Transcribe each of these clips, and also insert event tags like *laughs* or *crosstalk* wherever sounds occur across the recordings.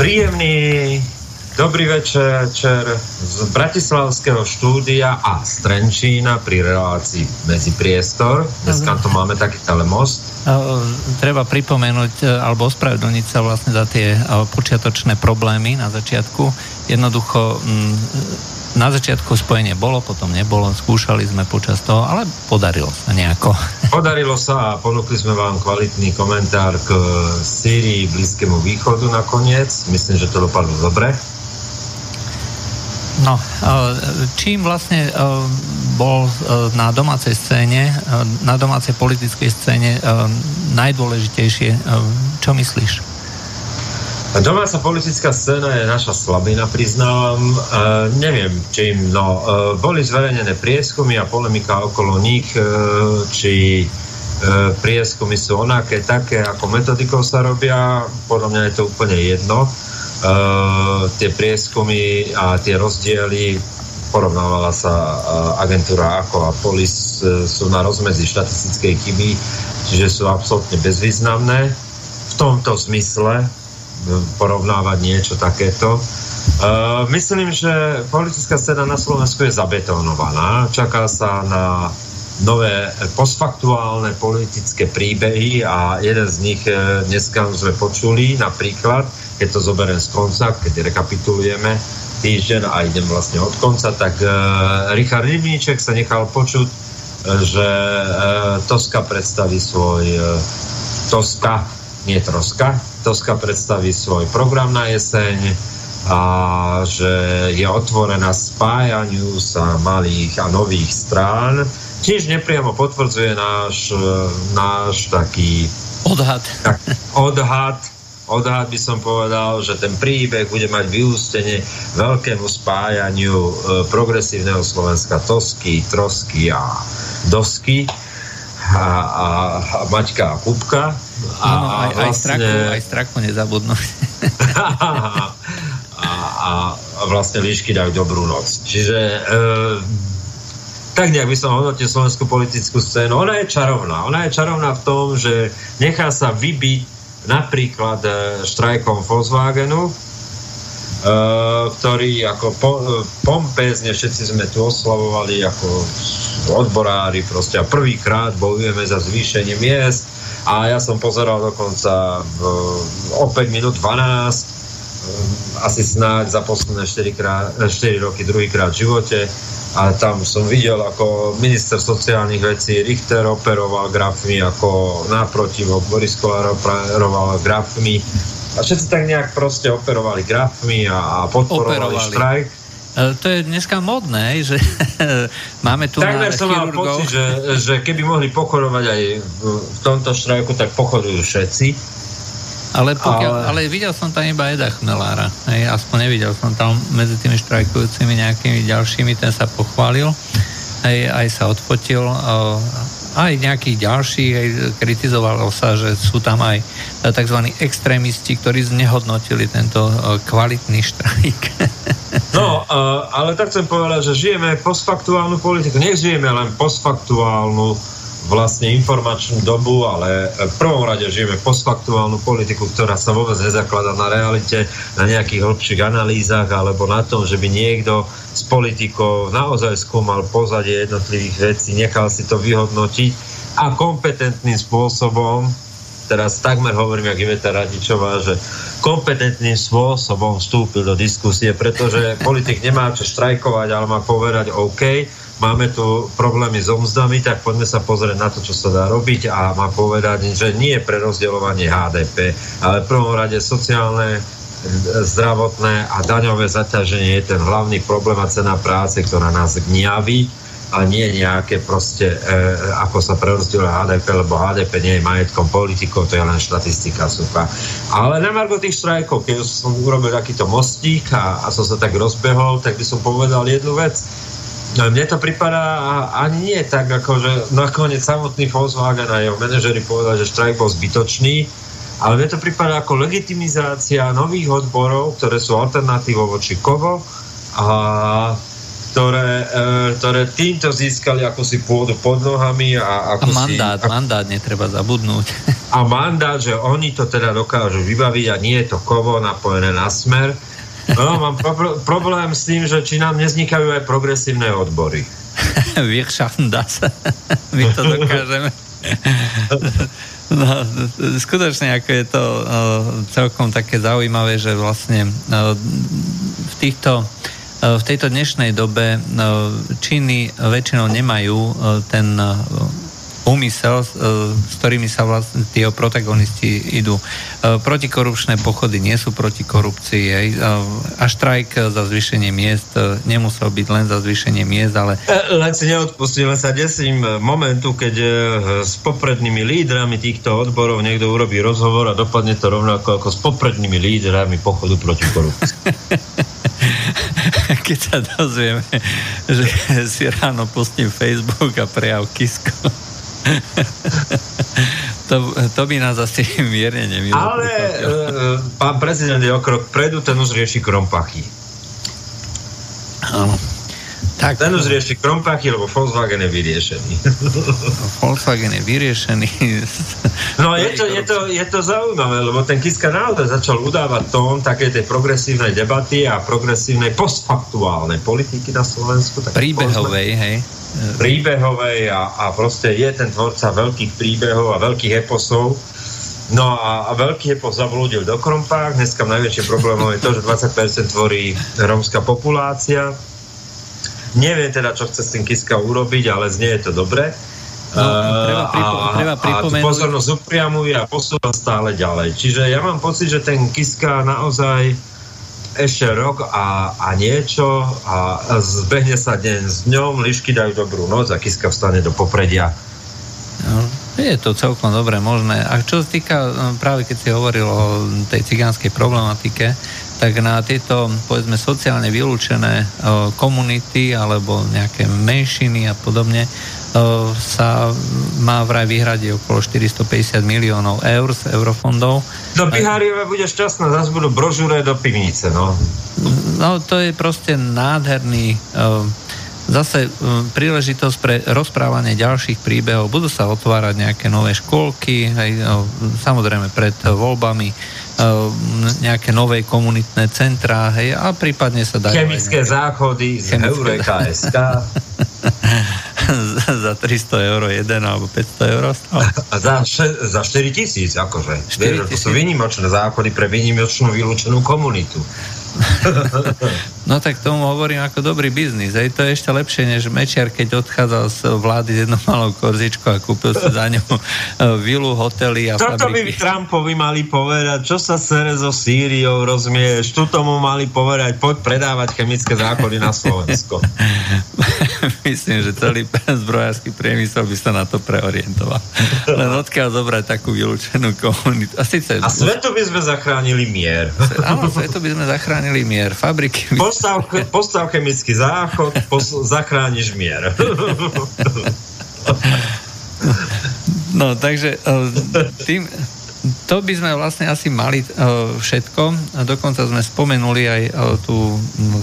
Príjemný dobrý večer, z Bratislavského štúdia a z Trenčína pri relácii Medzi priestor. Dneska to máme taký telemost. Treba pripomenúť e, alebo ospravedlniť sa vlastne za tie e, počiatočné problémy na začiatku. Jednoducho na začiatku spojenie bolo, potom nebolo, skúšali sme počas toho, ale podarilo sa nejako. *laughs* Podarilo sa a ponúkli sme vám kvalitný komentár k Sýrii, Blízkému východu nakoniec. Myslím, že to dopadlo dobre. No, čím vlastne bol na domácej scéne, na domácej politickej scéne najdôležitejšie, čo myslíš? Domáca politická scéna je naša slabina, priznávam. E, neviem, čím. No, e, boli zverejnené prieskumy a polemika okolo nich, e, či e, prieskumy sú onaké, také, ako metodikou sa robia. Podľa mňa je to úplne jedno. E, tie prieskumy a tie rozdiely porovnávala sa e, agentúra ako a polis e, sú na rozmedzi štatistickej chyby, čiže sú absolútne bezvýznamné. V tomto zmysle porovnávať niečo takéto. Uh, myslím, že politická scéna na Slovensku je zabetonovaná. Čaká sa na nové postfaktuálne politické príbehy a jeden z nich e, dneska sme počuli napríklad, keď to zoberiem z konca, keď rekapitulujeme týždeň a idem vlastne od konca, tak uh, Richard Rybníček sa nechal počuť, že uh, Toska predstaví svoj uh, Toska nie troska. Toska predstaví svoj program na jeseň a že je otvorená spájaniu sa malých a nových strán, tiež nepriamo potvrdzuje náš, náš taký odhad. Tak, odhad, odhad by som povedal, že ten príbeh bude mať vyústenie veľkému spájaniu e, progresívneho Slovenska Tosky, Trosky a Dosky a, a, a Maťka a Kupka. A, Áno, aj, vlastne... aj, straku, aj straku nezabudnú. *laughs* a, a, a vlastne líšky dajú dobrú noc. Čiže e, tak nejak by som hodnotil slovenskú politickú scénu. Ona je čarovná. Ona je čarovná v tom, že nechá sa vybiť napríklad e, štrajkom Volkswagenu, Uh, ktorý ako po, pompezne všetci sme tu oslavovali ako odborári proste a prvýkrát bojujeme za zvýšenie miest a ja som pozeral dokonca v, o 5 minút 12 um, asi snáď za posledné 4, krát, 4 roky druhýkrát v živote a tam som videl, ako minister sociálnych vecí Richter operoval grafmi, ako naprotivok Boris Kolár operoval grafmi a všetci tak nejak proste operovali grafmi a, a podporovali operovali. štrajk. E, to je dneska modné, že *laughs* máme tu Takmer som mal pocit, že, že keby mohli pochorovať aj v tomto štrajku, tak pochorujú všetci. Ale, pokiaľ, ale... ale videl som tam iba Eda Chmelára. Hej, aspoň nevidel som tam medzi tými štrajkujúcimi nejakými ďalšími, ten sa pochválil. Hej, aj sa odfotil aj nejakých ďalších, aj kritizovalo sa, že sú tam aj tzv. extrémisti, ktorí znehodnotili tento e, kvalitný štrajk. *laughs* No, e, ale tak chcem povedať, že žijeme postfaktuálnu politiku. Nech žijeme len postfaktuálnu vlastne informačnú dobu, ale v prvom rade žijeme postfaktuálnu politiku, ktorá sa vôbec nezakladá na realite, na nejakých hĺbších analýzach alebo na tom, že by niekto s politikou naozaj skúmal pozadie jednotlivých vecí, nechal si to vyhodnotiť a kompetentným spôsobom teraz takmer hovorím, jak Iveta Radičová, že kompetentným spôsobom vstúpil do diskusie, pretože politik nemá čo štrajkovať, ale má povedať OK, máme tu problémy so mzdami, tak poďme sa pozrieť na to, čo sa dá robiť a má povedať, že nie je prerozdeľovanie HDP, ale v prvom rade sociálne zdravotné a daňové zaťaženie je ten hlavný problém a cena práce, ktorá nás gniaví a nie nejaké proste, e, ako sa prerozdieluje HDP, lebo HDP nie je majetkom politikov, to je len štatistika sucha. Ale na margo tých štrajkov, keď som urobil takýto mostík a, a som sa tak rozbehol, tak by som povedal jednu vec. Mne to pripadá ani nie tak, ako že nakoniec samotný Volkswagen a jeho manažeri povedali, že štrajk bol zbytočný, ale mne to pripadá ako legitimizácia nových odborov, ktoré sú alternatívou voči kovo a ktoré, e, ktoré týmto získali ako si pôdu pod nohami a ako a mandát, si, mandát netreba zabudnúť. *laughs* A mandát, že oni to teda dokážu vybaviť a nie je to kovo napojené na smer. No, mám pro- problém s tým, že či nám neznikajú aj progresívne odbory. *laughs* Wirtschaftendas. *laughs* My to dokážeme. *laughs* No, skutočne ako je to uh, celkom také zaujímavé, že vlastne uh, v týchto E, v tejto dnešnej dobe e, Číny väčšinou nemajú e, ten úmysel, s ktorými sa vlastne tie protagonisti idú. Protikorupčné pochody nie sú proti korupcii. A štrajk za zvýšenie miest nemusel byť len za zvýšenie miest, ale... Len si neodpustím, len sa desím momentu, keď s poprednými lídrami týchto odborov niekto urobí rozhovor a dopadne to rovnako ako s poprednými lídrami pochodu proti korupcii. *laughs* keď sa dozvieme, že si ráno pustím Facebook a prejav Kisko. *laughs* to, to by nás asi mierne nemilo. Ale e, pán prezident je o krok predu, ten už rieši krompachy. Áno. Tak, Ten už rieši krompachy, lebo Volkswagen je vyriešený. *laughs* Volkswagen je vyriešený. No je to, je, to, je to zaujímavé, lebo ten Kiska naozaj začal udávať tón takej tej progresívnej debaty a progresívnej postfaktuálnej politiky na Slovensku. Tak Príbehovej, hej. Príbehovej a, a proste je ten tvorca veľkých príbehov a veľkých eposov. No a, a veľký epos zablúdil do Krompách. Dneska najväčším problémom je to, že 20% tvorí rómska populácia Neviem teda, čo chce s tým Kiska urobiť, ale znie je to dobre. No, treba, pripo- a, treba pripomenúť... a pozornosť upriamuje a posúva stále ďalej. Čiže ja mám pocit, že ten Kiska naozaj ešte rok a, a niečo a zbehne sa deň s dňom, lišky dajú dobrú noc a Kiska vstane do popredia. No, je to celkom dobre možné. A čo sa týka, no, práve keď si hovoril o tej cigánskej problematike, tak na tieto, povedzme, sociálne vylúčené komunity alebo nejaké menšiny a podobne sa má vraj vyhradiť okolo 450 miliónov eur z eurofondov. Do Biháriova bude šťastná, zase budú brožúre do pivnice, no. No, to je proste nádherný zase príležitosť pre rozprávanie ďalších príbehov. Budú sa otvárať nejaké nové školky, hej, samozrejme pred voľbami nejaké nové komunitné centrá, hej, a prípadne sa dajú... Chemické nejaké... záchody z Eureka SK. *laughs* za 300 eur jeden alebo 500 eur stále. A za, še, za 4 tisíc, akože. 4 Vieš, to sú vynimočné záchody pre vynimočnú vylúčenú komunitu. *laughs* No tak tomu hovorím ako dobrý biznis. Aj to je ešte lepšie, než Mečiar, keď odchádzal z vlády s jednou malou korzičkou a kúpil si za ňu e, vilu, hotely a Toto fabriky. by Trumpovi mali povedať, čo sa sere so Sýriou, rozumieš? Tu tomu mali povedať, poď predávať chemické záchody na Slovensko. *laughs* Myslím, že celý zbrojársky priemysel by sa na to preorientoval. Len odkiaľ zobrať takú vylúčenú komunitu. A, síce... a svetu by sme zachránili mier. Áno, svetu by sme zachránili mier. Fabriky by postav, postav chemický záchod, pos, zachrániš mier. No, takže e, tým, to by sme vlastne asi mali e, všetko. Dokonca sme spomenuli aj e, tú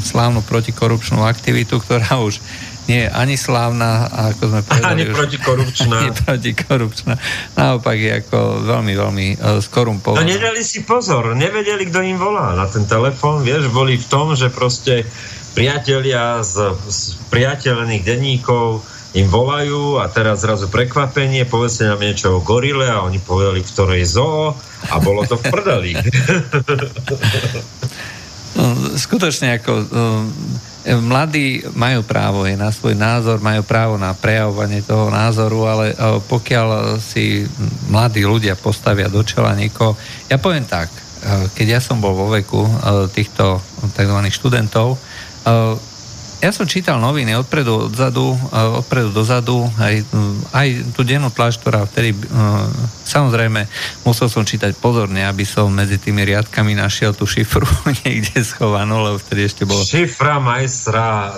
slávnu protikorupčnú aktivitu, ktorá už nie je ani slávna, ako sme povedali. Ani protikorupčná. Ani protikorupčná. Naopak je ako veľmi, veľmi uh, skorumpovaná. No nedali si pozor, nevedeli, kto im volá na ten telefón, vieš, boli v tom, že proste priatelia z, z priateľných denníkov im volajú a teraz zrazu prekvapenie, povedzte nám niečo o gorile a oni povedali, v ktorej zoo a bolo to v prdeli. *laughs* No, skutočne ako mladí majú právo je na svoj názor, majú právo na prejavovanie toho názoru, ale pokiaľ si mladí ľudia postavia do čela niekoho, ja poviem tak, keď ja som bol vo veku týchto tzv. študentov, ja som čítal noviny odpredu, odzadu, odpredu dozadu, aj, aj tú dennú tlač, ktorá vtedy, samozrejme, musel som čítať pozorne, aby som medzi tými riadkami našiel tú šifru *laughs* niekde schovanú, lebo vtedy ešte bolo... Šifra majstra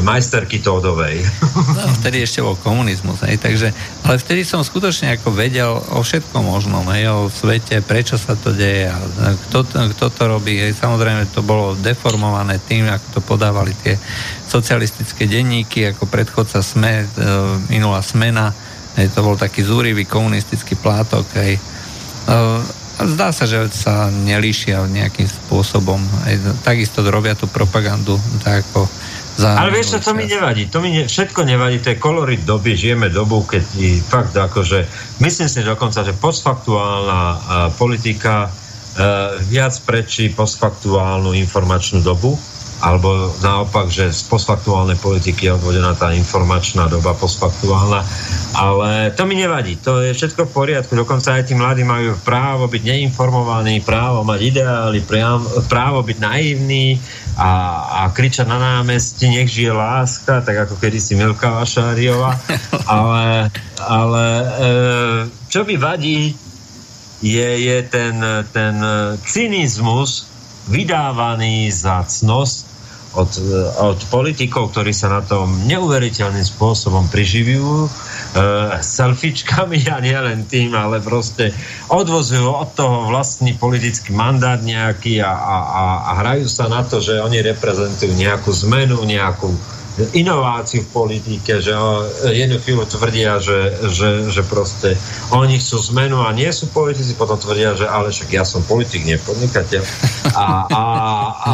majsterky Tódovej. No, vtedy ešte bol komunizmus, hej, takže, ale vtedy som skutočne ako vedel o všetkom možnom, hej, o svete, prečo sa to deje a kto, kto to robí, hej, samozrejme to bolo deformované tým, ako to podávali tie socialistické denníky, ako predchodca SME, e, minulá smena, hej, to bol taký zúrivý komunistický plátok, hej, e, Zdá sa, že sa nelíšia nejakým spôsobom. Takisto robia tú propagandu tak ako za Ale vieš čo, to mi nevadí. To mi ne, všetko nevadí, to je kolorit doby, žijeme dobu, keď i fakt akože, myslím si dokonca, že postfaktuálna a, politika e, viac prečí postfaktuálnu informačnú dobu, alebo naopak, že z postfaktuálnej politiky je odvodená tá informačná doba postfaktuálna, ale to mi nevadí, to je všetko v poriadku, dokonca aj tí mladí majú právo byť neinformovaní, právo mať ideály, právo byť naivní a, a kričať na námestí, nech žije láska, tak ako kedysi Milka Vašáriova, *laughs* ale, ale e, čo mi vadí, je, je ten, ten cynizmus vydávaný za cnosť od, od politikov, ktorí sa na tom neuveriteľným spôsobom priživujú, e, selfiečkami a nie len tým, ale proste odvozujú od toho vlastný politický mandát nejaký a, a, a, a hrajú sa na to, že oni reprezentujú nejakú zmenu, nejakú inováciu v politike, že jednu chvíľu tvrdia, že, že, že proste oni chcú zmenu a nie sú politici, potom tvrdia, že ale však ja som politik, nie podnikateľ. A, a, a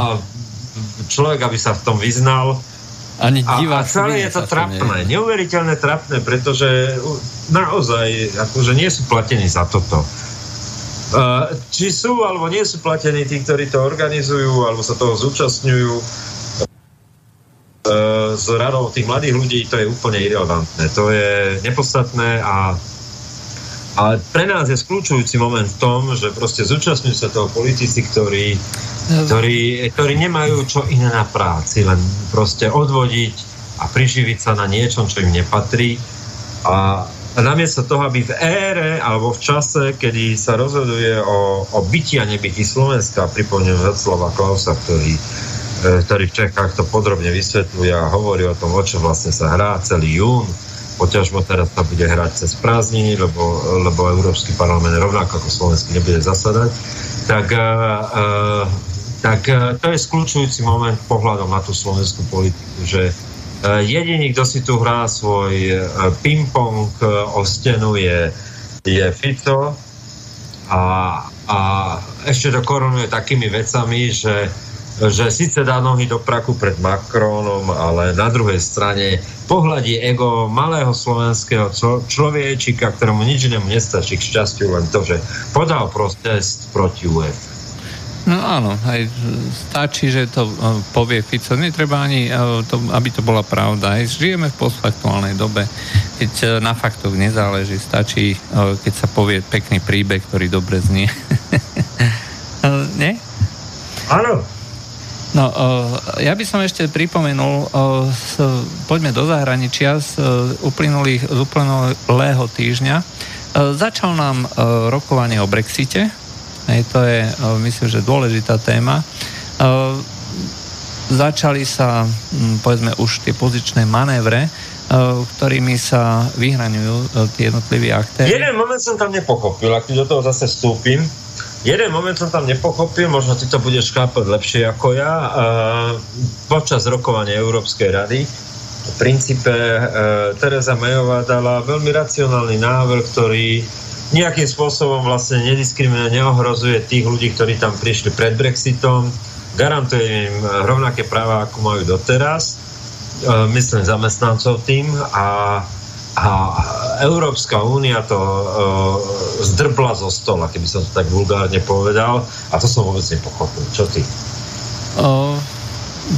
človek, aby sa v tom vyznal. Ani a, a celé je to trapné, neuveriteľné trapné, pretože naozaj akože nie sú platení za toto. Uh, či sú alebo nie sú platení tí, ktorí to organizujú alebo sa toho zúčastňujú uh, s radou tých mladých ľudí, to je úplne irrelevantné. To je nepodstatné a ale pre nás je skľúčujúci moment v tom, že proste zúčastňujú sa toho politici, ktorí, ktorí, ktorí nemajú čo iné na práci, len proste odvodiť a priživiť sa na niečom, čo im nepatrí. A namiesto toho, aby v ére alebo v čase, kedy sa rozhoduje o, o byti a nebyti Slovenska, pripomínam slova Klausa, ktorý, e, ktorý v Čechách to podrobne vysvetľuje a hovorí o tom, o čo vlastne sa hrá celý jún, poťažmo teraz sa bude hrať cez prázdniny, lebo, lebo Európsky parlament rovnako ako Slovenský nebude zasadať, tak, uh, tak uh, to je skľúčujúci moment pohľadom na tú slovenskú politiku, že uh, jediný, kto si tu hrá svoj uh, ping-pong uh, o stenu je, je Fico a, a ešte to korunuje takými vecami, že že síce dá nohy do praku pred Macronom, ale na druhej strane pohľadí ego malého slovenského človečika, ktorému nič inému nestačí k šťastiu, len to, že podal protest proti UEFA. No áno, aj stačí, že to uh, povie Fico. Netreba ani, uh, to, aby to bola pravda. Aj žijeme v postfaktuálnej dobe, keď uh, na faktoch nezáleží. Stačí, keď sa povie pekný príbeh, ktorý dobre znie. *laughs* nie? Áno. No, ja by som ešte pripomenul, poďme do zahraničia z, uplynulých, z uplynulého týždňa. Začal nám rokovanie o Brexite. Hej, to je, myslím, že dôležitá téma. Začali sa, povedzme, už tie pozičné manévre, ktorými sa vyhraňujú tie jednotliví aktéry. Jeden moment som tam nepochopil, ak do toho zase vstúpim Jeden moment som tam nepochopil, možno ty to budeš chápať lepšie ako ja. Počas rokovania Európskej rady v princípe e, Teresa Mayová dala veľmi racionálny návrh, ktorý nejakým spôsobom vlastne nediskriminuje, neohrozuje tých ľudí, ktorí tam prišli pred Brexitom, garantuje im rovnaké práva, ako majú doteraz, e, myslím zamestnancov tým a a Európska únia to uh, zdrbla zo stola, keby som to tak vulgárne povedal. A to som vôbec nepochopil. Čo ty? Uh,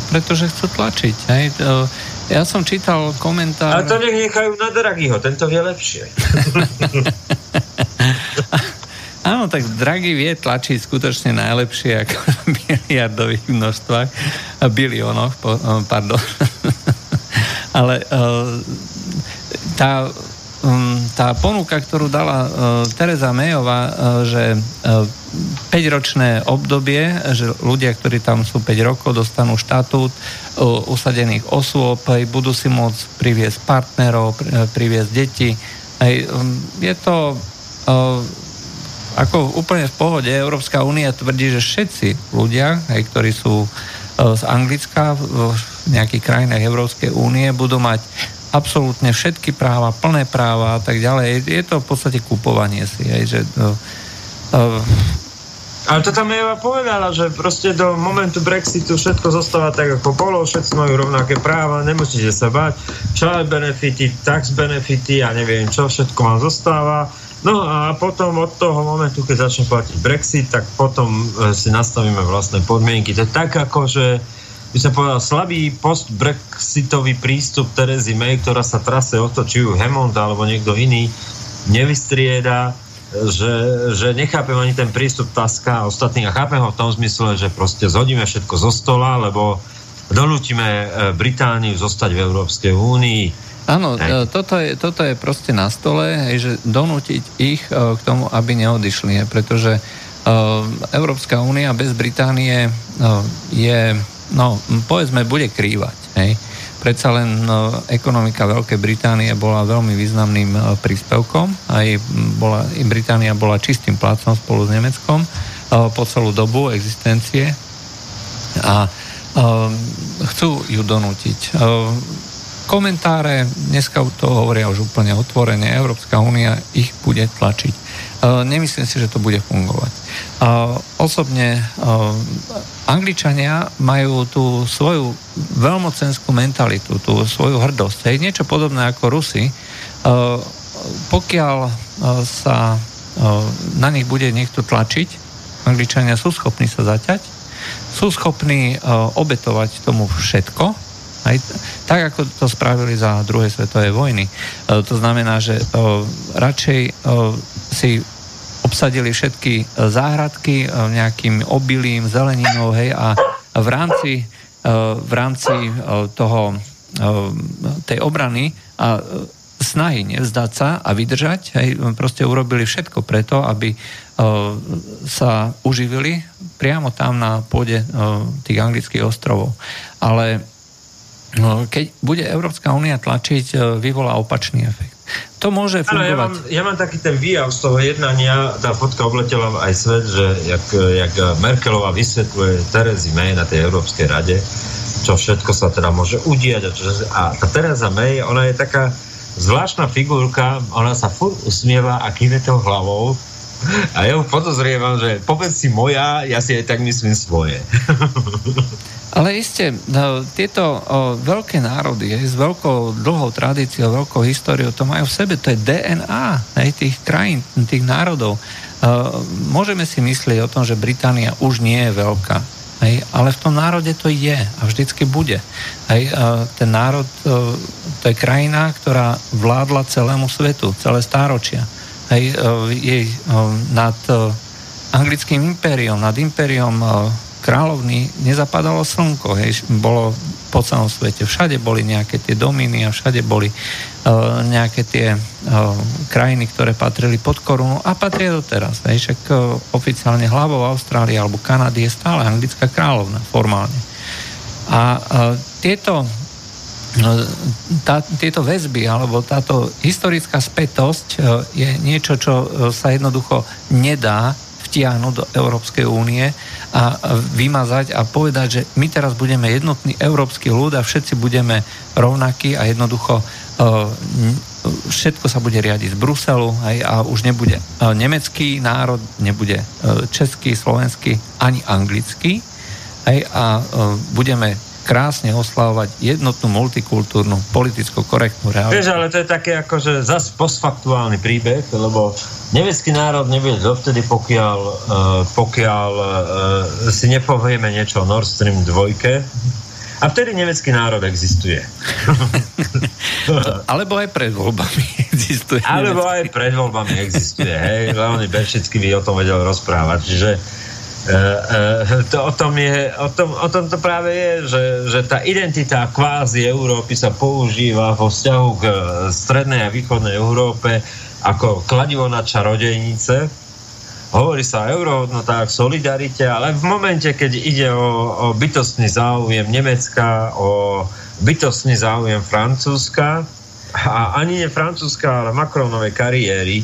pretože chcú tlačiť. Hej? Uh, ja som čítal komentár... Ale to nech nechajú na Draghiho, tento vie lepšie. *laughs* Áno, tak Draghi vie tlačiť skutočne najlepšie ako *laughs* v miliardových množstvách, biliónoch, pardon. *laughs* Ale tá, um, tá ponuka, ktorú dala uh, Teresa Mayová, uh, že uh, 5-ročné obdobie, že ľudia, ktorí tam sú 5 rokov, dostanú štatút usadených osôb, budú si môcť priviesť partnerov, priviesť deti. Je to ako úplne v pohode. Európska únia tvrdí, že všetci ľudia, ktorí sú z Anglicka v nejakých krajinách Európskej únie budú mať absolútne všetky práva, plné práva a tak ďalej. Je to v podstate kupovanie si. Aj, že, uh, ale to tam Eva povedala, že proste do momentu Brexitu všetko zostáva tak, ako bolo, všetci majú rovnaké práva, nemusíte sa báť, child benefity, tax benefity a neviem čo, všetko vám zostáva. No a potom od toho momentu, keď začne platiť Brexit, tak potom e, si nastavíme vlastné podmienky. To je tak ako, že by som povedal, slabý post-brexitový prístup Terezy May, ktorá sa trase o to, či ju Hammond alebo niekto iný nevystrieda, že, že nechápem ani ten prístup Taska a ostatných a chápem ho v tom zmysle, že proste zhodíme všetko zo stola, lebo donútime e, Britániu zostať v Európskej únii. Áno, e, toto je, toto je proste na stole, že donútiť ich e, k tomu, aby neodišli, pretože Európska únia bez Británie je no, povedzme, bude krývať. Hej. Predsa len no, ekonomika Veľkej Británie bola veľmi významným no, príspevkom. Aj bola, Británia bola čistým plácom spolu s Nemeckom no, po celú dobu existencie a chcú ju donútiť. Komentáre, dneska to hovoria už úplne otvorene, Európska únia ich bude tlačiť. Nemyslím si, že to bude fungovať. Osobne Angličania majú tú svoju veľmocenskú mentalitu, tú svoju hrdosť. Hej, niečo podobné ako Rusi. Pokiaľ sa na nich bude niekto tlačiť, Angličania sú schopní sa zaťať, sú schopní obetovať tomu všetko, aj tak, ako to spravili za druhej svetovej vojny. To znamená, že radšej si obsadili všetky e, záhradky e, nejakým obilím, zeleninou, hej, a v rámci, e, v rámci toho, tej obrany a snahy nevzdať sa a vydržať, hej, proste urobili všetko preto, aby sa uživili priamo tam na pôde tých anglických ostrovov. Ale keď bude Európska únia tlačiť, vyvolá opačný efekt. To môže fungovať. Ano, ja, mám, ja mám taký ten výjav z toho jednania, tá fotka obletela aj svet, že jak, jak Merkelová vysvetľuje Terezy May na tej Európskej rade, čo všetko sa teda môže udiať. A, čo, a tá Tereza May, ona je taká zvláštna figurka, ona sa furt usmieva a kýve tou hlavou a ja ju podozrievam, že povedz si moja, ja si aj tak myslím svoje. *laughs* Ale iste, no, tieto veľké národy s veľkou dlhou tradíciou, veľkou históriou, to majú v sebe, to je DNA hej, tých krajín, tých národov. Môžeme si myslieť o tom, že Británia už nie je veľká, ale v tom národe to je a vždycky bude. Hej, ten národ, to je krajina, ktorá vládla celému svetu, celé stáročia. Hej, jej nad anglickým impériom, nad impériom kráľovny nezapadalo slnko, hej, bolo po celom svete, všade boli nejaké tie dominy a všade boli uh, nejaké tie uh, krajiny, ktoré patrili pod korunu a patria do teraz. Hej, však uh, oficiálne hlavou Austrálie alebo Kanady je stále anglická kráľovna formálne. A uh, tieto tá, tieto väzby alebo táto historická spätosť je niečo, čo sa jednoducho nedá vtiahnuť do Európskej únie a vymazať a povedať, že my teraz budeme jednotný európsky ľud a všetci budeme rovnakí a jednoducho e, všetko sa bude riadiť z Bruselu aj, a už nebude e, nemecký národ, nebude e, český, slovenský ani anglický aj, a budeme krásne oslavovať jednotnú multikultúrnu, politicko korektnú realitu. Vieš, ale to je také akože zas postfaktuálny príbeh, lebo nemecký národ nebude dovtedy, pokiaľ, uh, pokiaľ uh, si nepovieme niečo o Nord Stream 2, a vtedy nemecký národ existuje. *laughs* Alebo aj pred voľbami existuje. Alebo nemecký. aj pred voľbami existuje, hej. Leonid Beršický by o tom vedel rozprávať. Čiže Uh, to, o, tom je, o, tom, o tom to práve je, že, že tá identita kvázi Európy sa používa vo vzťahu k strednej a východnej Európe ako kladivo na čarodejnice. hovorí sa o eurohodnotách, solidarite, ale v momente, keď ide o, o bytostný záujem Nemecka, o bytostný záujem Francúzska, a ani nie Francúzska, ale Macronovej kariéry,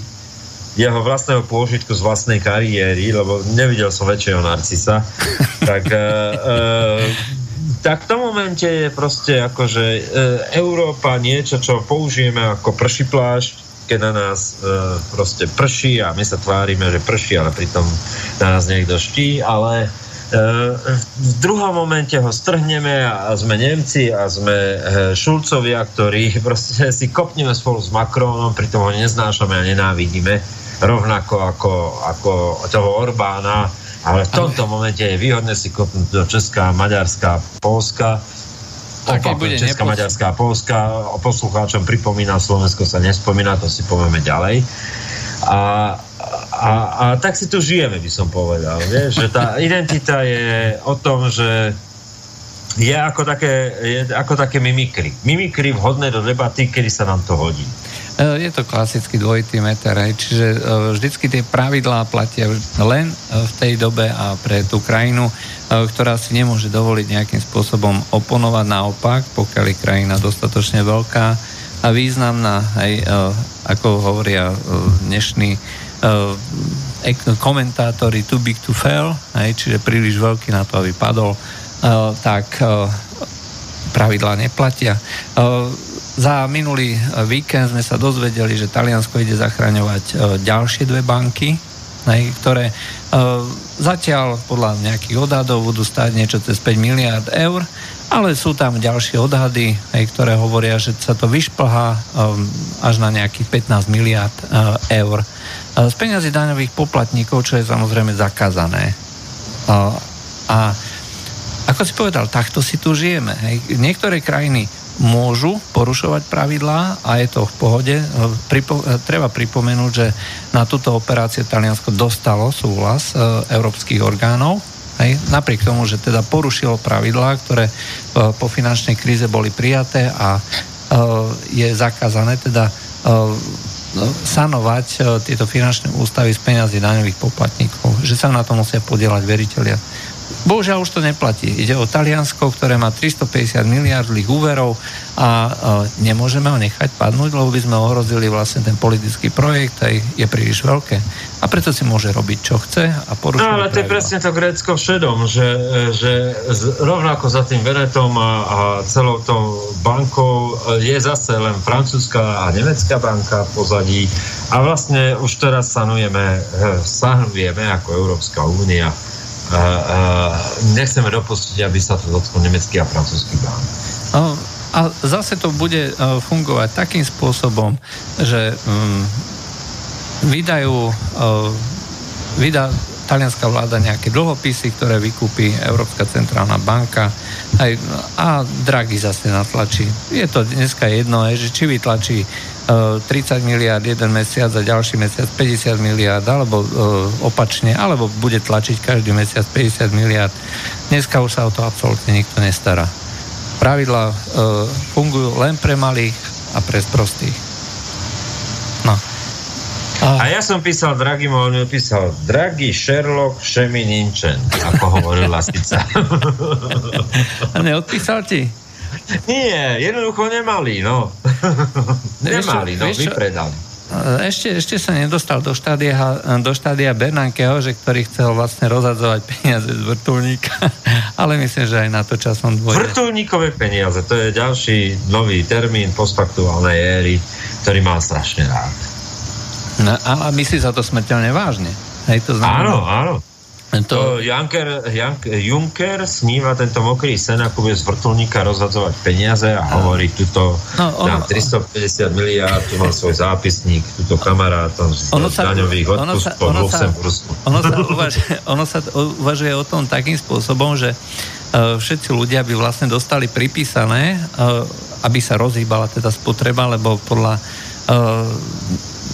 jeho vlastného pôžitku z vlastnej kariéry, lebo nevidel som väčšieho narcisa, *laughs* tak, e, e, tak v tom momente je proste akože e, Európa niečo, čo použijeme ako prší plášť, keď na nás e, proste prší a my sa tvárime, že prší, ale pritom na nás niekto ští, ale v druhom momente ho strhneme a sme Nemci a sme Šulcovia, ktorí *laughs* proste si kopneme spolu s Macronom, pritom ho neznášame a nenávidíme rovnako ako, ako toho Orbána, ale v tomto momente je výhodné si kopnúť do Česká, Maďarská, Polska. Opakujem, Česká, nepos... Maďarská, Polska. O poslucháčom pripomína, Slovensko sa nespomína, to si povieme ďalej. A, a, a tak si tu žijeme, by som povedal. Nie? Že tá *laughs* identita je o tom, že je ako také, je ako také mimikry. Mimikry vhodné do debaty, kedy sa nám to hodí. E, je to klasický dvojitý meter, aj, čiže e, vždycky tie pravidlá platia len e, v tej dobe a pre tú krajinu, ktorá si nemôže dovoliť nejakým spôsobom oponovať naopak, pokiaľ je krajina dostatočne veľká a významná, aj ako hovoria dnešní komentátori too big to fail, aj, čiže príliš veľký na to, aby padol, tak pravidlá neplatia. Za minulý e, víkend sme sa dozvedeli, že Taliansko ide zachraňovať e, ďalšie dve banky, ktoré e, zatiaľ podľa nejakých odhadov budú stáť niečo cez 5 miliard eur, ale sú tam ďalšie odhady, ktoré hovoria, že sa to vyšplhá až na nejakých 15 miliard eur. Z peňazí daňových poplatníkov, čo je samozrejme zakázané. A ako si povedal, takto si tu žijeme. Niektoré krajiny môžu porušovať pravidlá a je to v pohode. Pripo- treba pripomenúť, že na túto operáciu Taliansko dostalo súhlas e, európskych orgánov, hej, napriek tomu, že teda porušilo pravidlá, ktoré e, po finančnej kríze boli prijaté a e, je zakázané teda e, sanovať e, tieto finančné ústavy z peňazí daňových poplatníkov, že sa na to musia podielať veriteľia. Bohužiaľ už to neplatí. Ide o Taliansko, ktoré má 350 miliardlých úverov a nemôžeme ho nechať padnúť, lebo by sme ohrozili vlastne ten politický projekt, aj je príliš veľké. A preto si môže robiť, čo chce a porušovať. No ale to je presne to grécko všedom, že, že rovnako za tým Venetom a, a celou tou bankou je zase len francúzska a nemecká banka v pozadí a vlastne už teraz sanujeme, sanujeme ako Európska únia nechceme dopustiť, aby sa to dotklo nemecký a francúzsky bank. No, a zase to bude uh, fungovať takým spôsobom, že um, vydajú uh, vydá talianská vláda nejaké dlhopisy, ktoré vykúpi Európska centrálna banka aj, a Draghi zase natlačí. Je to dneska jedno, že či vytlačí 30 miliard jeden mesiac a ďalší mesiac 50 miliard, alebo opačne, alebo bude tlačiť každý mesiac 50 miliard. Dneska už sa o to absolútne nikto nestará. Pravidla fungujú len pre malých a pre sprostých. A, a ja som písal Draghi, on mi písal Draghi Sherlock Šemi Ninčen, ako hovoril Lasica. *laughs* a neodpísal ti? Nie, jednoducho nemali, no. *laughs* nemali, no, vypredali. Ešte, ešte sa nedostal do štádia, do štádia Bernankeho, že ktorý chcel vlastne rozhadzovať peniaze z vrtulníka, *laughs* ale myslím, že aj na to časom dôjde. Vrtulníkové peniaze, to je ďalší nový termín postaktuálnej éry, ktorý mám strašne rád. No, a myslí sa to smrteľne vážne. Hej, to znamená, áno, áno. To... Juncker, Juncker sníva tento mokrý sen, ako bude z vrtulníka rozhadzovať peniaze a hovorí, tuto no, ono, 350 miliárd, tu mám svoj zápisník, tuto kamarát z ono sa, daňových odpustkov v Luxembursku. Ono sa, *laughs* uvažuje, ono sa uvažuje o tom takým spôsobom, že uh, všetci ľudia by vlastne dostali pripísané, uh, aby sa rozhýbala teda spotreba, lebo podľa uh,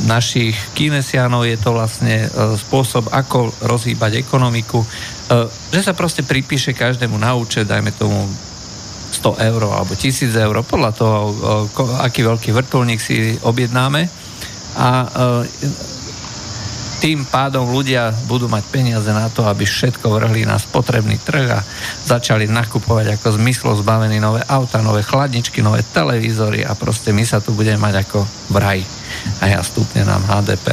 našich kinesianov je to vlastne e, spôsob, ako rozhýbať ekonomiku, e, že sa proste pripíše každému na účet, dajme tomu 100 eur alebo 1000 eur, podľa toho, e, aký veľký vrtulník si objednáme. A tým pádom ľudia budú mať peniaze na to, aby všetko vrhli na spotrebný trh a začali nakupovať ako zmyslo zbavený nové auta, nové chladničky, nové televízory a proste my sa tu budeme mať ako v raji. A ja stúpne nám HDP.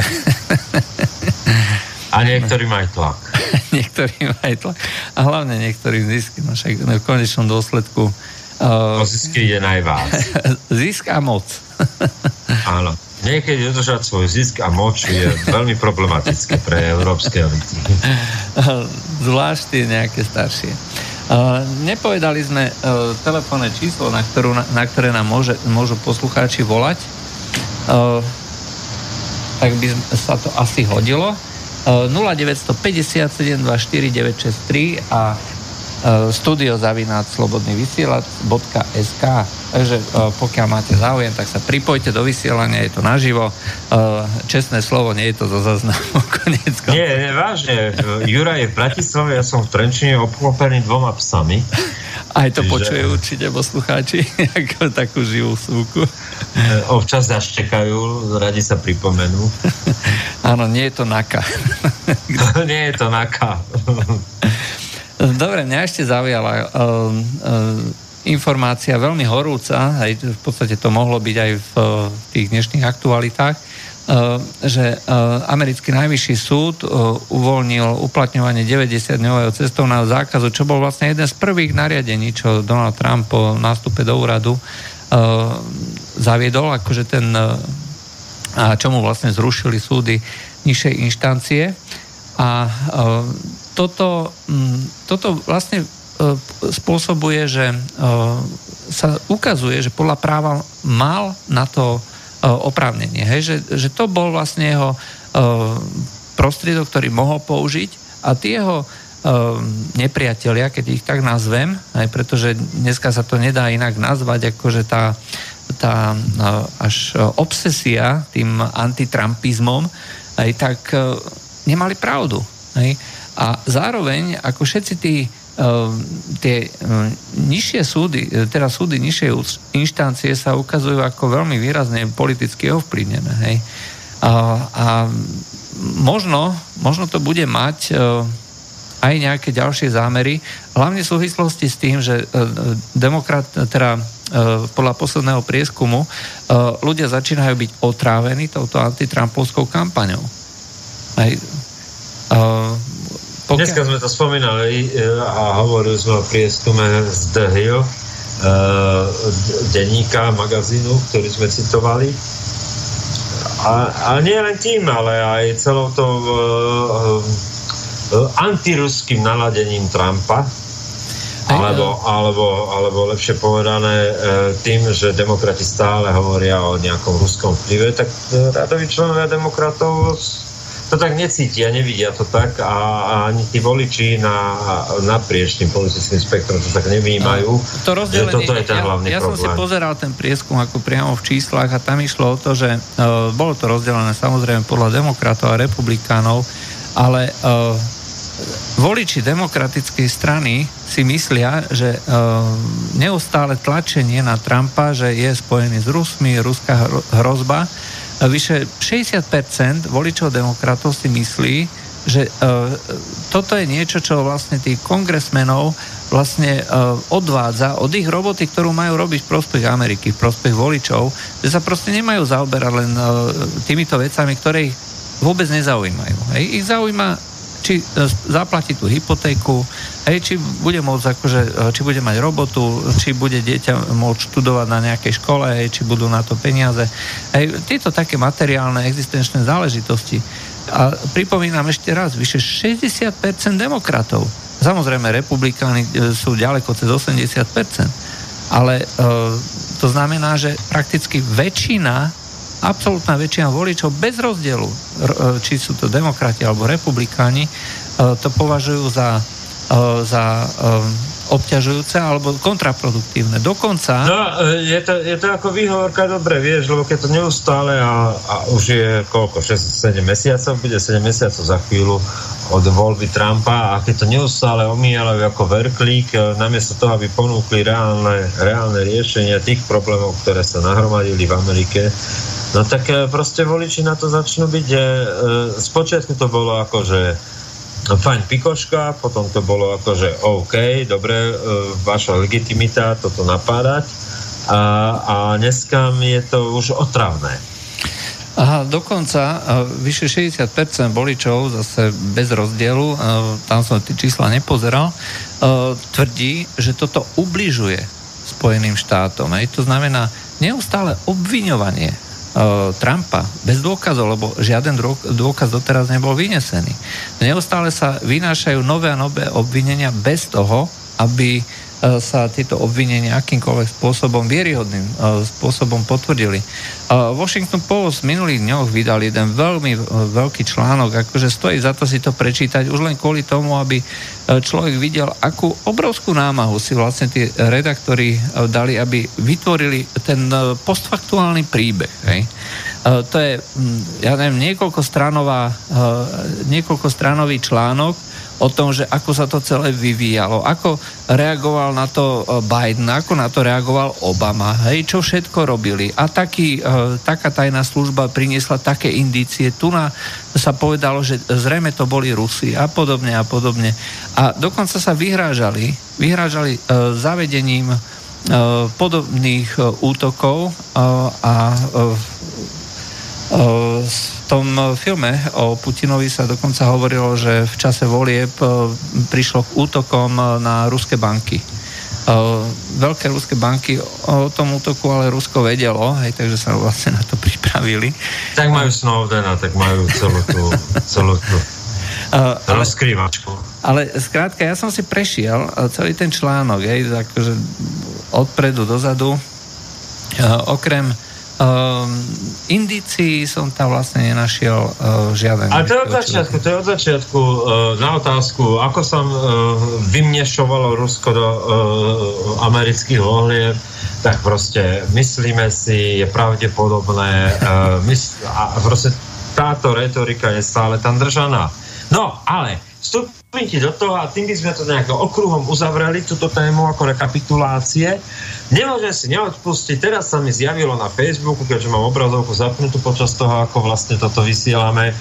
A niektorí majú tlak. *laughs* niektorí majú tlak. A hlavne niektorí zisky. No však v konečnom dôsledku uh, zisky ide najvác. *laughs* zisk a moc. Áno. Niekedy udržať svoj zisk a moč je veľmi problematické pre európske elity. *laughs* Zvlášť tie nejaké staršie. Uh, nepovedali sme uh, telefónne číslo, na, ktorú, na, ktoré nám môže, môžu poslucháči volať. Uh, tak by sa to asi hodilo. Uh, 0957 a studiozavináčslobodnyvysielac.sk Takže e, pokiaľ máte záujem, tak sa pripojte do vysielania, je to naživo. E, čestné slovo, nie je to zo zaznamu. *laughs* Konec Nie, nie, vážne. Jura je v Bratislave, ja som v Trenčine obklopený dvoma psami. Aj to Čiže... počuje určite poslucháči, *laughs* ako takú živú súku. Občas zaštekajú, radi sa pripomenú. *laughs* Áno, nie je to naka. nie je to naka. Dobre, mňa ešte zaujala uh, uh, informácia veľmi horúca, aj v podstate to mohlo byť aj v uh, tých dnešných aktualitách, že americký najvyšší súd uvoľnil uplatňovanie 90-dňového cestovného zákazu, čo bol vlastne jeden z prvých nariadení, čo Donald Trump po nástupe do úradu zaviedol, akože ten a čomu vlastne zrušili súdy nižšej inštancie. A toto, mm, toto vlastne e, spôsobuje, že e, sa ukazuje, že podľa práva mal na to e, oprávnenie. Hej? Že, že to bol vlastne jeho prostriedok, ktorý mohol použiť a tie jeho nepriatelia, keď ich tak nazvem, aj pretože dneska sa to nedá inak nazvať, ako že tá, tá až obsesia tým antitrampizmom, aj tak nemali pravdu. Hej? A zároveň, ako všetci tí uh, tie uh, nižšie súdy, e, teda súdy nižšej inštancie sa ukazujú ako veľmi výrazne politicky ovplyvnené. Hej. A, a možno, možno to bude mať aj nejaké ďalšie zámery, hlavne v súvislosti s tým, že demokrat, teda podľa posledného prieskumu, ľudia začínajú byť otrávení touto antitrampovskou kampaňou. Uh, pokiaľ... Dneska sme to spomínali e, a hovorili sme o prieskume z The Hill, uh, denníka, magazínu, ktorý sme citovali. A, a nie len tým, ale aj celou to uh, uh, antiruským naladením Trumpa, alebo, alebo, alebo lepšie povedané tým, že demokrati stále hovoria o nejakom ruskom vplyve, tak radoví členovia demokratov to tak necítia, nevidia to tak a, a ani tí voliči na, naprieč tým politickým spektrom to tak nevnímajú. No, to rozdelenie, že toto je ten hlavný ja, ja problém. som si pozeral ten prieskum ako priamo v číslach a tam išlo o to, že uh, bolo to rozdelené samozrejme podľa demokratov a republikánov, ale uh, voliči demokratickej strany si myslia, že uh, neustále tlačenie na Trumpa, že je spojený s Rusmi, ruská hrozba, vyše 60% voličov demokratov si myslí, že uh, toto je niečo, čo vlastne tých kongresmenov vlastne uh, odvádza od ich roboty, ktorú majú robiť v prospech Ameriky, v prospech voličov, že sa proste nemajú zaoberať len uh, týmito vecami, ktoré ich vôbec nezaujímajú. Hej. Ich zaujíma či e, zaplatí tú hypotéku, hej, či bude môcť akože, e, či bude mať robotu, či bude dieťa môcť študovať na nejakej škole, hej, či budú na to peniaze. Hej, tieto také materiálne existenčné záležitosti. A pripomínam ešte raz, vyše 60% demokratov. Samozrejme, republikáni e, sú ďaleko cez 80%, ale e, to znamená, že prakticky väčšina absolútna väčšina voličov bez rozdielu, e, či sú to demokrati alebo republikáni, e, to považujú za, e, za obťažujúce alebo kontraproduktívne. Dokonca... No, je to, je to ako výhovorka dobre, vieš, lebo keď to neustále a, a už je koľko, 6-7 mesiacov, bude 7 mesiacov za chvíľu od voľby Trumpa a keď to neustále omíjalo ako verklík, namiesto toho, aby ponúkli reálne, reálne riešenia tých problémov, ktoré sa nahromadili v Amerike, No tak e, proste voliči na to začnú byť, že e, spočiatku to bolo ako, že fajn pikoška, potom to bolo ako, že OK, dobre, e, vaša legitimita toto napádať a, a dneska je to už otravné. Aha, dokonca vyše 60% voličov, zase bez rozdielu, tam som tie čísla nepozeral, tvrdí, že toto ubližuje Spojeným štátom. Hej. To znamená neustále obviňovanie Trumpa bez dôkazov, lebo žiaden dôkaz doteraz nebol vynesený. Neustále sa vynášajú nové a nové obvinenia bez toho, aby E, sa tieto obvinenia akýmkoľvek spôsobom, vieryhodným e, spôsobom potvrdili. E, Washington Post v minulých dňoch vydal jeden veľmi veľký článok, akože stojí za to si to prečítať, už len kvôli tomu, aby človek videl, akú obrovskú námahu si vlastne tí redaktori dali, aby vytvorili ten postfaktuálny príbeh. Hej. To je, ja neviem, niekoľko stranová, niekoľko stranový článok, o tom, že ako sa to celé vyvíjalo, ako reagoval na to e, Biden, ako na to reagoval Obama, hej, čo všetko robili. A taký, e, taká tajná služba priniesla také indície. Tu na, sa povedalo, že zrejme to boli Rusi a podobne a podobne. A dokonca sa vyhrážali, vyhrážali e, zavedením podobných útokov a v tom filme o Putinovi sa dokonca hovorilo, že v čase volieb prišlo k útokom na ruské banky. Veľké ruské banky o tom útoku ale Rusko vedelo, hej, takže sa vlastne na to pripravili. Tak majú Snowdena, tak majú celú tú, celú tú Uh, ale, rozkrývačku. Ale skrátka, ja som si prešiel celý ten článok, hej, akože odpredu dozadu. Uh, okrem Um, indícií som tam vlastne nenašiel uh, žiaden. A to je od začiatku, to je od začiatku uh, na otázku, ako sa uh, vymnešovalo Rusko do uh, amerických volieb, tak proste myslíme si, je pravdepodobné uh, mysl- a proste táto retorika je stále tam držaná. No, ale vstúpim ti do toho a tým by sme to nejakým okruhom uzavreli, túto tému ako rekapitulácie. Nemôžem si neodpustiť, teraz sa mi zjavilo na Facebooku, keďže mám obrazovku zapnutú počas toho, ako vlastne toto vysielame. E,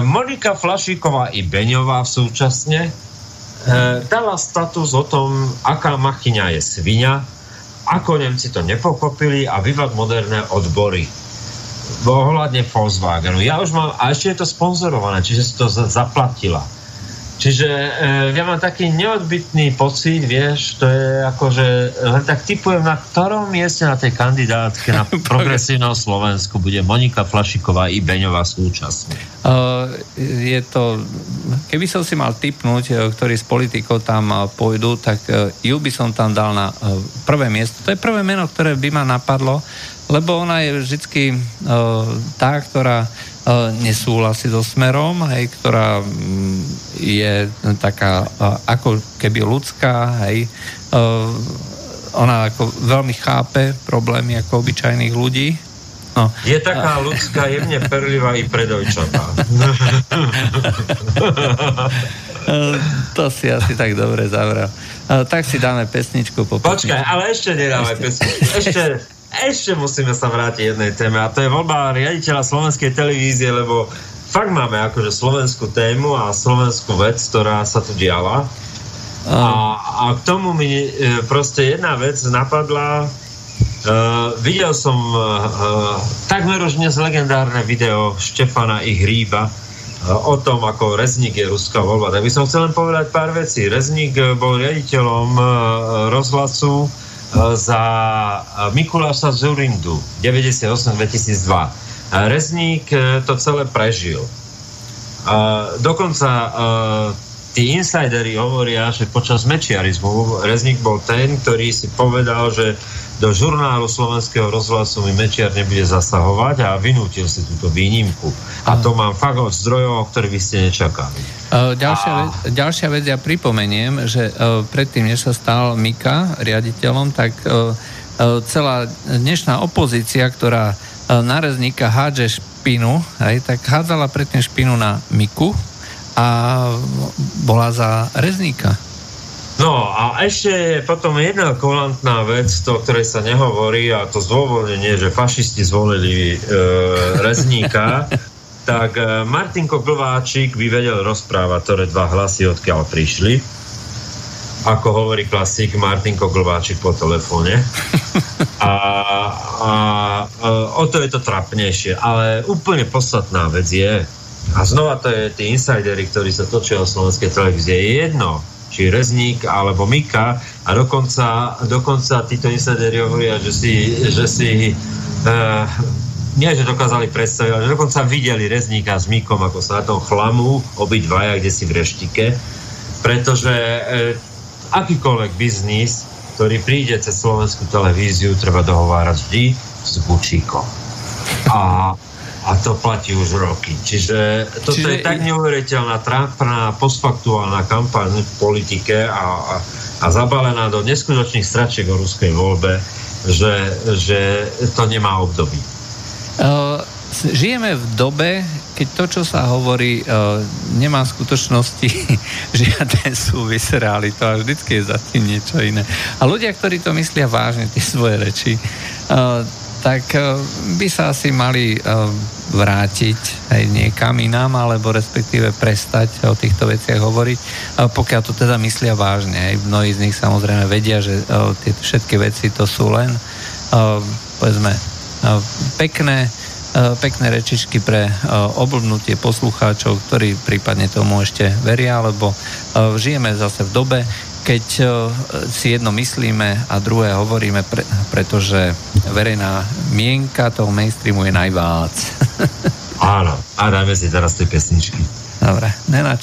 Monika Flašíková i Beňová v súčasne e, dala status o tom, aká machyňa je svinia, ako Nemci to nepokopili a vyvad moderné odbory ohľadne Volkswagenu. Ja už mám, a ešte je to sponzorované, čiže si to zaplatila. Čiže e, ja mám taký neodbitný pocit, vieš, to je ako, že len tak typujem, na ktorom mieste na tej kandidátke na *laughs* *laughs* progresívnom Slovensku bude Monika Flašiková i Beňová súčasne. Uh, je to, keby som si mal typnúť, e, ktorý z politikov tam pôjdu, tak uh, ju by som tam dal na uh, prvé miesto. To je prvé meno, ktoré by ma napadlo, lebo ona je vždycky uh, tá, ktorá nesúhlasí so smerom, hej, ktorá mm, je taká e, ako keby ľudská, hej, e, ona ako veľmi chápe problémy ako obyčajných ľudí. No. Je taká ľudská, jemne perlivá i predojčatá. to si asi tak dobre zavral. Tak si dáme pesničku po Počkaj, ale ešte nedáme pesničku. Ešte, ešte musíme sa vrátiť jednej téme a to je voľba riaditeľa slovenskej televízie, lebo fakt máme akože slovenskú tému a slovenskú vec, ktorá sa tu diala. A, a k tomu mi e, proste jedna vec napadla. Uh, videl som uh, takmer už dnes legendárne video Štefana i Hríba uh, o tom, ako Rezník je ruská voľba. Tak by som chcel len povedať pár vecí. Rezník bol riaditeľom rozhlasu E, za Mikuláša Zurindu 98-2002. Rezník e, to celé prežil. Dokonca tí insidery hovoria, že počas mečiarizmu Rezník bol ten, ktorý si povedal, že do žurnálu slovenského rozhlasu mi Mečiar nebude zasahovať a vynútil si túto výnimku. A to mám fakt od zdrojov, o ktorých by ste nečakali. Uh, ďalšia, vec, ďalšia vec, ja pripomeniem, že uh, predtým, než sa stal Mika riaditeľom, tak uh, celá dnešná opozícia, ktorá uh, na rezníka hádže špinu, aj, tak hádzala predtým špinu na Miku a bola za rezníka. No a ešte je potom jedna kolantná vec, to, o ktorej sa nehovorí, a to zdôvodnenie, že fašisti zvolili e, *laughs* Rezníka, tak e, Martinko Glváčik by vedel rozprávať, ktoré dva hlasy odkiaľ prišli. Ako hovorí klasik Martinko Glváčik po telefóne. *laughs* A, a, a o to je to trapnejšie. Ale úplne podstatná vec je, a znova to je tí insidery, ktorí sa točia o slovenskej televízie, je jedno, či Rezník alebo Mika a dokonca, dokonca títo insideri hovoria, že si, že si uh, nie, že dokázali predstaviť, ale že dokonca videli Rezníka s Mikom, ako sa na tom chlamú obidvaja, kde si v reštike, pretože uh, akýkoľvek biznis, ktorý príde cez slovenskú televíziu, treba dohovárať vždy s Bučíkom. A a to platí už roky. Čiže toto Čiže... je tak neuveriteľná, trápna, postfaktuálna kampaň v politike a, a, a zabalená do neskutočných stračiek o ruskej voľbe, že, že to nemá období. Uh, žijeme v dobe, keď to, čo sa hovorí, uh, nemá v skutočnosti *laughs* žiaden súvis realitu a vždycky je za tým niečo iné. A ľudia, ktorí to myslia vážne, tie svoje reči, uh, tak by sa asi mali vrátiť aj niekam inám, alebo respektíve prestať o týchto veciach hovoriť, pokiaľ to teda myslia vážne. Aj mnohí z nich samozrejme vedia, že tie všetky veci to sú len povedzme pekné pekné rečičky pre oblbnutie poslucháčov, ktorí prípadne tomu ešte veria, lebo žijeme zase v dobe, keď si jedno myslíme a druhé hovoríme, pre, pretože verejná mienka toho mainstreamu je najvác. *laughs* Áno, a dáme si teraz tie pesničky. Dobre, Nena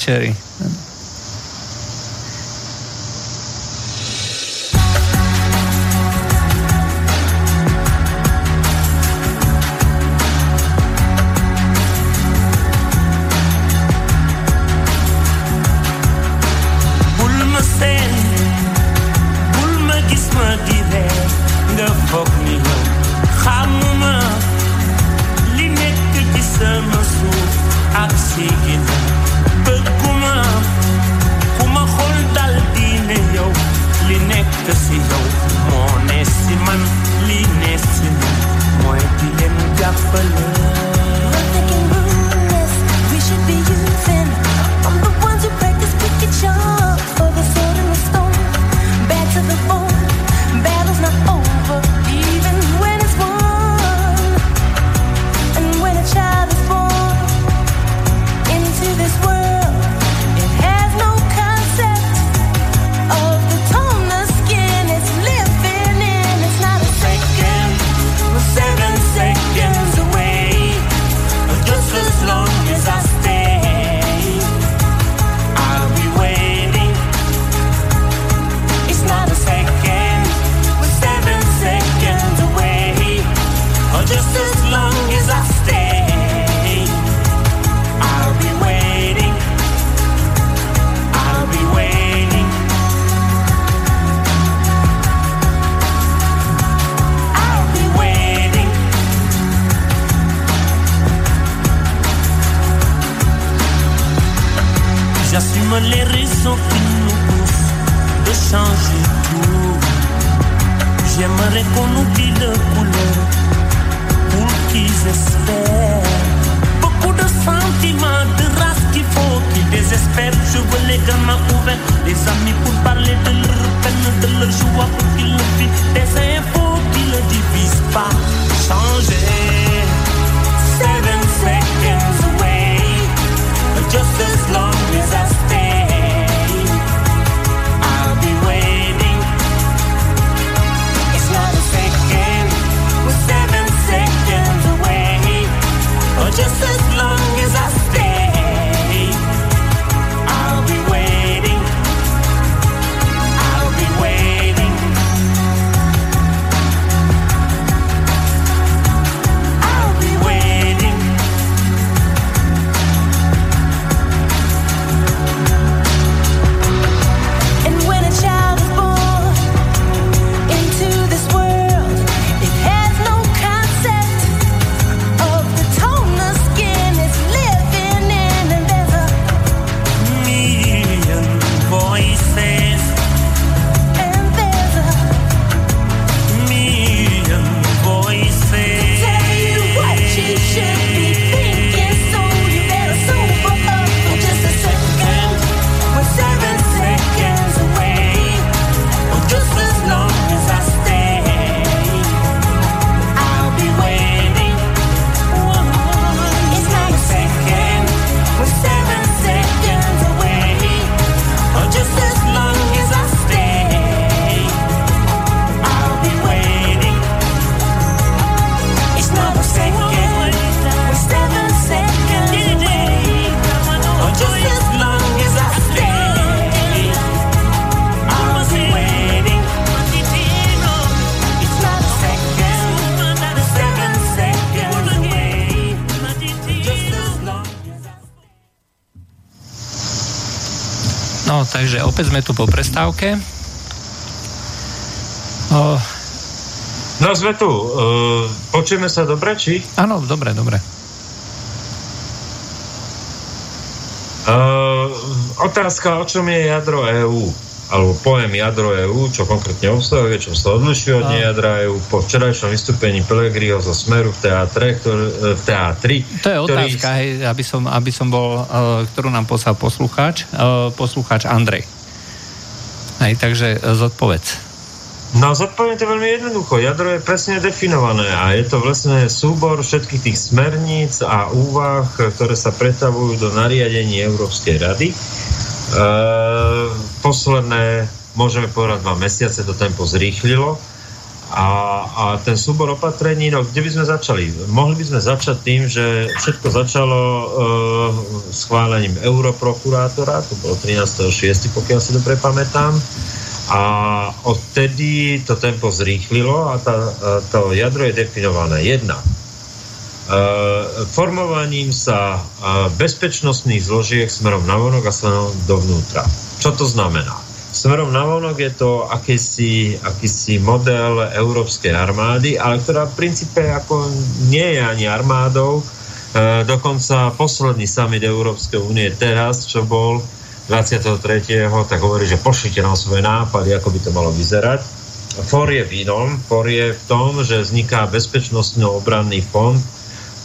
opäť sme tu po prestávke. O... No sme tu. Uh, počujeme sa dobre, či? Áno, dobre, dobre. Uh, otázka, o čom je jadro EÚ? Alebo pojem jadro EÚ, čo konkrétne obsahuje, čo sa odlišuje od jadra EÚ po včerajšom vystúpení Pelegriho zo Smeru v teatre, ktorý, e, v teatri. To je ktorý... otázka, hej, aby som, aby som bol, uh, ktorú nám poslal poslucháč, uh, poslucháč Andrej. Hej, takže zodpovedz. No zodpoviem to veľmi jednoducho. Jadro je presne definované a je to vlastne súbor všetkých tých smerníc a úvah, ktoré sa pretavujú do nariadení Európskej rady. E, posledné, môžeme povedať, dva mesiace to tempo zrýchlilo a, ten súbor opatrení, no kde by sme začali? Mohli by sme začať tým, že všetko začalo e, schválením europrokurátora, to bolo 13.6., pokiaľ si dobre pamätám, a odtedy to tempo zrýchlilo a tá, to jadro je definované. Jedna. Uh, formovaním sa uh, bezpečnostných zložiek smerom na vonok a smerom dovnútra. Čo to znamená? Smerom na vonok je to akýsi, akýsi model európskej armády, ale ktorá v princípe ako nie je ani armádou. Uh, dokonca posledný summit Európskej únie teraz, čo bol, 23. tak hovorí, že pošlite nám svoje nápady, ako by to malo vyzerať. For je v inom, for je v tom, že vzniká bezpečnostno-obranný fond,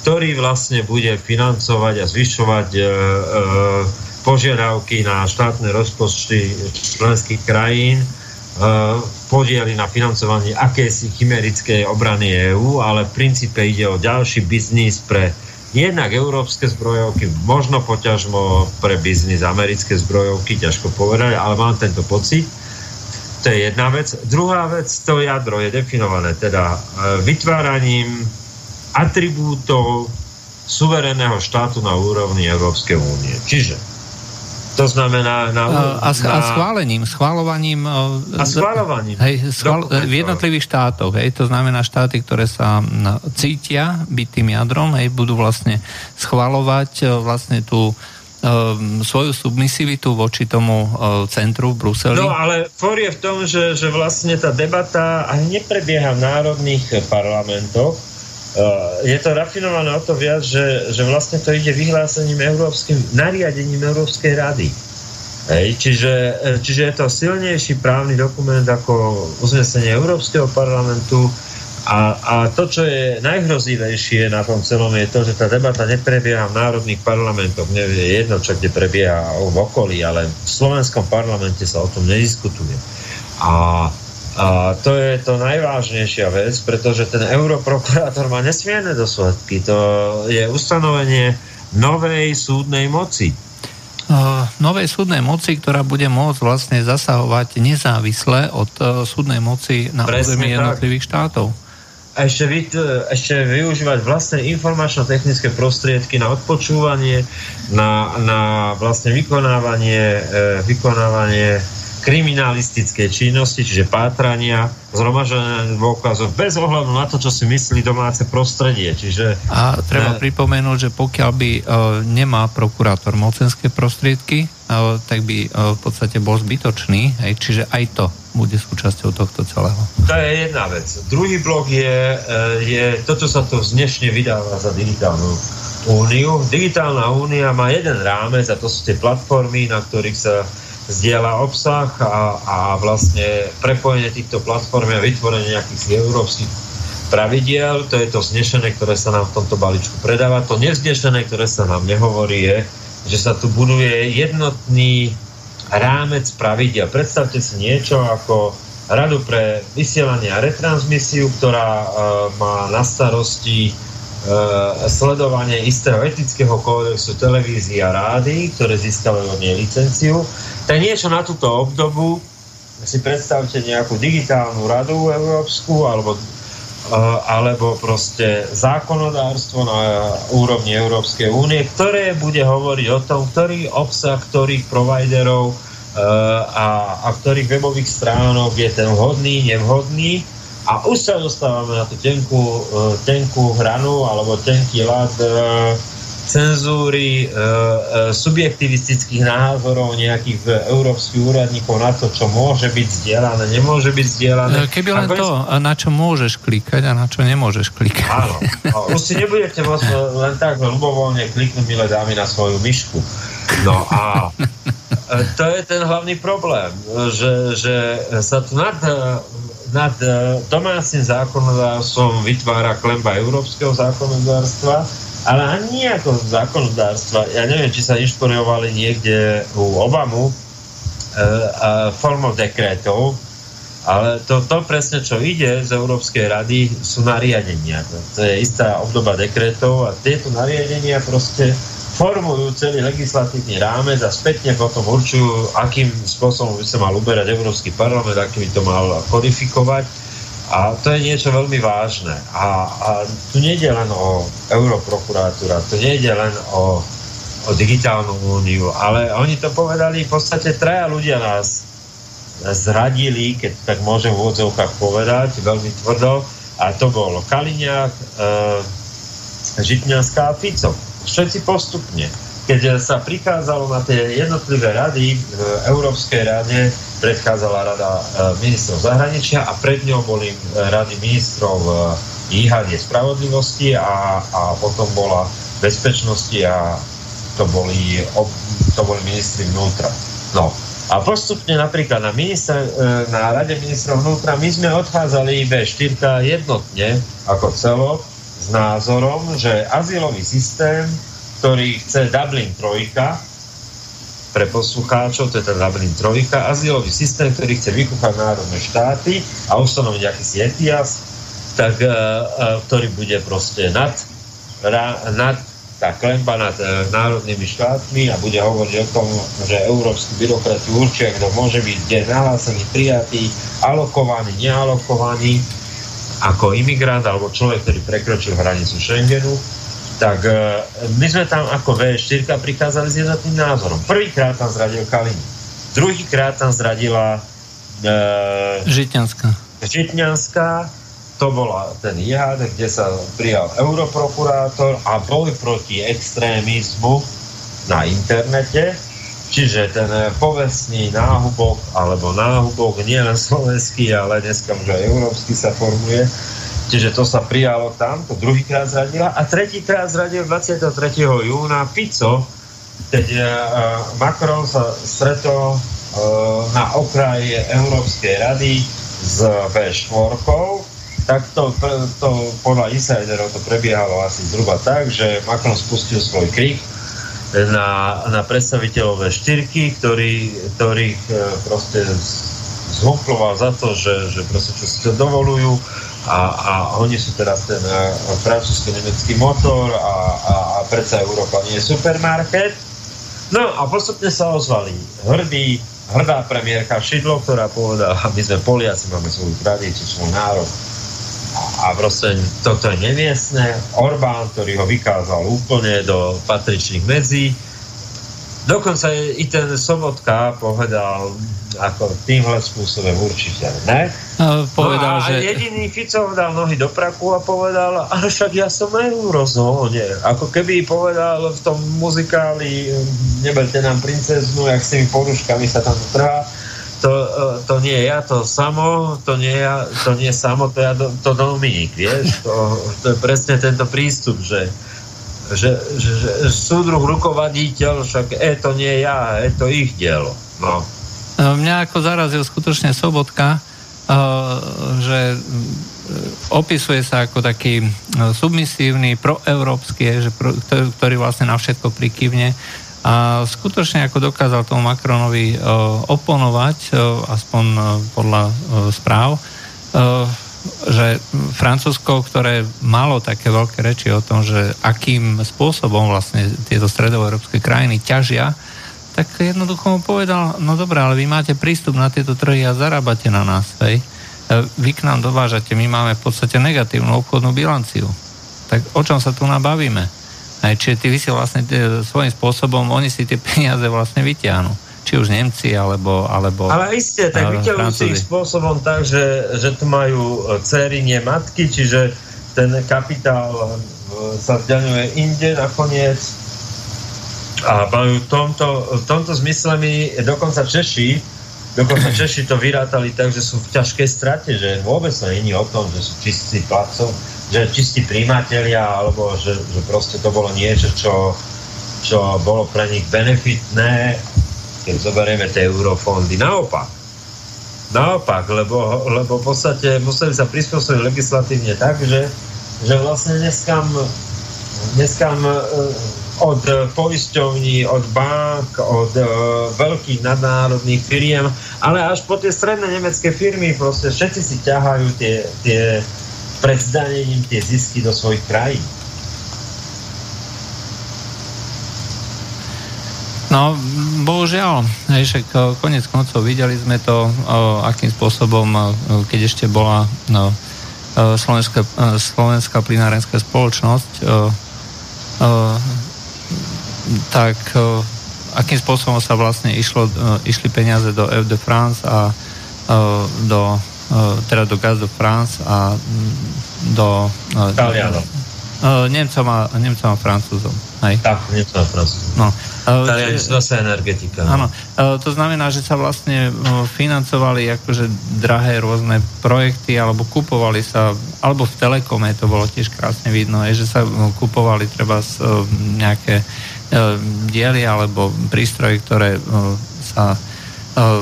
ktorý vlastne bude financovať a zvyšovať e, e, požiadavky na štátne rozpočty členských krajín, e, podiely na financovanie akési chimerickej obrany EÚ, ale v princípe ide o ďalší biznis pre jednak európske zbrojovky, možno poťažmo pre biznis americké zbrojovky, ťažko povedať, ale mám tento pocit. To je jedna vec. Druhá vec, to jadro je definované teda e, vytváraním atribútov suverénneho štátu na úrovni Európskej únie. Čiže to znamená na, a, na... a schválením, schválovaním a schválovaním hej, schvál, v jednotlivých štátoch, hej, to znamená štáty, ktoré sa cítia byť tým jadrom, hej, budú vlastne schvalovať e, vlastne tú um, svoju submisivitu voči tomu uh, centru v Bruseli. No ale for je v tom, že, že vlastne tá debata aj neprebieha v národných parlamentoch, je to rafinované o to viac, že, že vlastne to ide vyhlásením európskym, nariadením Európskej rady. Hej, čiže, eh, čiže je to silnejší právny dokument ako uznesenie Európskeho parlamentu a, a to, čo je najhrozivejšie na tom celom, je to, že tá debata neprebieha v národných parlamentoch. Nevie jedno, čo kde prebieha v okolí, ale v slovenskom parlamente sa o tom nediskutuje. A a to je to najvážnejšia vec, pretože ten europrokurátor má nesmierne dosledky. To je ustanovenie novej súdnej moci. Uh, novej súdnej moci, ktorá bude môcť vlastne zasahovať nezávisle od uh, súdnej moci na území jednotlivých štátov. A ešte, vy, ešte využívať vlastné informačno-technické prostriedky na odpočúvanie, na, na vlastne vykonávanie, e, vykonávanie kriminalistické činnosti, čiže pátrania, zhromažené dôkazov, bez ohľadu na to, čo si myslí domáce prostredie. Čiže, a treba ne... pripomenúť, že pokiaľ by uh, nemá prokurátor mocenské prostriedky, uh, tak by uh, v podstate bol zbytočný, hej, čiže aj to bude súčasťou tohto celého. To je jedna vec. Druhý blok je, je to, čo sa to dnešne vydáva za digitálnu úniu. Digitálna únia má jeden rámec a to sú tie platformy, na ktorých sa zdieľa obsah a, a vlastne prepojenie týchto platform a vytvorenie nejakých európskych pravidiel, to je to znešené, ktoré sa nám v tomto balíčku predáva. To nevznešené, ktoré sa nám nehovorí, je, že sa tu buduje jednotný rámec pravidiel. Predstavte si niečo ako radu pre vysielanie a retransmisiu, ktorá uh, má na starosti uh, sledovanie istého etického kódexu televízií a rády, ktoré získali od nej licenciu to je niečo na túto obdobu, si predstavte nejakú digitálnu radu európsku alebo, uh, alebo proste zákonodárstvo na úrovni Európskej únie, ktoré bude hovoriť o tom, ktorý obsah ktorých providerov uh, a, a ktorých webových stránok je ten vhodný, nevhodný. A už sa dostávame na tú tenkú, uh, tenkú hranu alebo tenký uh, cenzúry, e, e, subjektivistických názorov nejakých európskych úradníkov na to, čo môže byť zdieľané, nemôže byť zdieľané. E, keby len to, a na čo môžeš klikať a na čo nemôžeš klikať. Áno, už si nebudete môcť len tak ľubovoľne kliknúť, milé dámy, na svoju myšku. No a e, to je ten hlavný problém, že, že sa tu nad nad domácim zákonodárstvom vytvára klemba európskeho zákonodárstva, ale ani nie ako zákonodárstva. Ja neviem, či sa inšpirovali niekde u Obamu e, formou dekrétov, ale to, to presne, čo ide z Európskej rady, sú nariadenia. To, to je istá obdoba dekrétov a tieto nariadenia proste formujú celý legislatívny rámec a spätne potom určujú, akým spôsobom by sa mal uberať Európsky parlament, aký by to mal kodifikovať. A to je niečo veľmi vážne. A, a tu nejde len o europrokuratúra, tu nejde len o, o digitálnu úniu, ale oni to povedali, v podstate traja ľudia nás zradili, keď tak môžem v úvodzovkách povedať, veľmi tvrdo, a to bol Kaliňák, e, Žitňanská a Fico všetci postupne. Keď sa prichádzalo na tie jednotlivé rady, v Európskej rade predchádzala rada e, ministrov zahraničia a pred ňou boli e, rady ministrov IHD e, spravodlivosti a, a potom bola bezpečnosti a to boli, to boli ministri vnútra. No, a postupne napríklad na, minister, na Rade ministrov vnútra my sme odchádzali V4 jednotne ako celok s názorom, že azylový systém, ktorý chce Dublin 3, pre poslucháčov, to je ten Dublin 3, azylový systém, ktorý chce vykúchať národné štáty a ustanoviť akýsi ETIAS, tak, uh, uh, ktorý bude proste nad, ra, nad tá klemba nad uh, národnými štátmi a bude hovoriť o tom, že európsky byrokrati určia, kto môže byť kde nahlásený, prijatý, alokovaný, nealokovaný ako imigrant alebo človek, ktorý prekročil hranicu Schengenu, tak uh, my sme tam ako V4 prikázali s jednotným názorom. Prvýkrát tam zradil Kalini. Druhýkrát tam zradila uh, Žitňanská. Žitňanská, to bola ten IHD, kde sa prijal europrokurátor a boj proti extrémizmu na internete Čiže ten povestný náhubok, alebo náhubok nie len slovenský, ale dneska už aj európsky sa formuje. Čiže to sa prijalo tam, to druhýkrát zradila. A tretíkrát zradil 23. júna Fico, keď uh, Macron sa stretol uh, na okraji Európskej rady s V4, tak to, to podľa insiderov to prebiehalo asi zhruba tak, že Macron spustil svoj krik na, na predstaviteľové štyrky, ktorý, ktorých e, proste zhuploval za to, že, že proste čo si to dovolujú a, a oni sú teraz ten e, francúzsko-nemecký motor a, a, a predsa Európa nie je supermarket. No a postupne sa ozvali hrdí, hrdá premiérka Šidlo, ktorá povedala, *laughs* my sme Poliaci, máme svoju tradíciu, svoj národ a proste toto je neviesne. Orbán, ktorý ho vykázal úplne do patričných medzí. Dokonca i ten Sobotka povedal ako týmhle spôsobom určite ne. No, povedal, no a že... jediný Fico dal nohy do praku a povedal, ale však ja som eurozóne. Ako keby povedal v tom muzikáli Neberte nám princeznu, jak s tými poruškami sa tam trvá to, e, to nie je ja, to samo, to nie ja, to nie samo, to ja, to Dominik, vieš, to, to je presne tento prístup, že, že, že, že súdruh rukovaditeľ, však e, to nie ja, je to ich dielo, no. E, mňa ako zarazil skutočne Sobotka, e, že opisuje sa ako taký submisívny, proeurópsky, že ktorý vlastne na všetko prikývne a skutočne ako dokázal tomu Macronovi oponovať, aspoň podľa správ, že Francúzsko, ktoré malo také veľké reči o tom, že akým spôsobom vlastne tieto stredoeurópske krajiny ťažia, tak jednoducho mu povedal, no dobré, ale vy máte prístup na tieto trhy a zarábate na nás, hej? Vy k nám dovážate, my máme v podstate negatívnu obchodnú bilanciu. Tak o čom sa tu nabavíme? Aj, čiže ty vy si vlastne tie, svojím spôsobom, oni si tie *laughs* peniaze vlastne vyťahnú. Či už Nemci, alebo... alebo Ale isté, tak vyťahujú si ich spôsobom tak, že, že tu majú e, dcery, nie matky, čiže ten kapitál v sa zdaňuje inde nakoniec. A v tomto, v tomto zmysle mi dokonca Češi, dokonca *clears throat* Češi to vyrátali tak, že sú v ťažkej strate, že vôbec to není o tom, že sú čistí placov, že čistí príjmatelia, alebo že, že proste to bolo niečo, čo, čo bolo pre nich benefitné, keď zoberieme tie eurofondy. Naopak, naopak, lebo, lebo v podstate museli sa prispôsobiť legislatívne tak, že, že vlastne dneskam, dneskam e, od poisťovní, od bank, od uh, veľkých nadnárodných firiem, ale až po tie stredné nemecké firmy, proste všetci si ťahajú tie, tie pred zdanením tie zisky do svojich krajín. No, bohužiaľ, však konec koncov videli sme to, akým spôsobom, keď ešte bola no, Slovenská, Slovenská plinárenská spoločnosť, tak akým spôsobom sa vlastne išlo, išli peniaze do F de France a do teda do Gaz de France a do... Talianov. Nemcom a, Nemcom a Francúzom. Hej? Tak, Nemcom a Francúzom. No. Sú zase energetika. Áno. To znamená, že sa vlastne financovali akože drahé rôzne projekty, alebo kupovali sa, alebo v Telekome to bolo tiež krásne vidno, je, že sa kupovali treba nejaké diely alebo prístroje, ktoré sa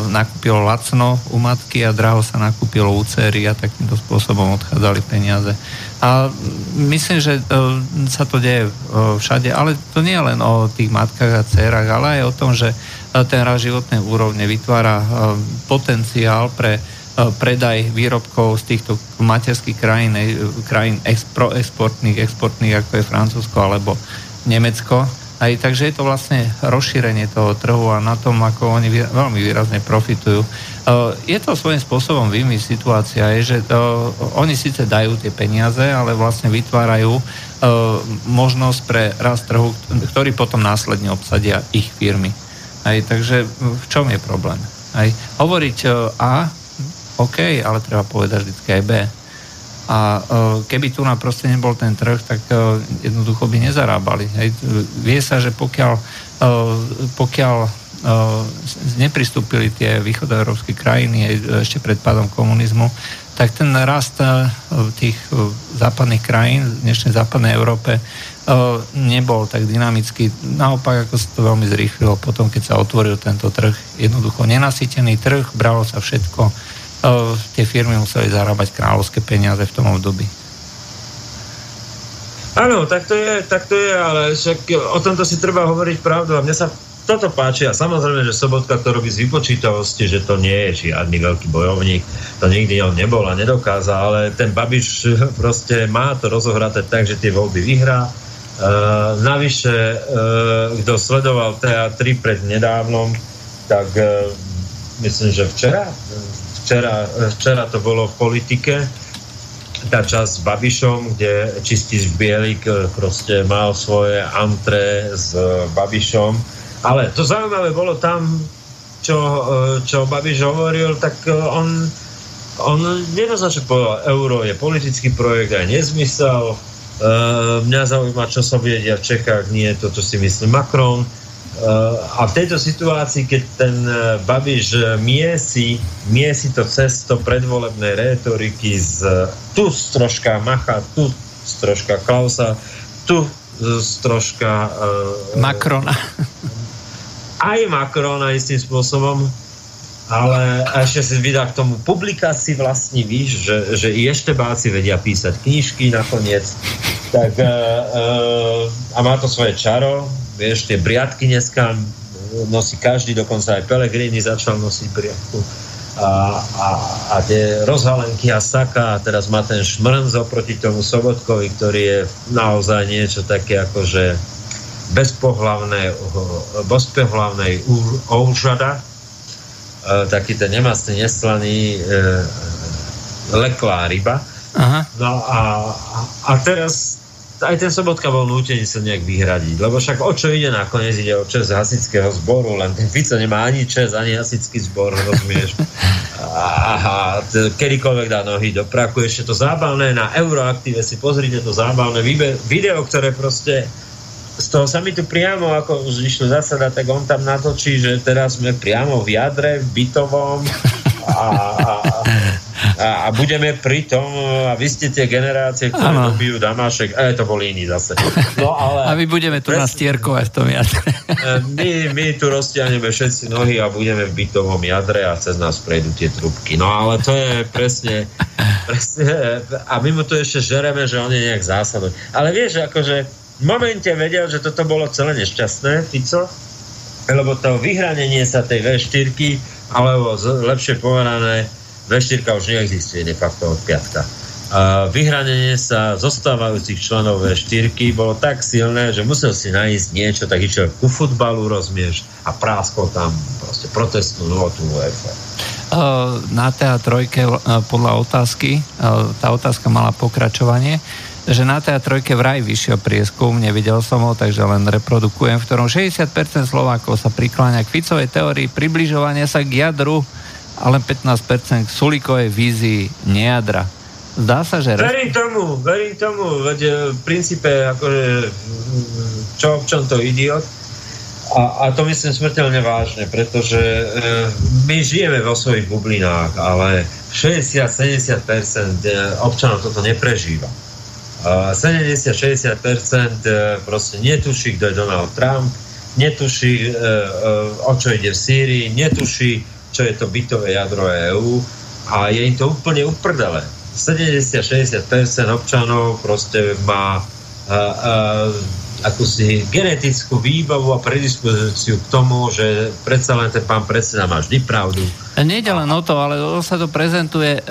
nakúpilo lacno u matky a draho sa nakúpilo u céry a takýmto spôsobom odchádzali peniaze. A myslím, že sa to deje všade, ale to nie je len o tých matkách a dcerách, ale aj o tom, že ten rast životnej úrovne vytvára potenciál pre predaj výrobkov z týchto materských krajín, krajín exportných, exportných, ako je Francúzsko alebo Nemecko, aj, takže je to vlastne rozšírenie toho trhu a na tom, ako oni veľmi výrazne profitujú. Je to svojím spôsobom výmy situácia, je, že oni síce dajú tie peniaze, ale vlastne vytvárajú možnosť pre rast trhu, ktorý potom následne obsadia ich firmy. Aj, takže v čom je problém? Aj, hovoriť A, OK, ale treba povedať vždy aj B. A keby tu na proste nebol ten trh, tak jednoducho by nezarábali. Hej. Vie sa, že pokiaľ, pokiaľ nepristúpili tie východoeurópske krajiny ešte pred pádom komunizmu, tak ten rast tých západných krajín v dnešnej západnej Európe nebol tak dynamický. Naopak, ako sa to veľmi zrýchlilo potom, keď sa otvoril tento trh. Jednoducho nenasytený trh, bralo sa všetko, tie firmy museli zarábať kráľovské peniaze v tom období. Áno, tak to je, tak to je, ale však o tomto si treba hovoriť pravdu a mne sa toto páči a samozrejme, že Sobotka to robí z vypočítavosti, že to nie je žiadny veľký bojovník, to nikdy on nebol a nedokázal, ale ten Babiš *laughs* proste má to rozohraté tak, že tie voľby vyhrá. Uh, navyše, uh, kto sledoval TA3 pred nedávnom, tak uh, myslím, že včera, Včera, včera to bolo v politike, tá časť s Babišom, kde Čistíš Bielik proste mal svoje antre s Babišom. Ale to zaujímavé bolo tam, čo, eh, čo Babiš hovoril, tak eh, on, on jednoznačne povedal, euro je politický projekt aj nezmysel. Mňa zaujíma, čo sa vedia v Čechách, nie to, čo si myslí Macron a v tejto situácii, keď ten e, Babiš e, miesi, miesi to cesto predvolebnej rétoriky z tu troška Macha, tu troška Klausa, tu z troška... Uh, Macrona. *laughs* Aj Macrona istým spôsobom, ale ešte si vydá k tomu publikácii vlastní, víš, že, že i ešte báci vedia písať knížky nakoniec. Tak, uh, uh, a má to svoje čaro, Vieš, tie briadky dneska nosí každý, dokonca aj Pelegrini začal nosiť briadku. A, a, a tie rozhalenky a saka a teraz má ten šmrnz oproti tomu Sobotkovi, ktorý je naozaj niečo také ako, že bezpohlavnej oužada, e, taký ten nemastný, neslaný e, leklá ryba. Aha. No a, a teraz aj ten Sobotka bol nútený sa nejak vyhradiť, lebo však o čo ide nakoniec, ide o čes hasického zboru, len ten Fico nemá ani čes, ani hasický zbor, rozumieš? *laughs* A, kedykoľvek dá nohy do praku, ešte to zábavné na Euroaktive si pozrite to zábavné video, ktoré proste z toho sa mi tu priamo, ako už išlo zasada, tak on tam natočí, že teraz sme priamo v jadre, v bytovom a, a, a, a budeme pri tom, a vy ste tie generácie, ktoré ano. dobijú Damášek, e, to bol iný zase. No, ale, a my budeme tu nastierkovať v tom jadre. E, my, my tu roztiahneme všetci nohy a budeme v bytovom jadre a cez nás prejdú tie trubky. No ale to je presne, presne a my mu tu ešte žereme, že on je nejak zásadný. Ale vieš, akože v momente vedel, že toto bolo celé nešťastné, Fico, lebo to vyhranenie sa tej V4, alebo lepšie povedané, V4 už neexistuje de facto od piatka. A vyhranenie sa zostávajúcich členov V4 bolo tak silné, že musel si nájsť niečo, tak išiel ku futbalu, rozumieš, a práskol tam proste protestnú notu UEFA. Na teatrojke podľa otázky, tá otázka mala pokračovanie, že na teatrojke vraj vyšiel prieskum, nevidel som ho, takže len reprodukujem, v ktorom 60% Slovákov sa prikláňa k Ficovej teórii približovania sa k jadru a len 15% k Sulikovej vízii nejadra. Zdá sa, že... Verím tomu, verím tomu, veď e, v princípe akože čo občan to idiot a, a to myslím smrteľne vážne, pretože e, my žijeme vo svojich bublinách, ale 60-70% e, občanov toto neprežíva. 70-60% proste netuší, kto je Donald Trump, netuší, o čo ide v Sýrii, netuší, čo je to bytové jadro EÚ a je im to úplne uprdele. 70-60% občanov proste má akúsi genetickú výbavu a predispozíciu k tomu, že predsa len ten pán predseda má vždy pravdu. Nejde len o to, ale sa to prezentuje, e,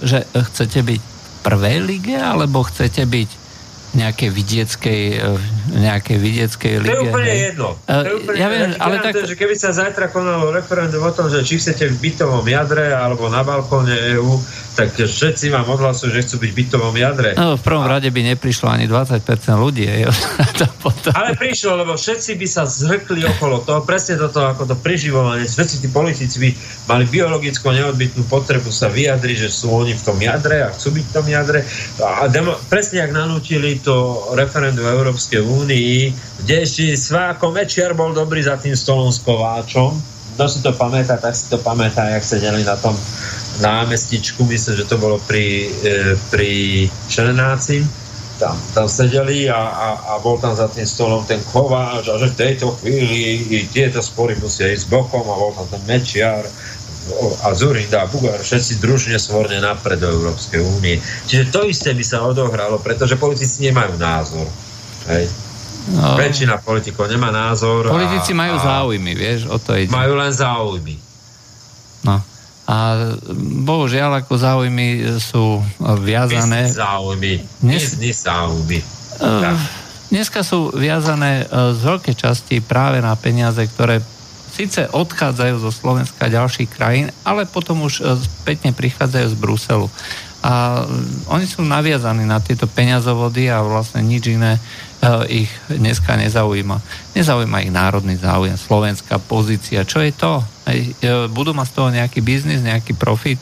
že chcete byť prvej lige, alebo chcete byť nejakej vidieckej, e, nejakej vidieckej lige. To je úplne hej. jedno. To je úplne, ja viem, ale tak... To, že keby sa zajtra konalo referendum o tom, že či chcete v bytovom jadre alebo na balkóne EÚ, tak všetci vám odhlasujú, že chcú byť v bytovom jadre. No, v prvom a... rade by neprišlo ani 20% ľudí. Hej. potom... Ale prišlo, lebo všetci by sa zhrkli okolo toho, presne toto ako to priživovanie. Všetci tí politici by mali biologickú neodbytnú potrebu sa vyjadriť, že sú oni v tom jadre a chcú byť v tom jadre. A demo, presne ak nanútili to referendum Európskej únii, kde ešte Sváko Mečiar bol dobrý za tým stolom s Kováčom. Kto si to pamätá, tak si to pamätá, jak sedeli na tom námestičku, myslím, že to bolo pri, e, pri Čelenáci, tam, tam sedeli a, a, a bol tam za tým stolom ten kováč a že v tejto chvíli i tieto spory musia ísť bokom a bol tam ten Mečiar a Zurinda a Bugár, všetci družne svorne napred do Európskej únie. Čiže to isté by sa odohralo, pretože politici nemajú názor. Hej. No. Väčšina politikov nemá názor. Politici a, majú a záujmy, vieš, o to ide. Majú len záujmy. No. A bohužiaľ, ako záujmy sú viazané... záujmy. Dnes... záujmy. Uh, dneska sú viazané uh, z veľkej časti práve na peniaze, ktoré síce odchádzajú zo Slovenska a ďalších krajín, ale potom už uh, spätne prichádzajú z Bruselu. A oni sú naviazaní na tieto peňazovody a vlastne nič iné ich dneska nezaujíma. Nezaujíma ich národný záujem, slovenská pozícia. Čo je to? Eh, budú mať z toho nejaký biznis, nejaký profit?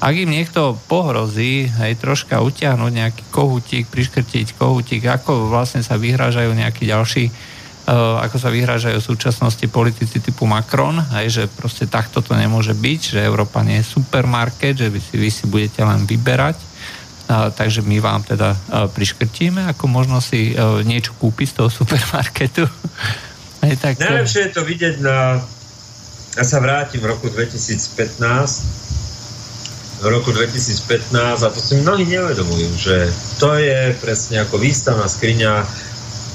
Ak im niekto pohrozí, hej, troška utiahnuť nejaký kohutík, priškrtiť kohutík, ako vlastne sa vyhrážajú nejakí ďalší, uh, ako sa vyhrážajú v súčasnosti politici typu Macron, hej, že proste takto to nemôže byť, že Európa nie je supermarket, že vy si, vy si budete len vyberať takže my vám teda priškrtíme, ako možno si a, niečo kúpiť z toho supermarketu. *laughs* Aj tak, Najlepšie je to vidieť na... Ja sa vrátim v roku 2015 v roku 2015 a to si mnohí neuvedomujú, že to je presne ako výstavná skriňa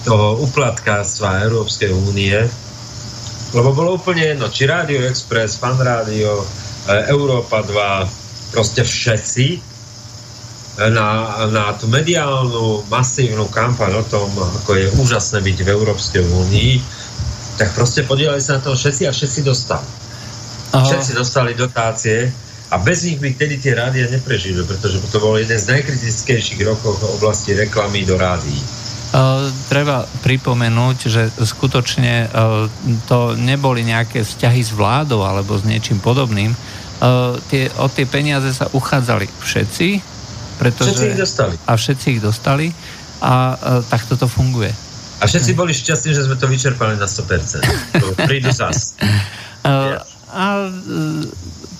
toho uplatkárstva Európskej únie, lebo bolo úplne jedno, či Radio Express, Fan Radio, e, Európa 2, proste všetci na, na tú mediálnu masívnu kampaň o tom, ako je úžasné byť v Európskej únii, tak proste podielali sa na tom všetci a všetci dostali. Aha. Všetci dostali dotácie a bez nich by vtedy tie rádia neprežili, pretože to bol jeden z najkritickejších rokov v oblasti reklamy do rádií. treba pripomenúť, že skutočne to neboli nejaké vzťahy s vládou alebo s niečím podobným. Tie, o tie peniaze sa uchádzali všetci, pretože... Všetci ich dostali. A všetci ich dostali a takto to funguje. A všetci boli šťastní, že sme to vyčerpali na 100%. To prídu zas. *laughs* A, a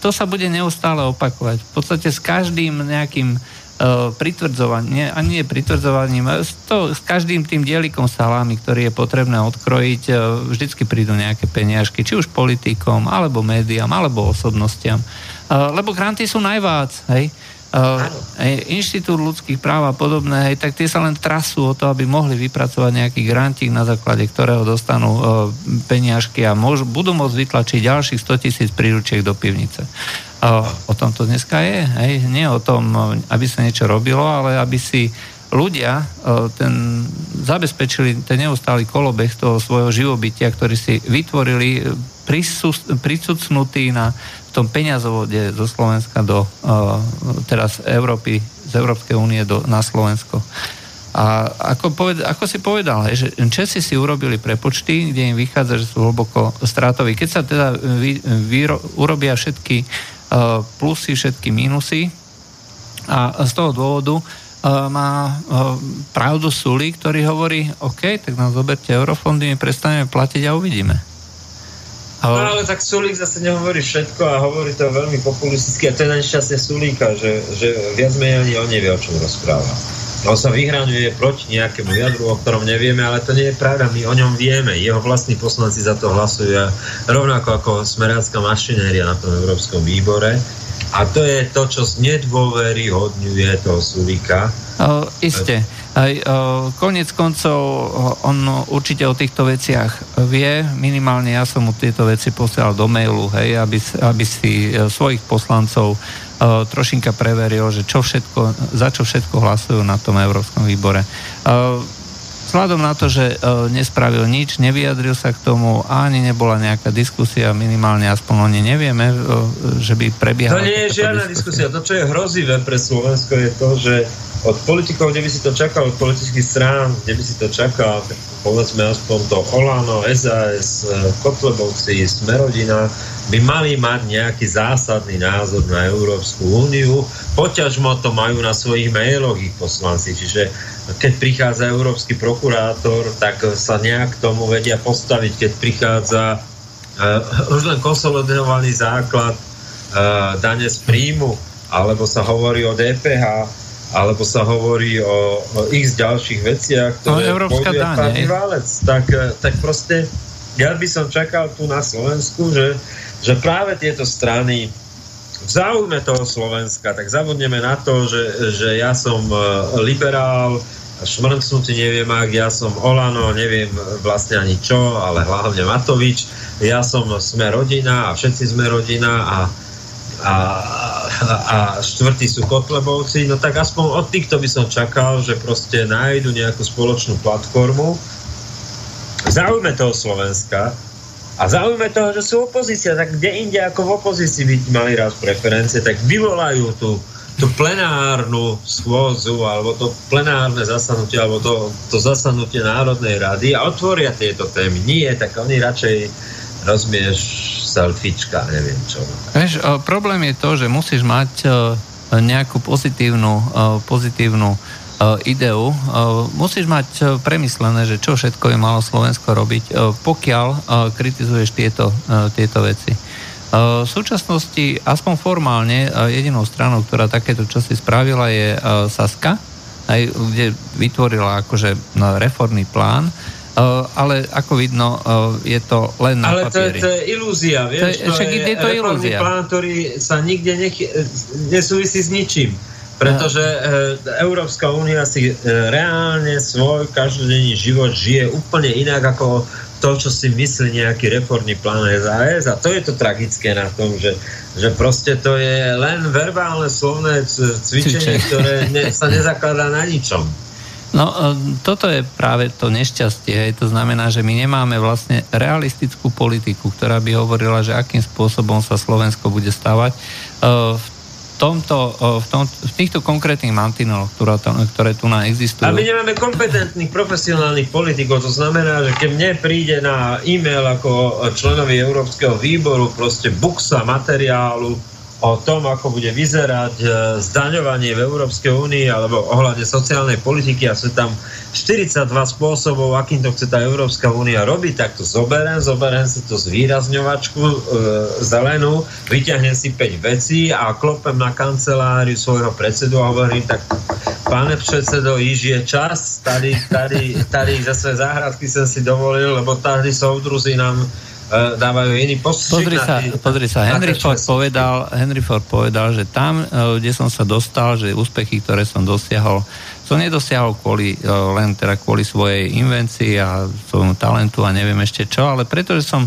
to sa bude neustále opakovať. V podstate s každým nejakým uh, pritvrdzovaním, a nie pritvrdzovaním, to, s každým tým dielikom salámy, ktorý je potrebné odkrojiť, uh, vždycky prídu nejaké peniažky, či už politikom, alebo médiám, alebo osobnostiam. Uh, lebo granty sú najvác, hej. Inštitút ľudských práv a podobné, hej, tak tie sa len trasú o to, aby mohli vypracovať nejaký grantík, na základe ktorého dostanú uh, peniažky a môž, budú môcť vytlačiť ďalších 100 tisíc príručiek do pivnice. Uh, o tom to dneska je, hej, nie o tom, aby sa niečo robilo, ale aby si ľudia uh, ten, zabezpečili ten neustály kolobeh toho svojho živobytia, ktorý si vytvorili prisucnutý na tom peňazovode zo Slovenska do uh, teraz Európy, z Európskej únie do, na Slovensko. A ako, poved, ako si povedal, že Česi si urobili prepočty, kde im vychádza, že sú hlboko strátoví. Keď sa teda vy, vy, urobia všetky uh, plusy, všetky mínusy a z toho dôvodu uh, má pravdu Suli, ktorý hovorí, OK, tak nám zoberte eurofondy, my prestaneme platiť a uvidíme. No ale tak Sulík zase nehovorí všetko a hovorí to veľmi populisticky a to je nešťastie Sulíka, že, že viac menej ani on nevie, o čom rozpráva. On sa vyhraňuje proti nejakému jadru, o ktorom nevieme, ale to nie je pravda, my o ňom vieme. Jeho vlastní poslanci za to hlasujú, rovnako ako smerácká mašinéria na tom Európskom výbore. A to je to, čo nedôvery hodňuje toho Sulíka. O, iste. Aj, o, konec koncov on určite o týchto veciach vie, minimálne ja som mu tieto veci posielal do mailu, hej, aby, aby si e, svojich poslancov o, trošinka preveril, že čo všetko, za čo všetko hlasujú na tom Európskom výbore. O, vzhľadom na to, že uh, nespravil nič, nevyjadril sa k tomu, ani nebola nejaká diskusia, minimálne aspoň oni nevieme, uh, že by prebiehala. To nie je žiadna diskusia. To, čo je hrozivé pre Slovensko, je to, že od politikov, kde by si to čakal, od politických strán, kde by si to čakal, tak povedzme aspoň to Olano, SAS, Kotlebovci, Smerodina, by mali mať nejaký zásadný názor na Európsku úniu. Poťažmo to majú na svojich mailoch ich poslanci, čiže keď prichádza Európsky prokurátor, tak sa nejak tomu vedia postaviť, keď prichádza uh, už len konsolidovaný základ uh, dane z príjmu, alebo sa hovorí o DPH, alebo sa hovorí o, o x ďalších veciach, ktoré no, pôjde válec, tak, tak proste ja by som čakal tu na Slovensku, že, že práve tieto strany v záujme toho Slovenska, tak zavodneme na to, že, že ja som e, liberál, šmrcnutý neviem ak, ja som Olano, neviem vlastne ani čo, ale hlavne Matovič, ja som sme rodina a všetci sme rodina a a, a štvrtí sú Kotlebovci, no tak aspoň od týchto by som čakal, že proste nájdu nejakú spoločnú platformu. Zaujme toho Slovenska a zaujme toho, že sú opozícia, tak kde inde ako v opozícii by mali raz preferencie, tak vyvolajú tú, tú plenárnu schôzu alebo to plenárne zasadnutie alebo to, to zasadnutie Národnej rady a otvoria tieto témy. Nie, tak oni radšej rozumieš selfiečka, neviem čo. Vieš, problém je to, že musíš mať nejakú pozitívnu, pozitívnu ideu. Musíš mať premyslené, že čo všetko je malo Slovensko robiť, pokiaľ kritizuješ tieto, tieto veci. V súčasnosti, aspoň formálne, jedinou stranou, ktorá takéto čosi spravila, je Saska, kde vytvorila akože reformný plán, ale ako vidno, uh, je to len na ale papieri. Ale to, to je ilúzia, vieš? To je, to však je, je to ilúzia. plán, ktorý sa nikde nech, nesúvisí s ničím. Pretože uh, Európska únia si uh, reálne svoj každodenný život žije úplne inak ako to, čo si myslí nejaký reformný plán SAS a to je to tragické na tom, že, že proste to je len verbálne slovné cvičenie, ktoré ne, sa *laughs* nezakladá na ničom. No, e, toto je práve to nešťastie. Hej. To znamená, že my nemáme vlastne realistickú politiku, ktorá by hovorila, že akým spôsobom sa Slovensko bude stavať. E, v tomto, v, tom, v týchto konkrétnych mantineloch, ktoré, ktoré tu na existujú. A my nemáme kompetentných profesionálnych politikov, to znamená, že keď mne príde na e-mail ako členovi Európskeho výboru proste buksa materiálu o tom, ako bude vyzerať e, zdaňovanie v Európskej únii alebo ohľadne sociálnej politiky a sú tam 42 spôsobov, akým to chce tá Európska únia robiť, tak to zoberiem, zoberiem si to zvýrazňovačku e, zelenú, vyťahnem si 5 vecí a klopem na kanceláriu svojho predsedu a hovorím, tak pane predsedo, již je čas, tady, tady, tady svoje záhradky som si dovolil, lebo tady soudruzi nám dávajú iný postřik pozri sa, tý, pozri sa, Henry Ford, povedal, Henry Ford povedal, že tam, e, kde som sa dostal, že úspechy, ktoré som dosiahol, som nedosiahol kvôli, e, len teda kvôli svojej invencii a svojmu talentu a neviem ešte čo, ale pretože som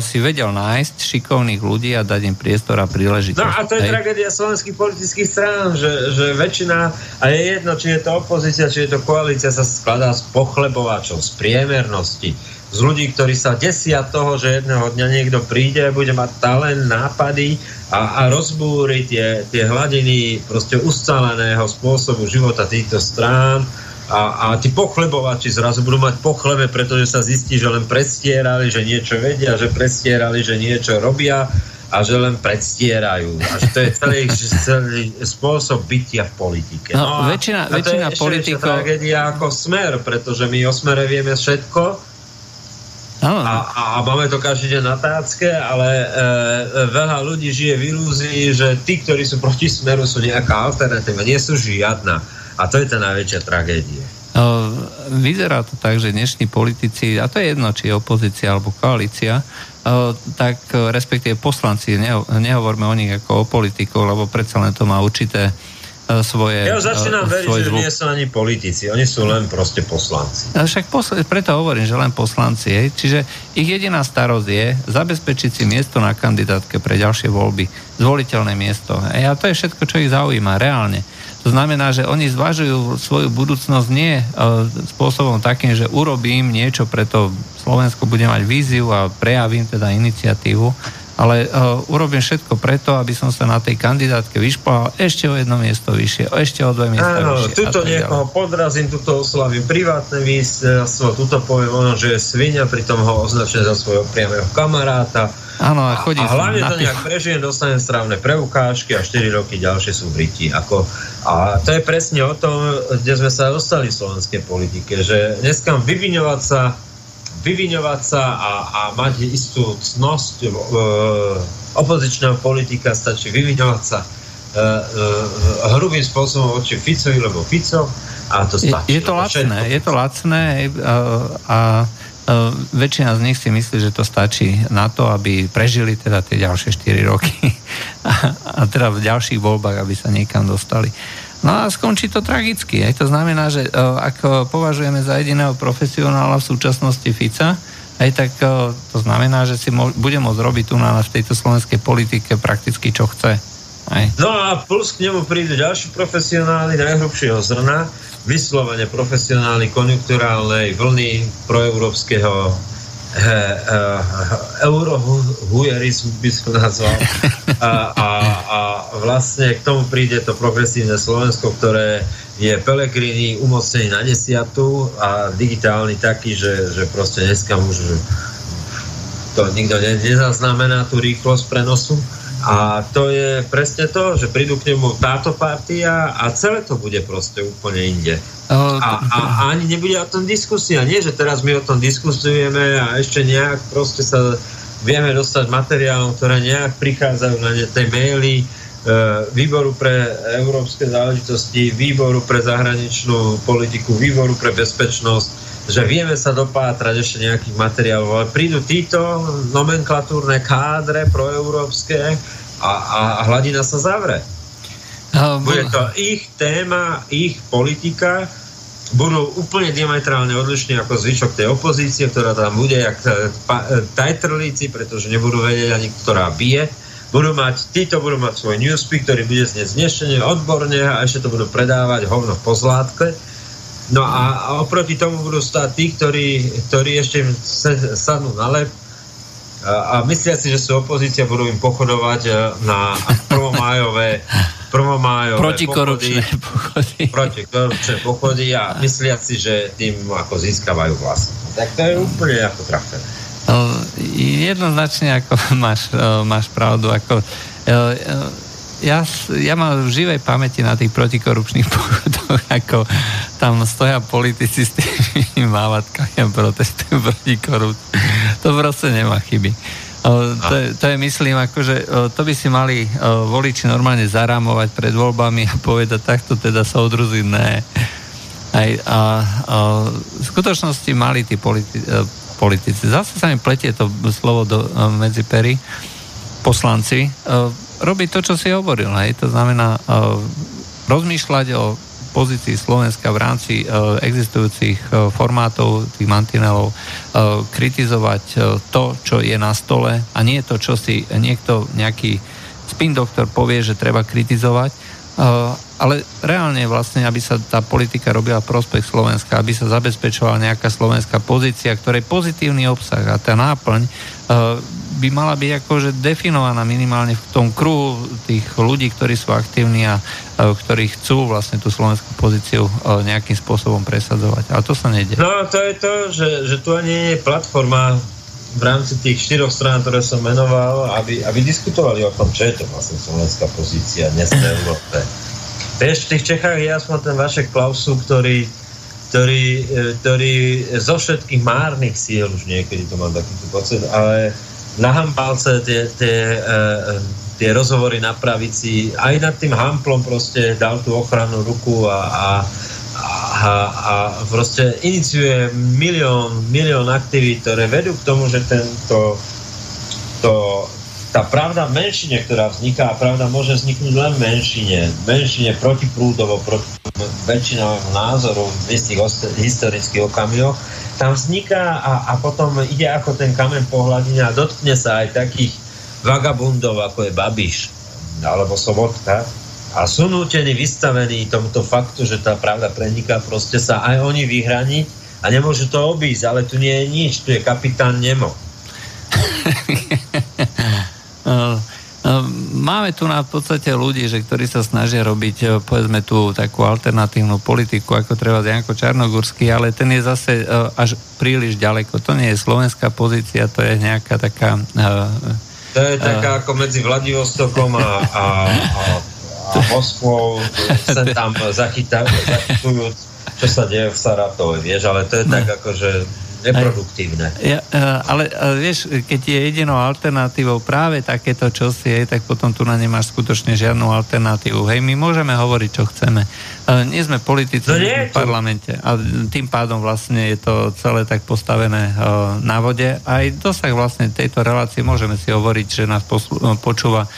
si vedel nájsť šikovných ľudí a dať im priestor a príležitosť. No a to je Hej. tragédia slovenských politických strán, že, že väčšina, a je jedno, či je to opozícia, či je to koalícia, sa skladá z pochlebovačov, z priemernosti z ľudí, ktorí sa desia toho, že jedného dňa niekto príde, bude mať talent, nápady a, a rozbúri tie, tie hladiny proste ustaleného spôsobu života týchto strán a, a tí pochlebovači zrazu budú mať pochlebe, pretože sa zistí, že len predstierali, že niečo vedia, že predstierali, že niečo robia a že len predstierajú. A že to je celý, *laughs* celý spôsob bytia v politike. No, no väčšina, a, väčšina to je politikov... tragédia ako smer, pretože my o smere vieme všetko, a, a, a máme to každý deň na tácke, ale e, e, veľa ľudí žije v ilúzii, že tí, ktorí sú proti smeru, sú nejaká alternatíva. Nie sú žiadna. A to je tá najväčšia tragédia. No, vyzerá to tak, že dnešní politici, a to je jedno, či je opozícia alebo koalícia, tak respektíve poslanci, neho, nehovorme o nich ako o politikov, lebo predsa len to má určité E, svoje... Ja začínam veriť, že zvuk. nie sú ani politici, oni sú len proste poslanci. A však posl- preto hovorím, že len poslanci. Hej. Čiže ich jediná starosť je zabezpečiť si miesto na kandidátke pre ďalšie voľby, zvoliteľné miesto. Hej. A to je všetko, čo ich zaujíma reálne. To znamená, že oni zvažujú svoju budúcnosť nie e, spôsobom takým, že urobím niečo, preto Slovensko bude mať víziu a prejavím teda iniciatívu, ale uh, urobím všetko preto, aby som sa na tej kandidátke vyšplal ešte o jedno miesto vyššie, ešte o dve miesta Áno, vyššie. tuto niekoho podrazím, tuto oslavím privátne víťazstvo, tuto poviem ono, že je svinia, pritom ho označujem za svojho priamého kamaráta. Áno, a chodí a, a hlavne to nejak prežijem, dostanem strávne preukážky a 4 roky ďalšie sú Briti. Ako, a to je presne o tom, kde sme sa dostali v slovenskej politike, že dneska vyviňovať sa vyviňovať sa a, a mať istú cnosť e, opozičného politika, stačí vyviňovať sa e, e, hrubým spôsobom voči Ficovi, lebo Fico a to stačí. Je, je to lacné, je to lacné a, a a väčšina z nich si myslí, že to stačí na to, aby prežili teda tie ďalšie 4 roky *laughs* a, a teda v ďalších voľbách, aby sa niekam dostali. No a skončí to tragicky. Aj to znamená, že uh, ak považujeme za jediného profesionála v súčasnosti Fica, aj tak uh, to znamená, že si mo- bude môcť robiť tu na v tejto slovenskej politike prakticky čo chce. Aj. No a plus k nemu prídu ďalší profesionáli najhrubšieho zrna, vyslovene profesionáli konjunkturálnej vlny proeurópskeho eurohujerizmu by som nazval. *laughs* A, a, vlastne k tomu príde to progresívne Slovensko, ktoré je Pelegrini umocnený na desiatu a digitálny taký, že, že proste dneska už to nikto ne, nezaznamená tú rýchlosť prenosu. A to je presne to, že prídu k nemu táto partia a celé to bude proste úplne inde. A, a, a ani nebude o tom diskusia. Nie, že teraz my o tom diskusujeme a ešte nejak proste sa vieme dostať materiálom, ktoré nejak prichádzajú na ne, tej maily e, výboru pre európske záležitosti, výboru pre zahraničnú politiku, výboru pre bezpečnosť, že vieme sa dopátrať ešte nejakých materiálov, ale prídu títo nomenklatúrne kádre proeurópske a, a, a hladina sa zavre. Bude to ich téma, ich politika, budú úplne diametrálne odlišní ako zvyšok tej opozície, ktorá tam bude jak e, e, tajtrlíci, pretože nebudú vedieť ani, ktorá bije. Budú mať, títo budú mať svoj newspeak, ktorý bude znieť znešenie odborne a ešte to budú predávať hovno v pozlátke No a, a oproti tomu budú stáť tí, ktorí, ktorí ešte sadnú na lep a myslia si, že sú opozícia, budú im pochodovať e, na prvomájové prvomájové protikorupčné pochody. Protikorupčné pochody a myslia si, že tým ako získavajú vlast. Tak to je úplne ako trafené. Jednoznačne ako *laughs* máš, máš pravdu. Ako, ja, ja mám v živej pamäti na tých protikorupčných *laughs* pochodoch, ako tam stoja politici s tými *laughs* mávatkami a protestujú proti korupcii. To proste nemá chyby. To, je, to je, myslím, akože to by si mali voliči normálne zarámovať pred voľbami a povedať, takto teda sa odruziť, ne. Aj, a, a v skutočnosti mali tí politi- e, politici. Zase sa mi pletie to slovo do, e, medzi pery poslanci. E, robiť to, čo si hovoril. Hej. To znamená rozmýšľať o pozícii Slovenska v rámci uh, existujúcich uh, formátov, tých mantinelov, uh, kritizovať to, čo je na stole a nie to, čo si niekto, nejaký spin doktor povie, že treba kritizovať, ale reálne vlastne, aby sa tá politika robila prospech Slovenska, aby sa zabezpečovala nejaká slovenská pozícia, ktorej pozitívny obsah a tá náplň by mala byť akože definovaná minimálne v tom kruhu tých ľudí, ktorí sú aktívni a ktorí chcú vlastne tú slovenskú pozíciu uh, nejakým spôsobom presadzovať. Ale to sa nejde. No to je to, že, že tu ani nie je platforma v rámci tých štyroch strán, ktoré som menoval, aby, aby diskutovali o tom, čo je to vlastne slovenská pozícia dnes v Európe Vieš, v tých Čechách je aspoň ten Vašek Klausu, ktorý, ktorý, e, ktorý zo všetkých márnych síl už niekedy to mám takýto pocit, ale na hampálce tie, tie, e, e, tie rozhovory na pravici, aj nad tým hamplom proste dal tú ochrannú ruku a, a, a, a proste iniciuje milión, milión aktivít, ktoré vedú k tomu, že tento to, tá pravda v menšine, ktorá vzniká, pravda môže vzniknúť len v menšine, menšine protiprúdovo, proti väčšinovému názoru v istých historických okamihoch, tam vzniká a, a potom ide ako ten kamen po hladine a dotkne sa aj takých vagabundov, ako je Babiš alebo Sobotka a sú nútení vystavení tomuto faktu, že tá pravda preniká, proste sa aj oni vyhraniť a nemôžu to obísť, ale tu nie je nič, tu je kapitán Nemo. *laughs* Máme tu na podstate ľudí, že ktorí sa snažia robiť e, povedzme tú takú alternatívnu politiku, ako treba Janko Čarnogurský, ale ten je zase e, až príliš ďaleko. To nie je slovenská pozícia, to je nejaká taká... E, to je taká ako medzi Vladivostokom a, a, a, a Moskvou, *laughs* sem tam zachytujú, čo sa deje v Saratove, vieš, ale to je tak ako, že neproduktívne. Ja, e, ale, ale vieš, keď je jedinou alternatívou práve takéto čosi, je, tak potom tu na nemáš skutočne žiadnu alternatívu. Hej, my môžeme hovoriť, čo chceme. E, nie sme politici no nie v parlamente a tým pádom vlastne je to celé tak postavené e, na vode. Aj dosah vlastne tejto relácie môžeme si hovoriť, že nás poslu- počúva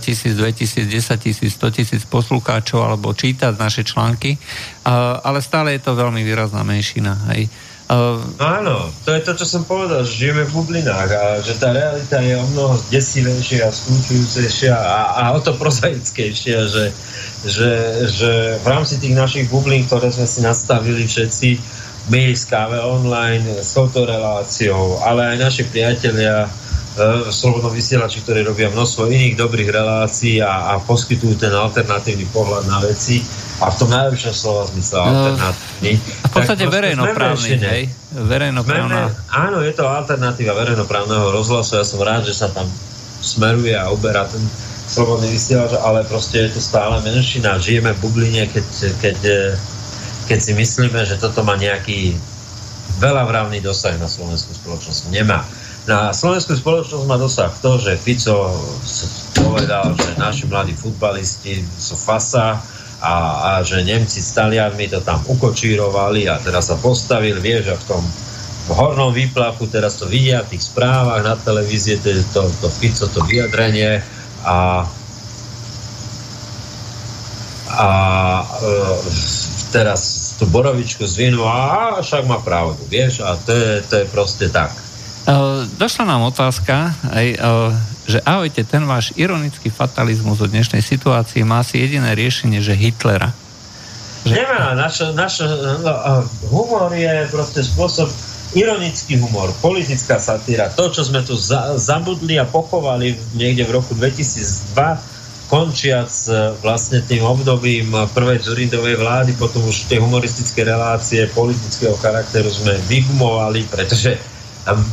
tisíc, dve tisíc, desať tisíc, sto tisíc poslucháčov alebo čítať naše články, ale stále je to veľmi výrazná menšina. Hej. Uh, áno, to je to, čo som povedal, že žijeme v bublinách a že tá realita je o mnoho desivejšia skúčujúcejšia a, a o to prozaickejšia, že, že, že v rámci tých našich bublín, ktoré sme si nastavili všetci, my z káve online, s touto reláciou, ale aj naši priatelia, v Slobodnom vysielači, ktorí robia množstvo iných dobrých relácií a, a poskytujú ten alternatívny pohľad na veci a v tom najlepšom slova zmysle no, alternatívny. A v podstate verejnoprávny, hej? Verejnoprávna. Áno, je to alternatíva verejnoprávneho rozhlasu, ja som rád, že sa tam smeruje a uberá ten slobodný vysielač, ale proste je to stále menšina. Žijeme v bubline, keď, keď, keď si myslíme, že toto má nejaký veľa dosah na slovenskú spoločnosť. Nemá na slovenskú spoločnosť má dosah to, že Fico povedal, že naši mladí futbalisti sú fasa a, a že Nemci s Talianmi to tam ukočírovali a teraz sa postavil, vieš, a v tom v hornom výplachu, teraz to vidia v tých správach na televízie, to, to, to Fico, to vyjadrenie a a e, teraz tú borovičku zvinú a však má pravdu, vieš, a to je, to je proste tak. Uh, došla nám otázka, aj, uh, že ahojte, ten váš ironický fatalizmus o dnešnej situácii má si jediné riešenie, že Hitlera. Že... Nemá, naš, naš no, humor je proste spôsob, ironický humor, politická satíra, to, čo sme tu za, zabudli a pochovali niekde v roku 2002, končiac e, vlastne tým obdobím prvej Zurindovej vlády, potom už tie humoristické relácie politického charakteru sme vygumovali, pretože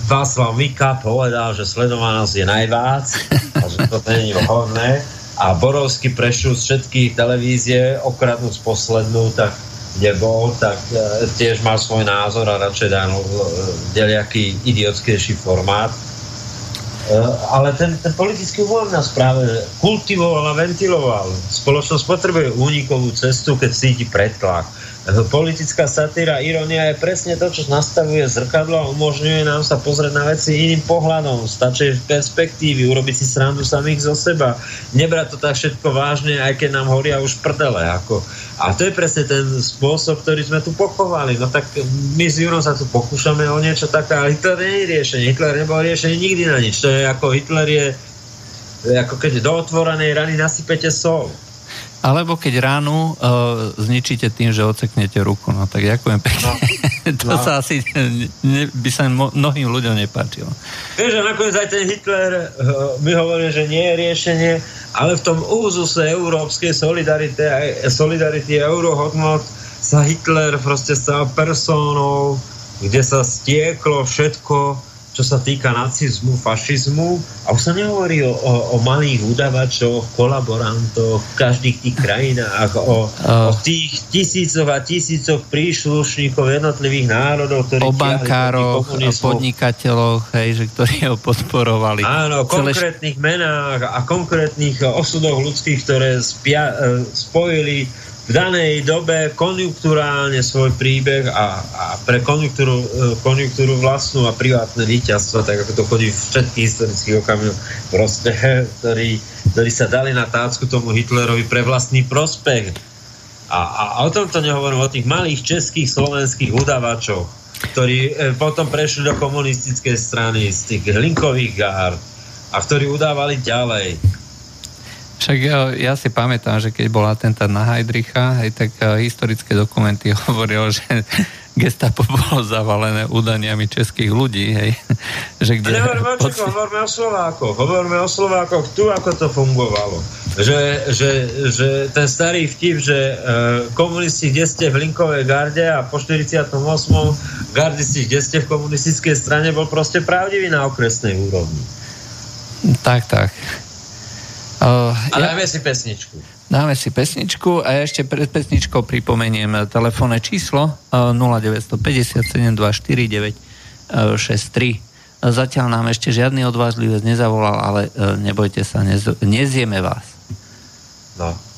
Václav Mika povedal, že sledovanosť je najvác a že to není vhodné a Borovský prešiel z všetkých televízie okradnúť poslednú, tak kde bol, tak e, tiež má svoj názor a radšej dá no, deliaký idiotskejší formát. E, ale ten, ten politický humor nás práve kultivoval a ventiloval. Spoločnosť potrebuje únikovú cestu, keď cíti pretlak politická satíra, ironia je presne to, čo nastavuje zrkadlo a umožňuje nám sa pozrieť na veci iným pohľadom, stačí perspektívy, urobiť si srandu samých zo seba, nebrať to tak všetko vážne, aj keď nám horia už prdele. Ako. A to je presne ten spôsob, ktorý sme tu pochovali. No tak my s Jurom sa tu pokúšame o niečo také, ale Hitler nie je riešenie. Hitler nebol riešenie nikdy na nič. To je ako Hitler je ako keď do otvorenej rany nasypete sol. Alebo keď ránu uh, zničíte tým, že oceknete ruku. No tak ďakujem pekne. No. *laughs* to no. sa asi ne, by sa mnohým ľuďom nepáčilo. Vieš, že nakoniec aj ten Hitler, uh, my hovoríme, že nie je riešenie, ale v tom úzuse európskej solidarity, solidarity eurohodnot sa Hitler proste stal persónou, kde sa stieklo všetko, čo sa týka nacizmu, fašizmu. A už sa nehovorí o, o, o malých udavačoch, kolaborantoch v každých tých krajinách, o, uh, o tých tisícoch a tisícoch príslušníkov jednotlivých národov, ktorí o bankároch, o podnikateľoch, hej, že ktorí ho podporovali. Áno, o konkrétnych menách a konkrétnych osudoch ľudských, ktoré spia, e, spojili v danej dobe konjunkturálne svoj príbeh a, a pre konjunktúru, e, konjunktúru vlastnú a privátne víťazstvo, tak ako to chodí v všetkých historických okamihoch, proste, ktorí, ktorí sa dali na tácku tomu Hitlerovi pre vlastný prospech. A, a, a o tomto nehovorím, o tých malých českých, slovenských udávačov, ktorí e, potom prešli do komunistickej strany z tých hlinkových gár a ktorí udávali ďalej však ja, ja si pamätám, že keď bol atentát na Heidricha, aj tak uh, historické dokumenty *laughs* hovoril, že gestapo bolo zavalené údaniami českých ľudí, hej. *laughs* Že kde... Nehovorme hovoríme o Slovákoch. Hovoríme o Slovákoch tu, ako to fungovalo. Že, že, že ten starý vtip, že uh, komunisti, kde ste v Linkovej garde a po 48. gardisti, kde ste v komunistickej strane, bol proste pravdivý na okresnej úrovni. Tak, tak. Uh, a ja, dáme si pesničku. Dáme si pesničku a ja ešte pred pesničkou pripomeniem telefónne číslo uh, 0957 Zatiaľ nám ešte žiadny odvážlivec nezavolal, ale nebojte sa, nez, nezieme vás. No.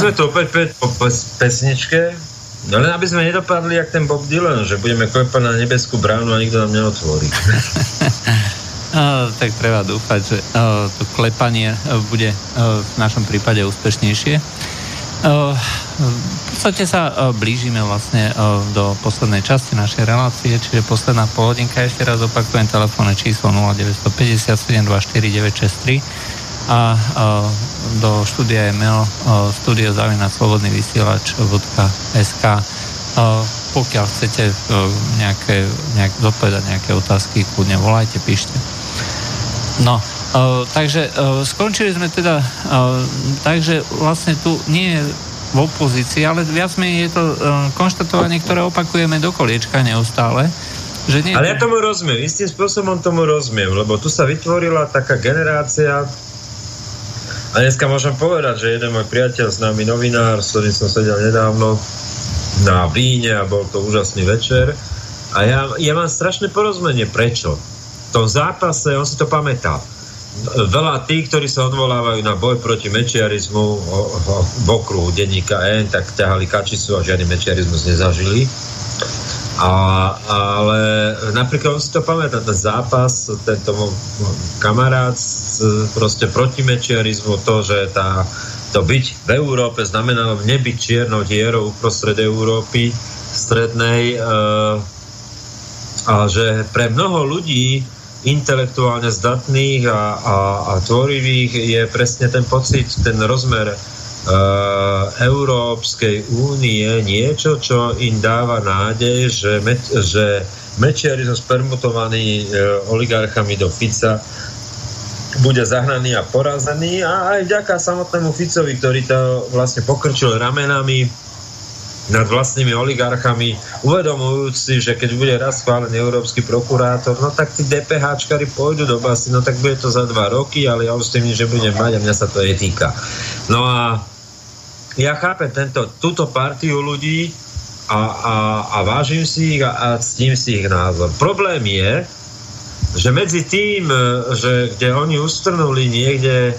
Sme tu opäť po pesničke, no len aby sme nedopadli jak ten Bob Dylan, že budeme klepať na nebeskú bránu a nikto nám neotvorí. *laughs* No, tak treba dúfať, že uh, to klepanie uh, bude uh, v našom prípade úspešnejšie. V podstate sa blížime vlastne do poslednej časti našej relácie, čiže posledná polhodinka. Ešte raz opakujem telefónne číslo 0950 724 a do štúdia je mail studio zavina slobodný vysielač .sk pokiaľ chcete nejaké, nejak, zodpovedať nejaké otázky, kľudne volajte, píšte. No, takže skončili sme teda, takže vlastne tu nie je v opozícii, ale viac menej je to konštatovanie, ktoré opakujeme do koliečka neustále. Že nie... Ale ja tomu rozumiem, istým spôsobom tomu rozumiem, lebo tu sa vytvorila taká generácia a dneska môžem povedať, že jeden môj priateľ, známy novinár, s ktorým som sedel nedávno na víne a bol to úžasný večer. A ja, ja mám strašné porozumenie. Prečo? V tom zápase, on si to pamätá, veľa tých, ktorí sa odvolávajú na boj proti mečiarizmu v okruhu denníka N, tak ťahali kačicu a žiadny mečiarizmus nezažili. A, ale napríklad on si to pamätá, ten zápas, tento kamarát proste proti mečiarizmu, to, že tá, to byť v Európe znamenalo nebyť čiernou dierou uprostred Európy strednej e, a že pre mnoho ľudí intelektuálne zdatných a, a, a tvorivých je presne ten pocit, ten rozmer Európskej únie niečo, čo im dáva nádej, že, me, že Mečiarizmus permutovaný uh, oligarchami do Fica bude zahnaný a porazený a aj vďaka samotnému Ficovi, ktorý to vlastne pokrčil ramenami nad vlastnými oligarchami, uvedomujúci, že keď bude raz schválený európsky prokurátor, no tak tí DPHčkari pôjdu do basy, no tak bude to za dva roky, ale ja už s tým že budem mať a mňa sa to týka. No a ja chápem tento, túto partiu ľudí a, a, a vážim si ich a, a ctím si ich názor. Problém je, že medzi tým, e, že kde oni ustrnuli niekde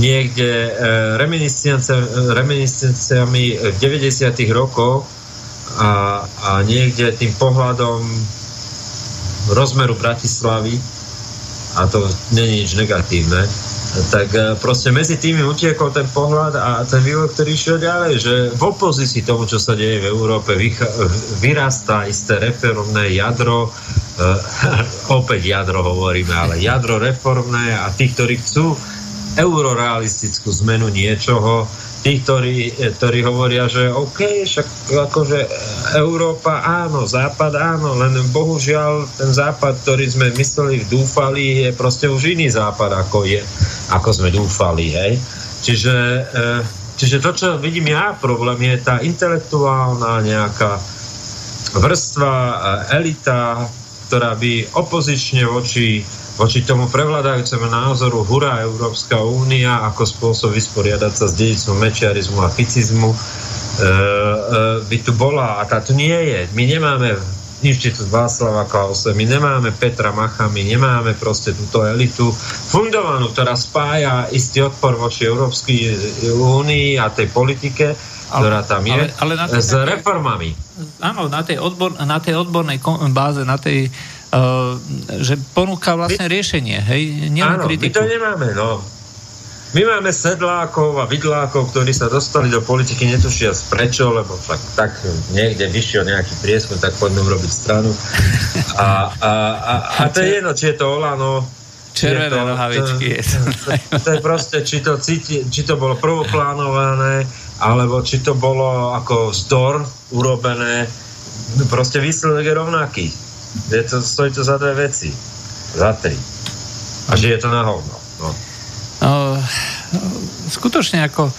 niekde e, reminiscenciami v 90. rokoch a, a niekde tým pohľadom rozmeru Bratislavy a to není nič negatívne, tak e, proste medzi tými utiekol ten pohľad a ten vývoj, ktorý išiel ďalej, že v opozícii tomu, čo sa deje v Európe, vyrastá isté reformné jadro, uh, *laughs* opäť jadro hovoríme, ale jadro reformné a tí, ktorí chcú eurorealistickú zmenu niečoho, tí, ktorí, ktorí hovoria, že OK, však akože Európa áno, Západ áno, len bohužiaľ ten Západ, ktorý sme mysleli, dúfali, je proste už iný Západ, ako je, ako sme dúfali, hej. Čiže, eh, čiže to, čo vidím ja, problém je tá intelektuálna nejaká vrstva, elita, ktorá by opozične voči voči tomu prevládajúcemu názoru hurá Európska únia ako spôsob vysporiadať sa s dedicou mečiarizmu a ficizmu e, e, by tu bola a tá tu nie je. My nemáme Inštitút Václava Klause, my nemáme Petra Macha, my nemáme proste túto elitu fundovanú, ktorá spája istý odpor voči Európskej únii a tej politike, ktorá tam je, ale, ale na tej, s reformami. Áno, na tej, odbor, na tej odbornej báze, na tej že ponúka vlastne my, riešenie, hej? Nielen áno, kritiku. my to nemáme, no. My máme sedlákov a vidlákov, ktorí sa dostali do politiky, netušia prečo, lebo tak, tak niekde vyšiel nejaký prieskum, tak poďme robiť stranu. A, a, a, a to je jedno, či je to Olano, Červené to, nohavičky. To, *laughs* to, to je proste, či to, cíti, či to bolo prvoplánované, alebo či to bolo ako vzdor urobené. Proste výsledok je rovnaký. Je to, stojí to za dve veci. Za tri. A že je to na hovno. No. Uh, skutočne ako uh,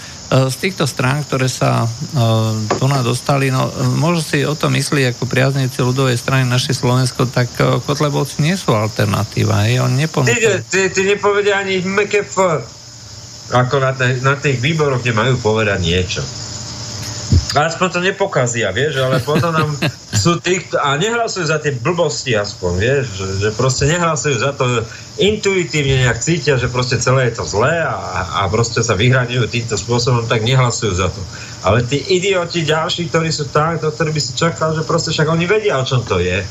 z týchto strán, ktoré sa uh, tu na dostali, no možno si o to myslí ako priaznici ľudovej strany naše Slovensko, tak uh, Kotlebovci nie sú alternatíva. Hej? On. Ty, ty, ty nepovedia ani MKF. Ako na, na tých výboroch, kde majú povedať niečo. Aspoň to nepokazia, vieš, ale potom nám *laughs* sú tí, a nehlasujú za tie blbosti aspoň, vieš, že, že proste nehlasujú za to, intuitívne nejak cítia, že proste celé je to zlé a, a proste sa vyhraňujú týmto spôsobom, tak nehlasujú za to. Ale tí idioti ďalší, ktorí sú tam, to, ktorí by si čakal, že proste však oni vedia, o čom to je.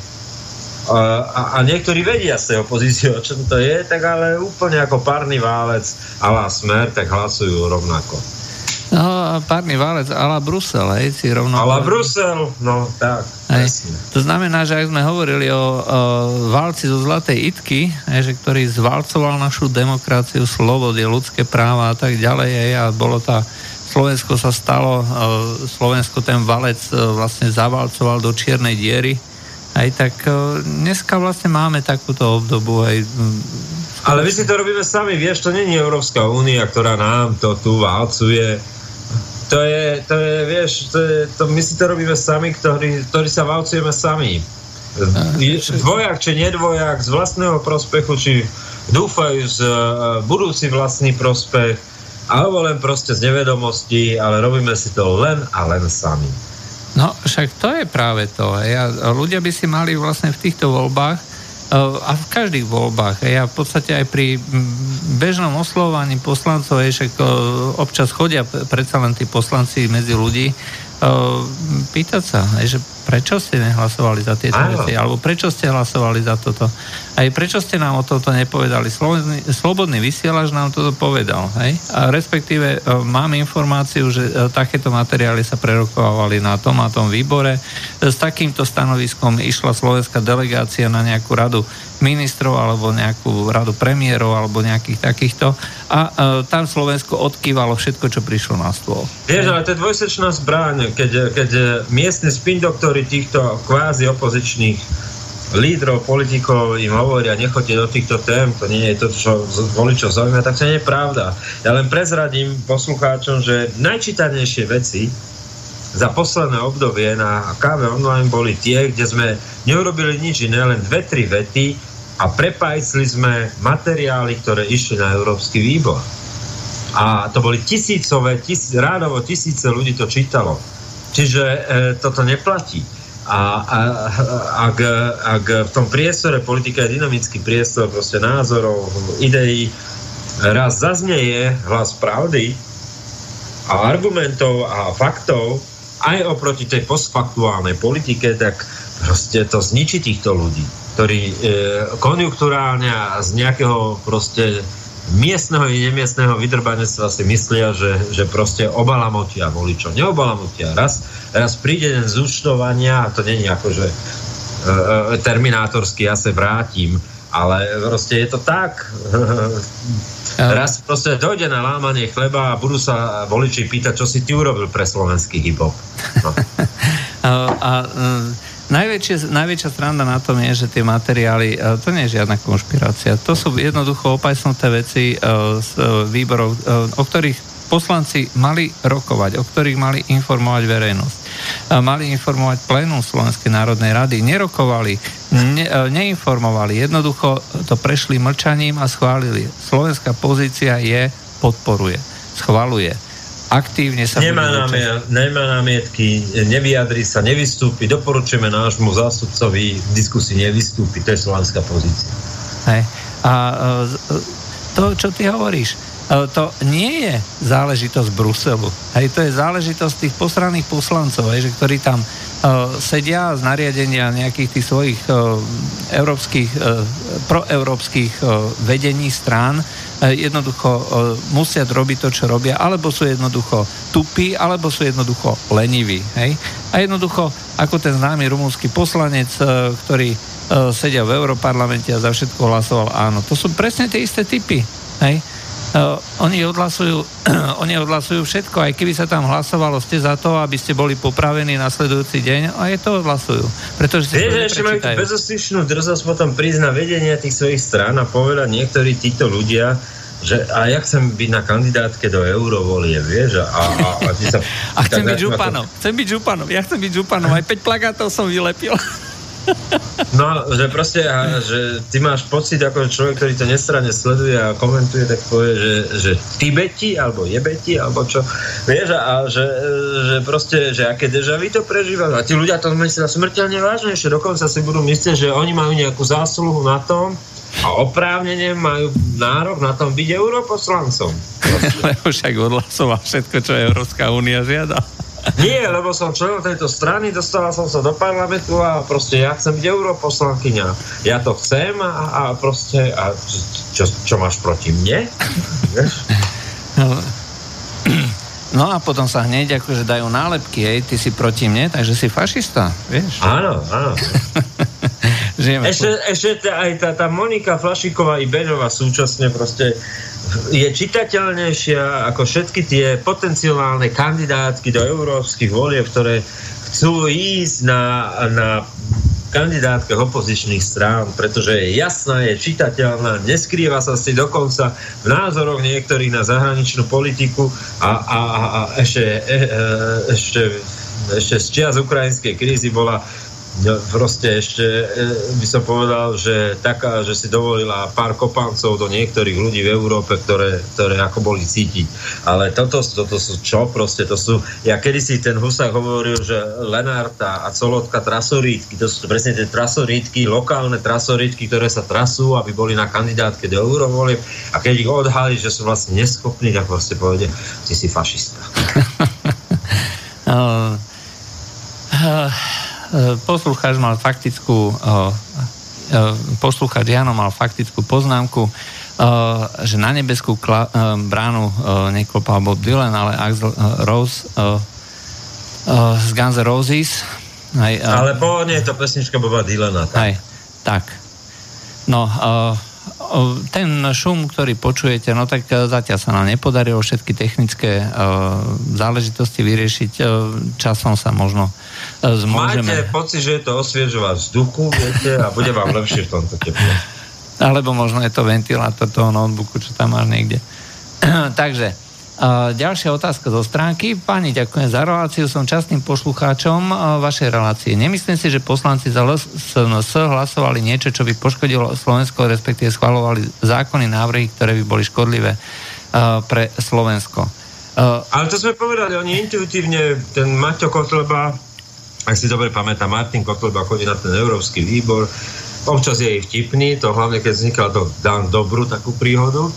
A, a, a niektorí vedia z tej opozície, o čom to je, tak ale úplne ako párny válec a smer, tak hlasujú rovnako. No, párny válec la Brusel, hej, si rovno... la Brusel, no tak, hej. To znamená, že ak sme hovorili o, o válci zo Zlatej Itky, hej, že ktorý zvalcoval našu demokraciu, slobody, ľudské práva a tak ďalej, hej, a bolo tá Slovensko sa stalo, Slovensko ten valec e, vlastne zavalcoval do čiernej diery, aj tak e, dneska vlastne máme takúto obdobu, aj ale my si to robíme sami, vieš, to není Európska únia, ktorá nám to tu válcuje to je, to je, vieš, to je, to, my si to robíme sami, ktorí, ktorí sa valcujeme sami. Dvojak či nedvojak z vlastného prospechu, či dúfajú z uh, budúci vlastný prospech, alebo len proste z nevedomosti, ale robíme si to len a len sami. No, však to je práve to. Ja, ľudia by si mali vlastne v týchto voľbách a v každých voľbách. Ja v podstate aj pri bežnom oslovovaní poslancov, však občas chodia predsa len tí poslanci medzi ľudí, pýtať sa, že prečo ste nehlasovali za tieto Áno. veci, alebo prečo ste hlasovali za toto. Aj prečo ste nám o tomto nepovedali. Slobodný, slobodný vysielač nám toto povedal. Hej? A respektíve mám informáciu, že takéto materiály sa prerokovali na tom a tom výbore. S takýmto stanoviskom išla slovenská delegácia na nejakú radu ministrov alebo nejakú radu premiérov alebo nejakých takýchto a e, tam Slovensko odkývalo všetko, čo prišlo na stôl. Vieš, ale to je dvojsečná zbraň, keď, keď miestni spin doktory týchto kvázi opozičných lídrov, politikov im hovoria, nechoďte do týchto tém, to nie je to, čo voličov zaujíma, tak to nie je pravda. Ja len prezradím poslucháčom, že najčítanejšie veci za posledné obdobie na káve online boli tie, kde sme neurobili nič iné, len dve, tri vety a prepajsli sme materiály, ktoré išli na Európsky výbor. A to boli tisícové, tis, rádovo tisíce ľudí to čítalo. Čiže e, toto neplatí. A, a ak, ak v tom priestore politika je dynamický priestor proste názorov, ideí, raz zaznieje hlas pravdy a argumentov a faktov, aj oproti tej postfaktuálnej politike, tak proste to zničí týchto ľudí, ktorí e, konjunkturálne a z nejakého proste miestneho i nemiestneho vydrbanectva si myslia, že, že proste obalamotia voličov. Neobalamotia. Raz, raz príde den zúčtovania, a to není ako, že e, e, terminátorsky ja sa vrátim, ale proste je to tak. Raz proste dojde na lámanie chleba a budú sa voliči pýtať, čo si ty urobil pre slovenský hip-hop. No. *laughs* a, a Najväčšia, najväčšia stranda na tom je, že tie materiály, to nie je žiadna konšpirácia, to sú jednoducho opajsnuté veci z výborov, o ktorých poslanci mali rokovať, o ktorých mali informovať verejnosť. Mali informovať plénum Slovenskej národnej rady. Nerokovali, ne, e, neinformovali. Jednoducho to prešli mlčaním a schválili. Slovenská pozícia je, podporuje, schvaluje aktívne sa... Nemá, námiet, nemá námietky, nevyjadri sa, nevystúpi, doporučujeme nášmu zástupcovi v diskusii nevystúpi, to je slovenská pozícia. Hej. A e, to, čo ty hovoríš, E, to nie je záležitosť Bruselu. Hej, to je záležitosť tých posranných poslancov, hej, že ktorí tam uh, sedia z nariadenia nejakých tých svojich uh, európskych, uh, proeurópskych uh, vedení strán uh, jednoducho uh, musia robiť to, čo robia, alebo sú jednoducho tupí, alebo sú jednoducho leniví. Hej? A jednoducho, ako ten známy rumúnsky poslanec, uh, ktorý uh, sedia v Európarlamente a za všetko hlasoval áno. To sú presne tie isté typy. Hej? Uh, oni, odhlasujú, *clears throat* oni odhlasujú všetko, aj keby sa tam hlasovalo, ste za to, aby ste boli popravení nasledujúci deň, a je to odhlasujú. Pretože si Vieš, ešte majú bezostyšnú drzosť potom prísť na vedenie tých svojich strán a povedať niektorí títo ľudia, že a ja chcem byť na kandidátke do eurovolie, vieš, a, a, a, sa, *laughs* a chcem byť županom, to... chcem byť županom, ja chcem byť županom, aj 5 plagátov som vylepil. *laughs* No, že proste, že ty máš pocit ako človek, ktorý to nestranne sleduje a komentuje, tak povie, že, že Tibeti, alebo jebeti, alebo čo. Vieš, a že, že proste, že aké dežavy to prežívajú. A tí ľudia to myslia smrteľne vážnejšie, dokonca si budú myslieť, že oni majú nejakú zásluhu na tom, a oprávnene majú nárok na tom byť europoslancom. *laughs* Lebo však odhlasoval všetko, čo Európska únia žiada. Nie, lebo som členom tejto strany, dostala som sa do parlamentu a proste ja chcem byť europoslankyňa. Ja to chcem a, a proste, a čo, čo máš proti mne? No, no a potom sa hneď akože dajú nálepky, hej, ty si proti mne, takže si fašista, vieš? Áno, áno. *laughs* ešte, ešte tá, aj tá, tá Monika Flašiková i Beňová súčasne proste je čitateľnejšia ako všetky tie potenciálne kandidátky do európskych volieb, ktoré chcú ísť na, na kandidátkach opozičných strán, pretože je jasná, je čitateľná, neskrýva sa si dokonca v názoroch niektorých na zahraničnú politiku a, a, a ešte, e, e, ešte, ešte z čias ukrajinskej krízy bola No, proste ešte e, by som povedal, že taká, že si dovolila pár kopancov do niektorých ľudí v Európe, ktoré, ktoré ako boli cítiť. Ale toto, toto sú čo proste? To sú, ja kedysi ten Husák hovoril, že Lenárta a Colotka trasorítky, to sú presne tie trasorítky, lokálne trasorítky, ktoré sa trasú, aby boli na kandidátke do eurovolieb a keď ich odhalí, že sú vlastne neschopní, tak vlastne povede, ty si fašista. *laughs* uh, uh poslucháč mal faktickú e, e, poslucháč Jano mal faktickú poznámku, že na nebeskú kla- bránu neklopal Bob Dylan, ale Axel Rose z Guns N' Roses. Aj, ale pôvodne je to pesnička Boba Dylana. Tak. Aj, tak. No, ten šum, ktorý počujete, no tak e, zatiaľ sa nám nepodarilo všetky technické záležitosti vyriešiť. Časom sa možno uh, zmôžeme. Máte pocit, že je to osviežová vzduchu, viete, a bude vám lepšie v tomto teple. Alebo možno je to ventilátor toho notebooku, čo tam máš niekde. *clears throat* Takže, ďalšia otázka zo stránky. Pani, ďakujem za reláciu. Som častným poslucháčom vašej relácie. Nemyslím si, že poslanci za LSNS hlasovali niečo, čo by poškodilo Slovensko, respektíve schvalovali zákony, návrhy, ktoré by boli škodlivé pre Slovensko. Ale to sme povedali, oni intuitívne, ten Maťo Kotleba, ak si dobre pamätá, Martin Kotleba chodí na ten Európsky výbor, občas je ich vtipný, to hlavne keď vznikal to dám dobrú takú príhodu.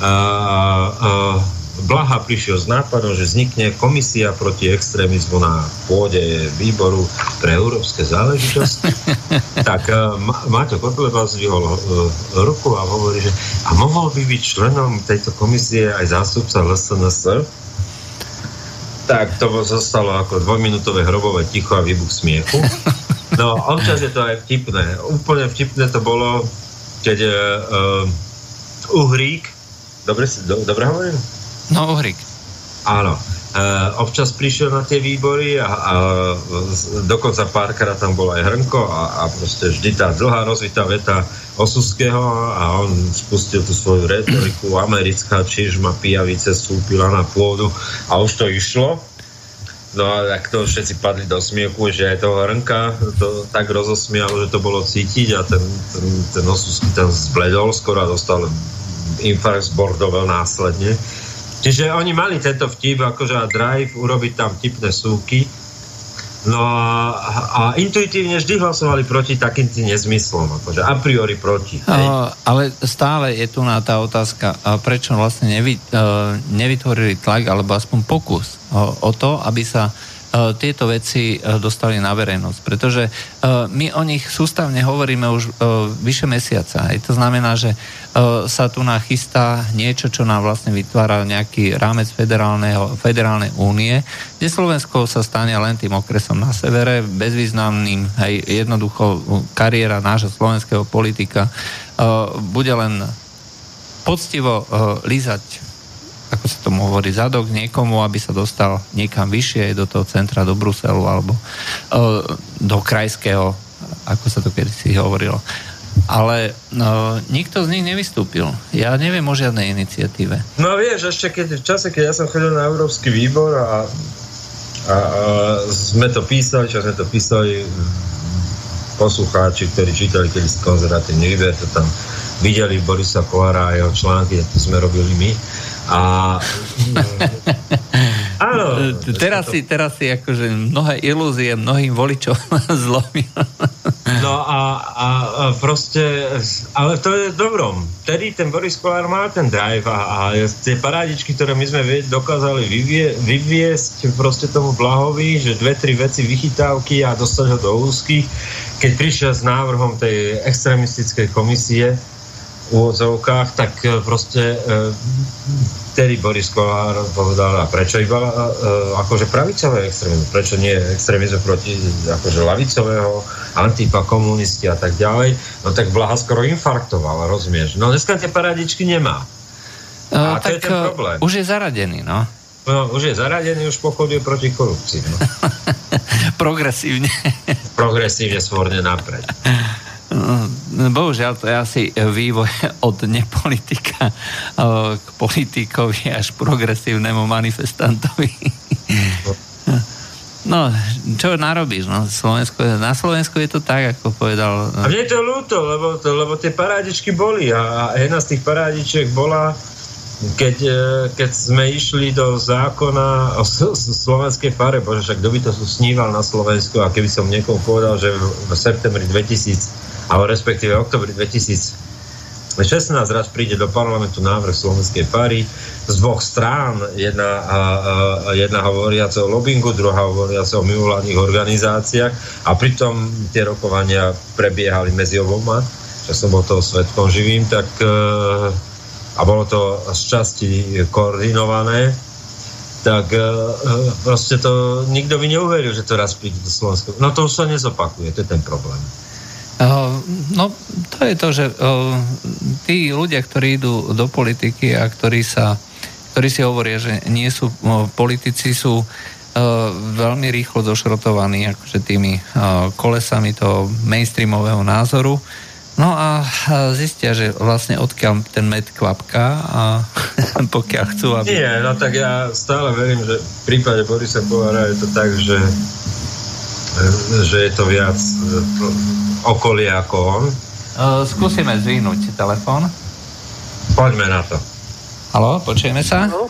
Uh, uh, Blaha prišiel s nápadom, že vznikne komisia proti extrémizmu na pôde výboru pre európske záležitosti. *laughs* tak uh, Maťo Kotleba zvihol uh, ruku a hovorí, že a mohol by byť členom tejto komisie aj zástupca LSNS? Tak to zostalo ako dvojminútové hrobové ticho a výbuch smiechu. No, občas je to aj vtipné. Úplne vtipné to bolo, keď uh, Uhrík, dobre, do, dobre hovorím? No, Uhrik. Áno. E, občas prišiel na tie výbory a, a dokonca párkrát tam bol aj Hrnko a, a proste vždy tá dlhá rozvitá veta Osuského a on spustil tú svoju retoriku americká čižma pijavice vstúpila na pôdu a už to išlo. No a tak to všetci padli do smiechu, že aj toho Hrnka to tak rozosmialo, že to bolo cítiť a ten, ten, ten Osusky tam zbledol skoro a dostal infarkt z Bordovel následne. Čiže oni mali tento vtip, akože a drive, urobiť tam vtipné súky. No a, a intuitívne vždy hlasovali proti takým tým nezmyslom, akože a priori proti. Uh, ale stále je tu na tá otázka, uh, prečo vlastne nevy, uh, nevytvorili tlak, alebo aspoň pokus uh, o to, aby sa E, tieto veci e, dostali na verejnosť. Pretože e, my o nich sústavne hovoríme už vyše mesiaca. Aj to znamená, že sa tu nachystá niečo, čo nám vlastne vytvára nejaký rámec federálnej únie, kde Slovensko sa stane len tým okresom na severe, bezvýznamným, aj jednoducho kariéra nášho slovenského politika bude len poctivo lízať ako sa tomu hovorí, zadok niekomu, aby sa dostal niekam vyššie do toho centra, do Bruselu alebo uh, do krajského, ako sa to kedysi hovorilo. Ale no, nikto z nich nevystúpil. Ja neviem o žiadnej iniciatíve. No vieš, ešte keď v čase, keď ja som chodil na Európsky výbor a, a, a sme to písali, čo sme to písali poslucháči, ktorí čítali kedy konzervatívny výber, to tam videli Borisa Kolára a jeho články, to sme robili my. A *laughs* áno. Teraz si, teraz si akože mnohé ilúzie mnohým voličom *laughs* zlomil. No a, a, a proste, ale to je dobrom. Tedy ten Boris Kolár má ten drive a, a tie parádičky, ktoré my sme dokázali vyvie, vyviesť proste tomu Blahovi, že dve, tri veci vychytávky a dostať ho do úzkých, keď prišiel s návrhom tej extremistickej komisie, úvodzovkách, tak e, proste vtedy Boris Kolár povedal, a prečo iba uh, akože pravicové extrémizmus, prečo nie extrémizmus proti akože lavicového, antipa, komunisti a tak ďalej, no tak Blaha skoro infarktoval, rozumieš? No dneska tie paradičky nemá. A uh, to tak, je ten problém. Už je zaradený, no. No, už je zaradený, už pochoduje proti korupcii. No. *laughs* Progresívne. Progresívne svorne napred. *laughs* No, bohužiaľ, to je asi vývoj *laughs* od nepolitika k politikovi až progresívnemu manifestantovi. *laughs* No, čo narobíš? No, Slovensko, na Slovensku je to tak, ako povedal... A mne je to ľúto, lebo, to, lebo tie parádičky boli a, a jedna z tých parádičiek bola, keď, keď sme išli do zákona o slovenskej fare, bože, však kto by to sníval na Slovensku a keby som niekomu povedal, že v septembri 2000 alebo respektíve oktobri 2016 raz príde do parlamentu návrh slovenskej pary z dvoch strán. Jedna, a, a, jedna hovoriaca o lobbingu, druhá hovoriaca o mimovládnych organizáciách a pritom tie rokovania prebiehali medzi oboma, že som bol toho svetkom živým, tak e, a bolo to z časti koordinované, tak e, e, proste to nikto by neuveril, že to raz príde do Slovenska. No to už sa nezopakuje, to je ten problém. No, to je to, že tí ľudia, ktorí idú do politiky a ktorí sa ktorí si hovoria, že nie sú politici, sú veľmi rýchlo došrotovaní akože tými kolesami toho mainstreamového názoru. No a zistia, že vlastne odkiaľ ten med kvapká a *laughs* pokiaľ chcú, aby... Nie, no tak ja stále verím, že v prípade Borisa Kovára je to tak, že že je to viac okolie ako on. Uh, skúsime zvihnúť telefón. Poďme na to. Halo, počujeme sa? Halo.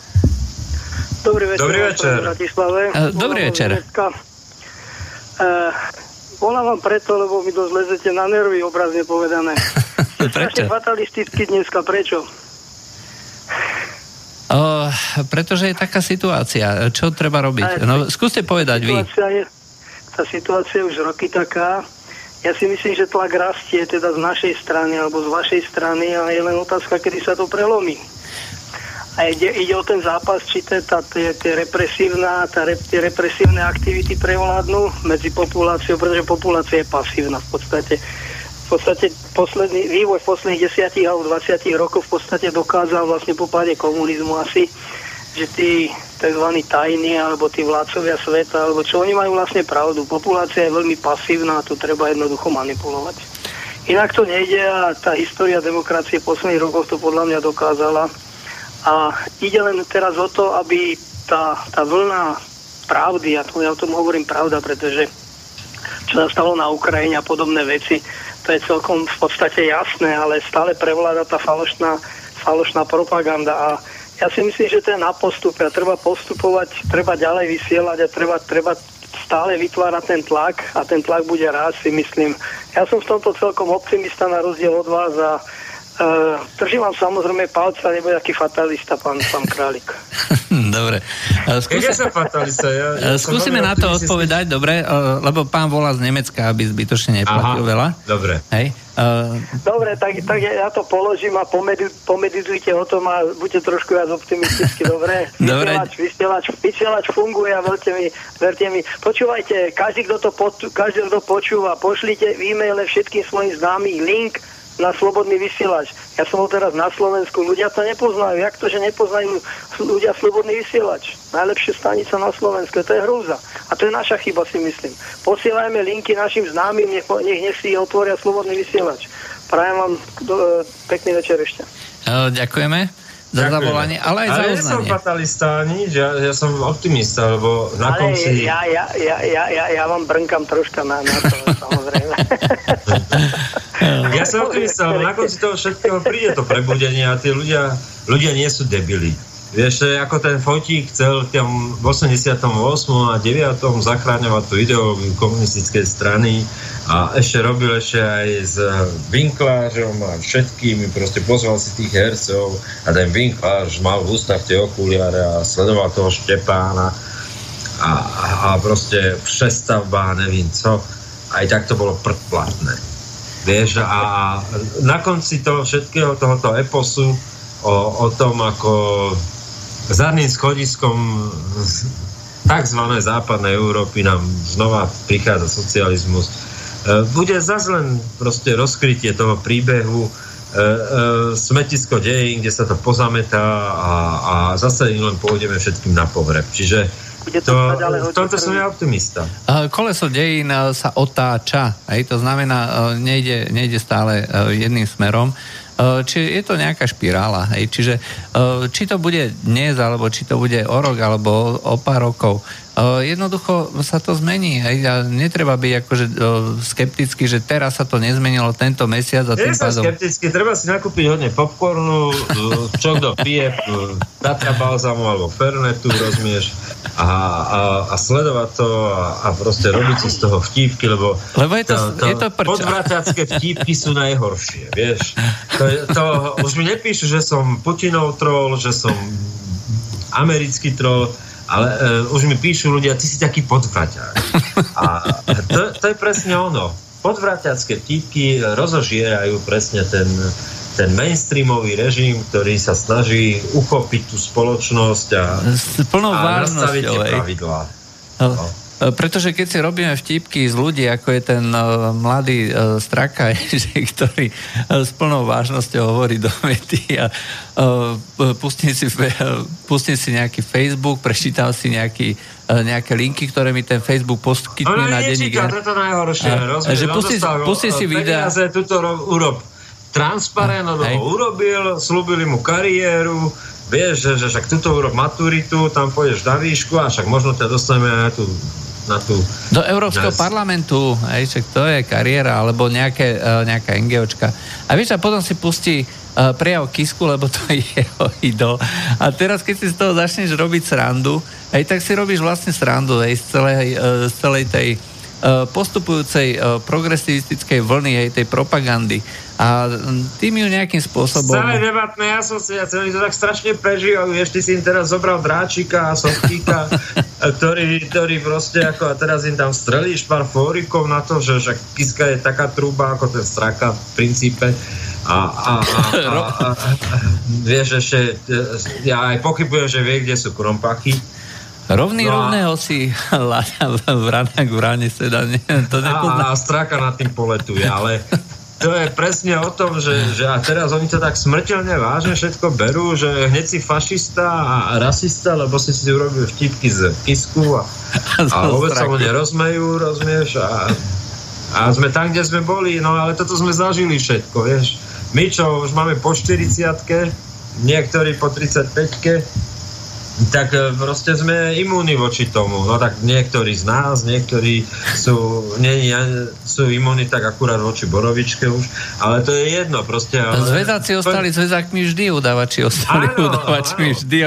Dobrý večer. Dobrý večer. Uh, dobrý večer. Uh, volám vám preto, lebo mi dosť lezete na nervy, obrazne povedané. *laughs* Prečo? fatalisticky dneska, prečo? Uh, pretože je taká situácia. Čo treba robiť? No, skúste povedať vy. Je, tá situácia je už roky taká, ja si myslím, že tlak rastie teda z našej strany alebo z vašej strany a je len otázka, kedy sa to prelomí. A ide, ide o ten zápas, či tie, tá, tie, tie, represívna, tá, tie represívne aktivity prevládnu medzi populáciou, pretože populácia je pasívna v podstate. V podstate posledný, vývoj posledných desiatich alebo 20 rokov v podstate dokázal vlastne po páde komunizmu asi, že tí tzv. tajní alebo tí vládcovia sveta, alebo čo oni majú vlastne pravdu. Populácia je veľmi pasívna a to treba jednoducho manipulovať. Inak to nejde a tá história demokracie posledných rokov to podľa mňa dokázala. A ide len teraz o to, aby tá, tá vlna pravdy, a to, ja o tom hovorím pravda, pretože čo sa stalo na Ukrajine a podobné veci, to je celkom v podstate jasné, ale stále prevláda tá falošná, falošná propaganda a ja si myslím, že to je na postupe a treba postupovať, treba ďalej vysielať a treba, treba stále vytvárať ten tlak a ten tlak bude rásť, si myslím. Ja som v tomto celkom optimista na rozdiel od vás a Uh, držím vám samozrejme palce a nebude taký fatalista, pán, pán Králik. *laughs* dobre. Uh, skúsi... Ja som fatalista. Ja, ja Skúsime na to odpovedať, dobre, uh, lebo pán volá z Nemecka, aby zbytočne neplatil Aha, veľa. Dobre. Hej. Uh... Dobre, tak, tak ja to položím a pomedi, pomeditujte o tom a buďte trošku viac optimisticky, *laughs* dobre? Vysielač, vysielač, vysielač funguje a verte mi, verte mi. Počúvajte, každý, kto to každý, kto počúva, pošlite v e-maile všetkým svojim známym link na slobodný vysielač. Ja som bol teraz na Slovensku, ľudia to nepoznajú. Jak to, že nepoznajú ľudia slobodný vysielač? Najlepšia stanica na Slovensku, to je hrúza. A to je naša chyba, si myslím. Posielajme linky našim známym, nech, nech, nech si otvoria slobodný vysielač. Prajem vám do, pekný večer ešte. Ďakujeme. Za zavolanie, ale aj ale za uznanie. Ale ja som fatalista nič, ja, ja som optimista, lebo na ale konci... ja, ja, ja, ja, ja, ja vám brnkam troška na, na to, *laughs* samozrejme. ja som optimista, lebo na konci toho všetkého príde to prebudenie a tí ľudia, ľudia nie sú debili. Vieš, ako ten fotík chcel v 88. a 9. zachráňovať tú ideológiu komunistickej strany a ešte robil ešte aj s Vinklážom a všetkými, proste pozval si tých hercov a ten Vinkláž mal v ústach tie okuliare a sledoval toho Štepána a, a, proste všestavba nevím co. Aj tak to bolo predplatné. Vieš, a na konci toho všetkého tohoto eposu o, o tom, ako zadným schodiskom tzv. západnej Európy nám znova prichádza socializmus. E, bude zase len proste rozkrytie toho príbehu, e, e, smetisko dejín, kde sa to pozametá a, a zase len pôjdeme všetkým na povreb. Čiže to, v tomto som ja optimista. Koleso dejín sa otáča, aj to znamená, nejde, nejde stále jedným smerom. Či je to nejaká špirála. Hej? Čiže či to bude dnes, alebo či to bude o rok, alebo o pár rokov, jednoducho sa to zmení. Hej. A netreba byť akože eh, skeptický, že teraz sa to nezmenilo tento mesiac a tým pádom... skeptický, treba si nakúpiť hodne popcornu, eh, čo kto pije, Tatra balzamu alebo Fernetu, rozumieš, a, a, a sledovať to a, a proste robiť si z toho vtipky, lebo, lebo je to, to, je to podvratácké vtipky sú najhoršie, vieš. To, to, už mi nepíšu, že som Putinov troll, že som americký troll, ale uh, už mi píšu ľudia, ty si taký podvraťák. A to, to je presne ono. Podvraťacké vtipky rozožierajú presne ten, ten mainstreamový režim, ktorý sa snaží uchopiť tú spoločnosť a, a nastaviť tie pravidlá. No. Pretože keď si robíme vtipky z ľudí, ako je ten uh, mladý uh, Strakaj, *laughs* ktorý uh, s plnou vážnosťou hovorí do vety a pustím, si, pustím si nejaký Facebook, prečítam si nejaký, nejaké linky, ktoré mi ten Facebook poskytne na denník. to je to najhoršie. Uh, že pustí, pustí si videa. Peniaze, tuto urob transparent, ho urobil, slúbili mu kariéru, vieš, že, že však tuto urob maturitu, tam pôjdeš na výšku a však možno ťa dostaneme aj tu na tú... Do Európskeho nás... parlamentu, aj, čak to je kariéra, alebo nejaké, uh, nejaká NGOčka. A vieš, a potom si pustí uh, prejav Kisku, lebo to *laughs* je jeho idol. A teraz, keď si z toho začneš robiť srandu, aj tak si robíš vlastne srandu aj z celej, uh, z celej tej postupujúcej uh, progresivistickej vlny, aj tej propagandy. A tým ju nejakým spôsobom... Celé debatné asociácie, oni to tak strašne prežívajú. Ešte si im teraz zobral Dráčika a Softíka, *laughs* ktorý, ktorý proste ako, a teraz im tam strelíš pár fórikov na to, že však Kiska je taká trúba ako ten Straka v princípe. A, a, a, a, *laughs* a, a vieš, ešte ja aj pochybujem, že vie, kde sú krompachy. Rovný no rovného si *laughs* láďa v ranách v ráne teda, nie, to nepozná. A, a straka nad tým poletuje, ale to je presne o tom, že, že a teraz oni to tak smrteľne vážne všetko berú, že hneď si fašista a rasista, lebo si si urobil vtipky z Kisku a, a vôbec sa mu nerozmejú, rozumieš? A, a sme tam, kde sme boli, no ale toto sme zažili všetko, vieš. My, čo už máme po 40 niektorí po 35 tak e, proste sme imúni voči tomu. No tak niektorí z nás, niektorí sú, nie, sú imúni tak akurát voči Borovičke už, ale to je jedno proste. Ale... Zväzáci ostali zväzákmi vždy, udávači ostali áno, udávačmi áno. vždy.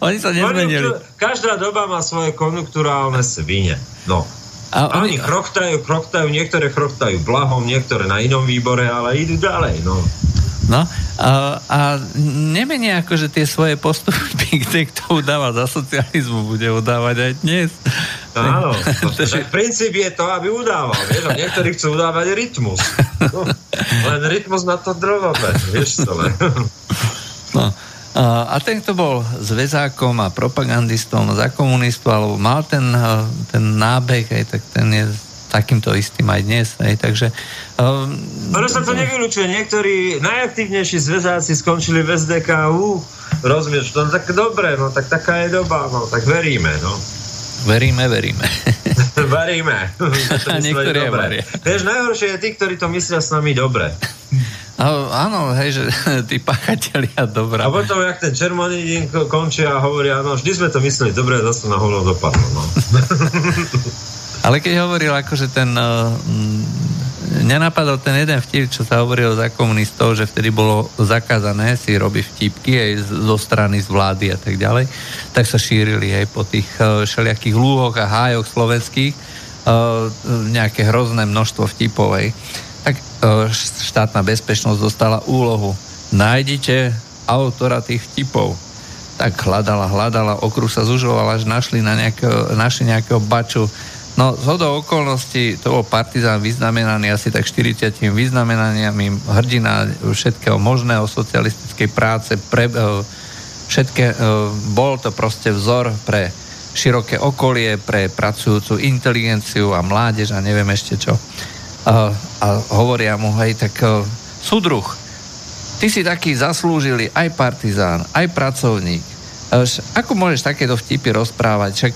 Oni sa nezmenili. Každá doba má svoje konjunkturálne svine. No. A oni... oni chrochtajú, chrochtajú, niektoré chrochtajú blahom, niektoré na inom výbore, ale idú ďalej, no. No a, a nemenie akože tie svoje postupy, *laughs* kde kto udáva za socializmu, bude udávať aj dnes. Áno, *laughs* to, princíp je to, aby udával. Vieš, a niektorí chcú udávať rytmus. No, len rytmus na to drvové, vieš to len. *laughs* No. A ten, kto bol zväzákom a propagandistom za komunistu, alebo mal ten, ten nábeh, aj, tak ten je takýmto istým aj dnes. Aj, takže, um, Ale sa to nevylučuje. Niektorí najaktívnejší zväzáci skončili v SDKU. Rozumieš, no tak dobre, no tak taká je doba, no tak veríme, no. Veríme, veríme. *laughs* Veríme. *laughs* A niektorí Vieš, najhoršie je tí, ktorí to myslia s nami dobre. No, áno, hej, že *laughs* tí pachatelia dobrá. A potom, jak ten červený deň končí a hovoria, no vždy sme to mysleli dobre, zase na hovno dopadlo. No. Ale keď hovoril akože ten uh, nenapadol ten jeden vtip, čo sa hovorilo za komunistov, že vtedy bolo zakázané si robiť vtipky aj zo strany z vlády a tak ďalej, tak sa šírili aj po tých uh, všelijakých lúhoch a hájoch slovenských uh, nejaké hrozné množstvo vtipov. Aj tak štátna bezpečnosť dostala úlohu. Nájdite autora tých vtipov. Tak hľadala, hľadala, okruh sa zužoval, až našli, na nejakého, našli nejakého baču. No, z hodou okolností to bol partizán vyznamenaný asi tak 40 vyznamenaniami, hrdina všetkého možného socialistickej práce, pre, e, všetké, e, bol to proste vzor pre široké okolie, pre pracujúcu inteligenciu a mládež a neviem ešte čo a, a hovoria mu, hej, tak uh, súdruh, ty si taký zaslúžili aj partizán, aj pracovník. Ako môžeš takéto vtipy rozprávať? Však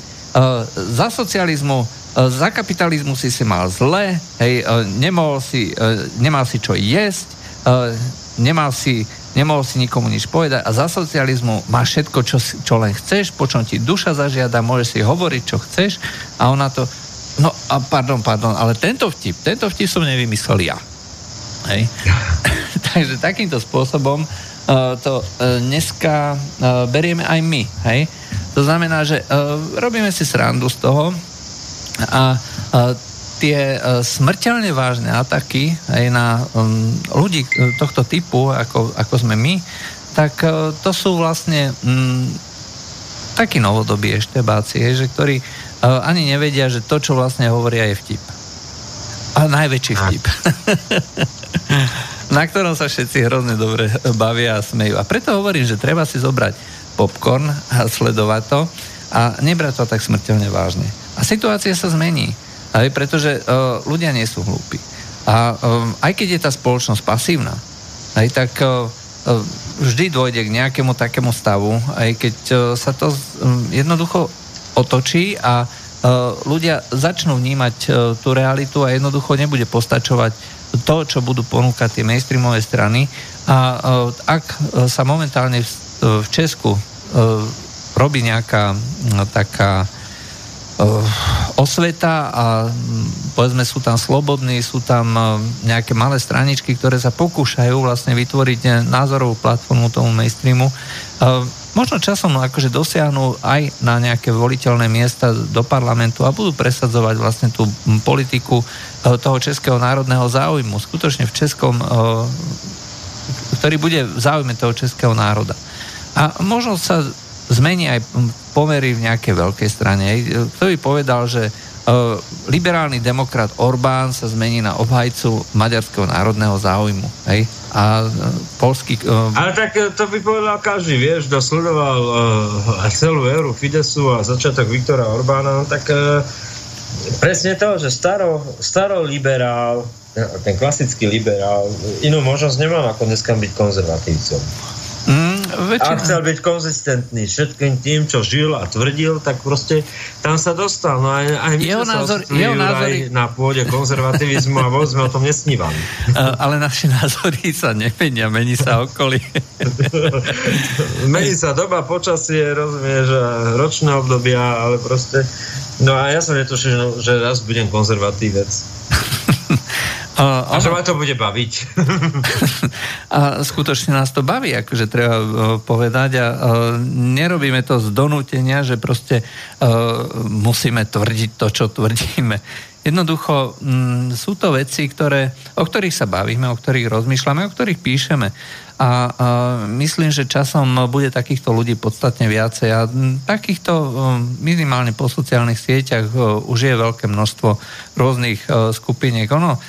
za socializmu, za kapitalizmu si si mal zle, hej, uh, nemohol si, uh, nemal si čo jesť, nemal si, nemohol si nikomu nič povedať a za socializmu máš všetko, čo, čo len chceš, po čom ti duša zažiada, môžeš si hovoriť, čo chceš a ona to, No a pardon, pardon, ale tento vtip, tento vtip som nevymyslel ja. Hej. *laughs* Takže takýmto spôsobom uh, to uh, dneska uh, berieme aj my. Hej. To znamená, že uh, robíme si srandu z toho a uh, tie uh, smrteľne vážne ataky aj na um, ľudí tohto typu, ako, ako sme my, tak uh, to sú vlastne um, takí novodobí eštebáci, že ktorí ani nevedia, že to, čo vlastne hovoria, je vtip. A najväčší vtip. *laughs* na ktorom sa všetci hrozne dobre bavia a smejú. A preto hovorím, že treba si zobrať popcorn a sledovať to a nebrať to tak smrteľne vážne. A situácia sa zmení, aj pretože uh, ľudia nie sú hlúpi. A um, aj keď je tá spoločnosť pasívna, aj tak uh, vždy dôjde k nejakému takému stavu, aj keď uh, sa to um, jednoducho otočí a e, ľudia začnú vnímať e, tú realitu a jednoducho nebude postačovať to, čo budú ponúkať tie mainstreamové strany. A e, ak sa momentálne v Česku robí nejaká taká osveta a povedzme sú tam slobodní, sú tam nejaké malé straničky, ktoré sa pokúšajú vlastne vytvoriť názorovú platformu tomu mainstreamu možno časom akože dosiahnu aj na nejaké voliteľné miesta do parlamentu a budú presadzovať vlastne tú politiku e, toho českého národného záujmu. Skutočne v českom, ktorý bude v záujme toho českého národa. A možno sa zmení aj pomery v nejakej veľkej strane. Kto by povedal, že Uh, liberálny demokrat Orbán sa zmení na obhajcu maďarského národného záujmu. Hej? A uh, polský... Uh... Ale tak to by povedal každý, vieš, kto sledoval uh, celú éru Fidesu a začiatok Viktora Orbána, no tak uh, presne to, že staro, staro liberál, ten klasický liberál, inú možnosť nemám ako dneska byť konzervatívcom. Väčšina... A chcel byť konzistentný všetkým tým, čo žil a tvrdil, tak proste tam sa dostal. No aj, aj my jeho názor, sa jeho názory... na pôde konzervativizmu a vôbec sme o tom nesnívali. *laughs* Ale naše názory sa nemenia, mení sa okolie. *laughs* mení sa doba, počasie, rozumieš, ročné obdobia, ale proste... No a ja som netušil, že raz budem konzervatívec. *laughs* A, a že ma to bude baviť. *laughs* a skutočne nás to baví, akože treba uh, povedať a uh, nerobíme to z donútenia, že proste uh, musíme tvrdiť to, čo tvrdíme. Jednoducho m, sú to veci, ktoré, o ktorých sa bavíme, o ktorých rozmýšľame, o ktorých píšeme. A, a myslím, že časom bude takýchto ľudí podstatne viacej a takýchto minimálne po sociálnych sieťach už je veľké množstvo rôznych skupiniek. Ono,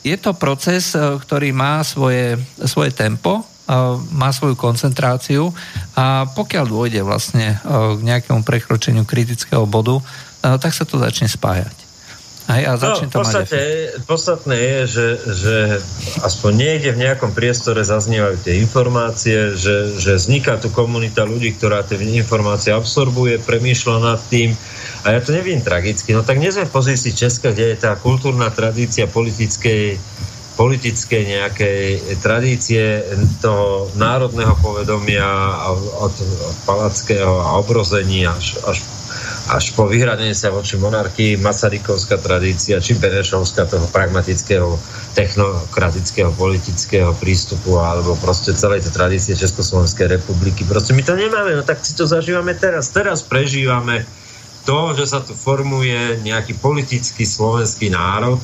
je to proces, eh, ktorý má svoje, svoje tempo, eh, má svoju koncentráciu a pokiaľ dôjde vlastne k nejakému prekročeniu kritického bodu, tak sa to začne spájať. Hej, a začne no, to podstate, mať podstatné je, že, že aspoň niekde v nejakom priestore zaznievajú tie informácie, že, že vzniká tu komunita ľudí, ktorá tie informácie absorbuje, premýšľa nad tým, a ja to neviem tragicky, no tak nie sme v pozícii Česka, kde je tá kultúrna tradícia politickej, politickej nejakej tradície toho národného povedomia od, od palackého a obrození až, až, až po vyhradenie sa voči monarchii, Masarykovská tradícia, či Benešovská toho pragmatického, technokratického, politického prístupu, alebo proste celej tej tradície Československej republiky. Proste my to nemáme, no tak si to zažívame teraz. Teraz prežívame to, že sa tu formuje nejaký politický slovenský národ,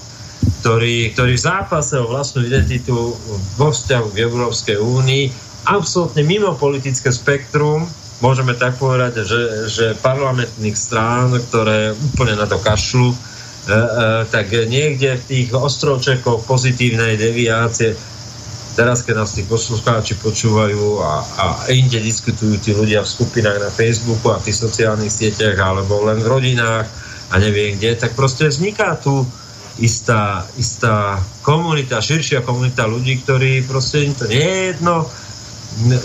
ktorý, ktorý v zápase o vlastnú identitu vo vzťahu k Európskej únii absolútne mimo politické spektrum, môžeme tak povedať, že, že parlamentných strán, ktoré úplne na to kašľú, e, e, tak niekde v tých ostrovčekoch pozitívnej deviácie teraz, keď nás tí poslucháči počúvajú a, a inde diskutujú tí ľudia v skupinách na Facebooku a v tých sociálnych sieťach alebo len v rodinách a neviem kde, tak proste vzniká tu istá, istá komunita, širšia komunita ľudí, ktorí proste im to nie je jedno,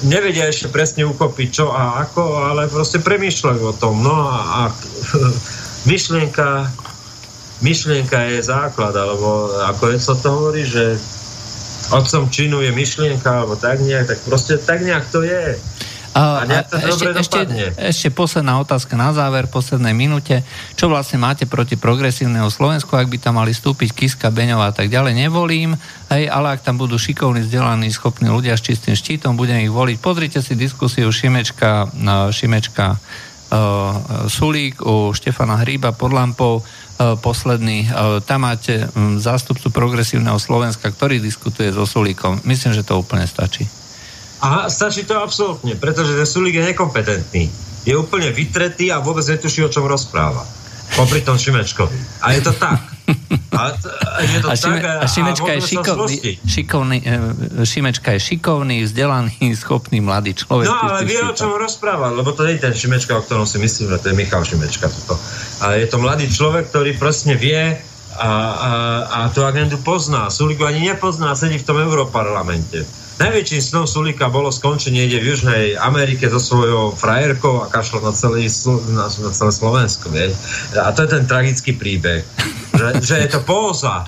nevedia ešte presne uchopiť čo a ako, ale proste premýšľajú o tom. No a, a *laughs* myšlienka, myšlienka je základ, alebo ako je sa to hovorí, že otcom činu je myšlienka, alebo tak nejak, tak proste tak nejak to je. A, a ešte, ešte, ešte posledná otázka na záver, poslednej minúte. Čo vlastne máte proti progresívneho Slovensku, ak by tam mali stúpiť Kiska, Beňová a tak ďalej, nevolím, hej, ale ak tam budú šikovní, vzdelaní, schopní ľudia s čistým štítom, budem ich voliť. Pozrite si diskusiu Šimečka, Šimečka uh, Sulík u Štefana Hríba pod lampou posledný. Uh, tam máte um, zástupcu progresívneho Slovenska, ktorý diskutuje so Sulíkom. Myslím, že to úplne stačí. A stačí to absolútne, pretože ten Sulik je nekompetentný. Je úplne vytretý a vôbec netuší, o čom rozpráva. Popri tom Šimečkovi. A je to tak. A, t- je to a, šime, tak, a Šimečka a je šikovný, šikovný, e, Šimečka je šikovný, vzdelaný, *laughs* schopný mladý človek. No ale vie, o čom rozpráva, lebo to nie je ten Šimečka, o ktorom si myslím, že to je Michal Šimečka. Toto. A je to mladý človek, ktorý presne vie a, a, a tú agendu pozná. Suliku ani nepozná, sedí v tom Európarlamente Najväčším snom Sulika bolo skončiť niekde v Južnej Amerike so svojou frajerkou a kašlo na, celý, na, na celé Slovensko. Vie? A to je ten tragický príbeh. Že, že je to póza.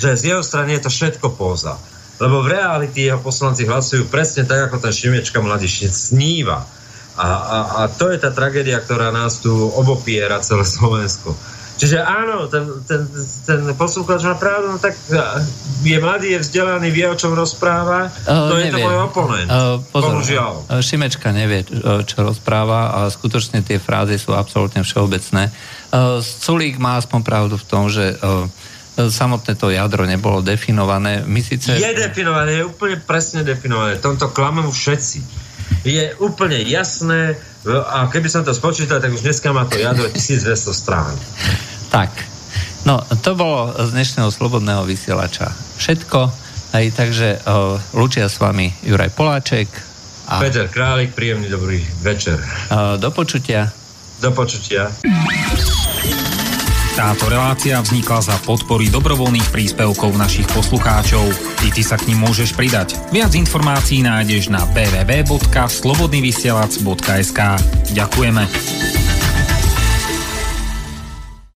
Že z jeho strany je to všetko póza. Lebo v realite jeho poslanci hlasujú presne tak, ako ten Šimečka mladične sníva. A, a, a to je tá tragédia, ktorá nás tu obopiera celé Slovensko. Čiže áno, ten, ten, ten poslucháč má pravdu, no tak je mladý, je vzdelaný, vie, o čom rozpráva, uh, to nevie. je to môj oponent. Uh, pozor, Bohužiaľ. Uh, Šimečka nevie, čo rozpráva, ale skutočne tie frázy sú absolútne všeobecné. Uh, Sulík má aspoň pravdu v tom, že uh, samotné to jadro nebolo definované. My síce... Je definované, je úplne presne definované. Tomto klamem všetci. Je úplne jasné, a keby som to spočítal, tak už dneska má to jadro 1200 strán. Tak, no to bolo z dnešného slobodného vysielača všetko. Aj takže uh, lučia s vami Juraj Poláček a Peter Králik, príjemný dobrý večer. Uh, do počutia. Do počutia. Táto relácia vznikla za podpory dobrovoľných príspevkov našich poslucháčov. I ty sa k ním môžeš pridať. Viac informácií nájdeš na www.slobodnyvysielac.sk Ďakujeme.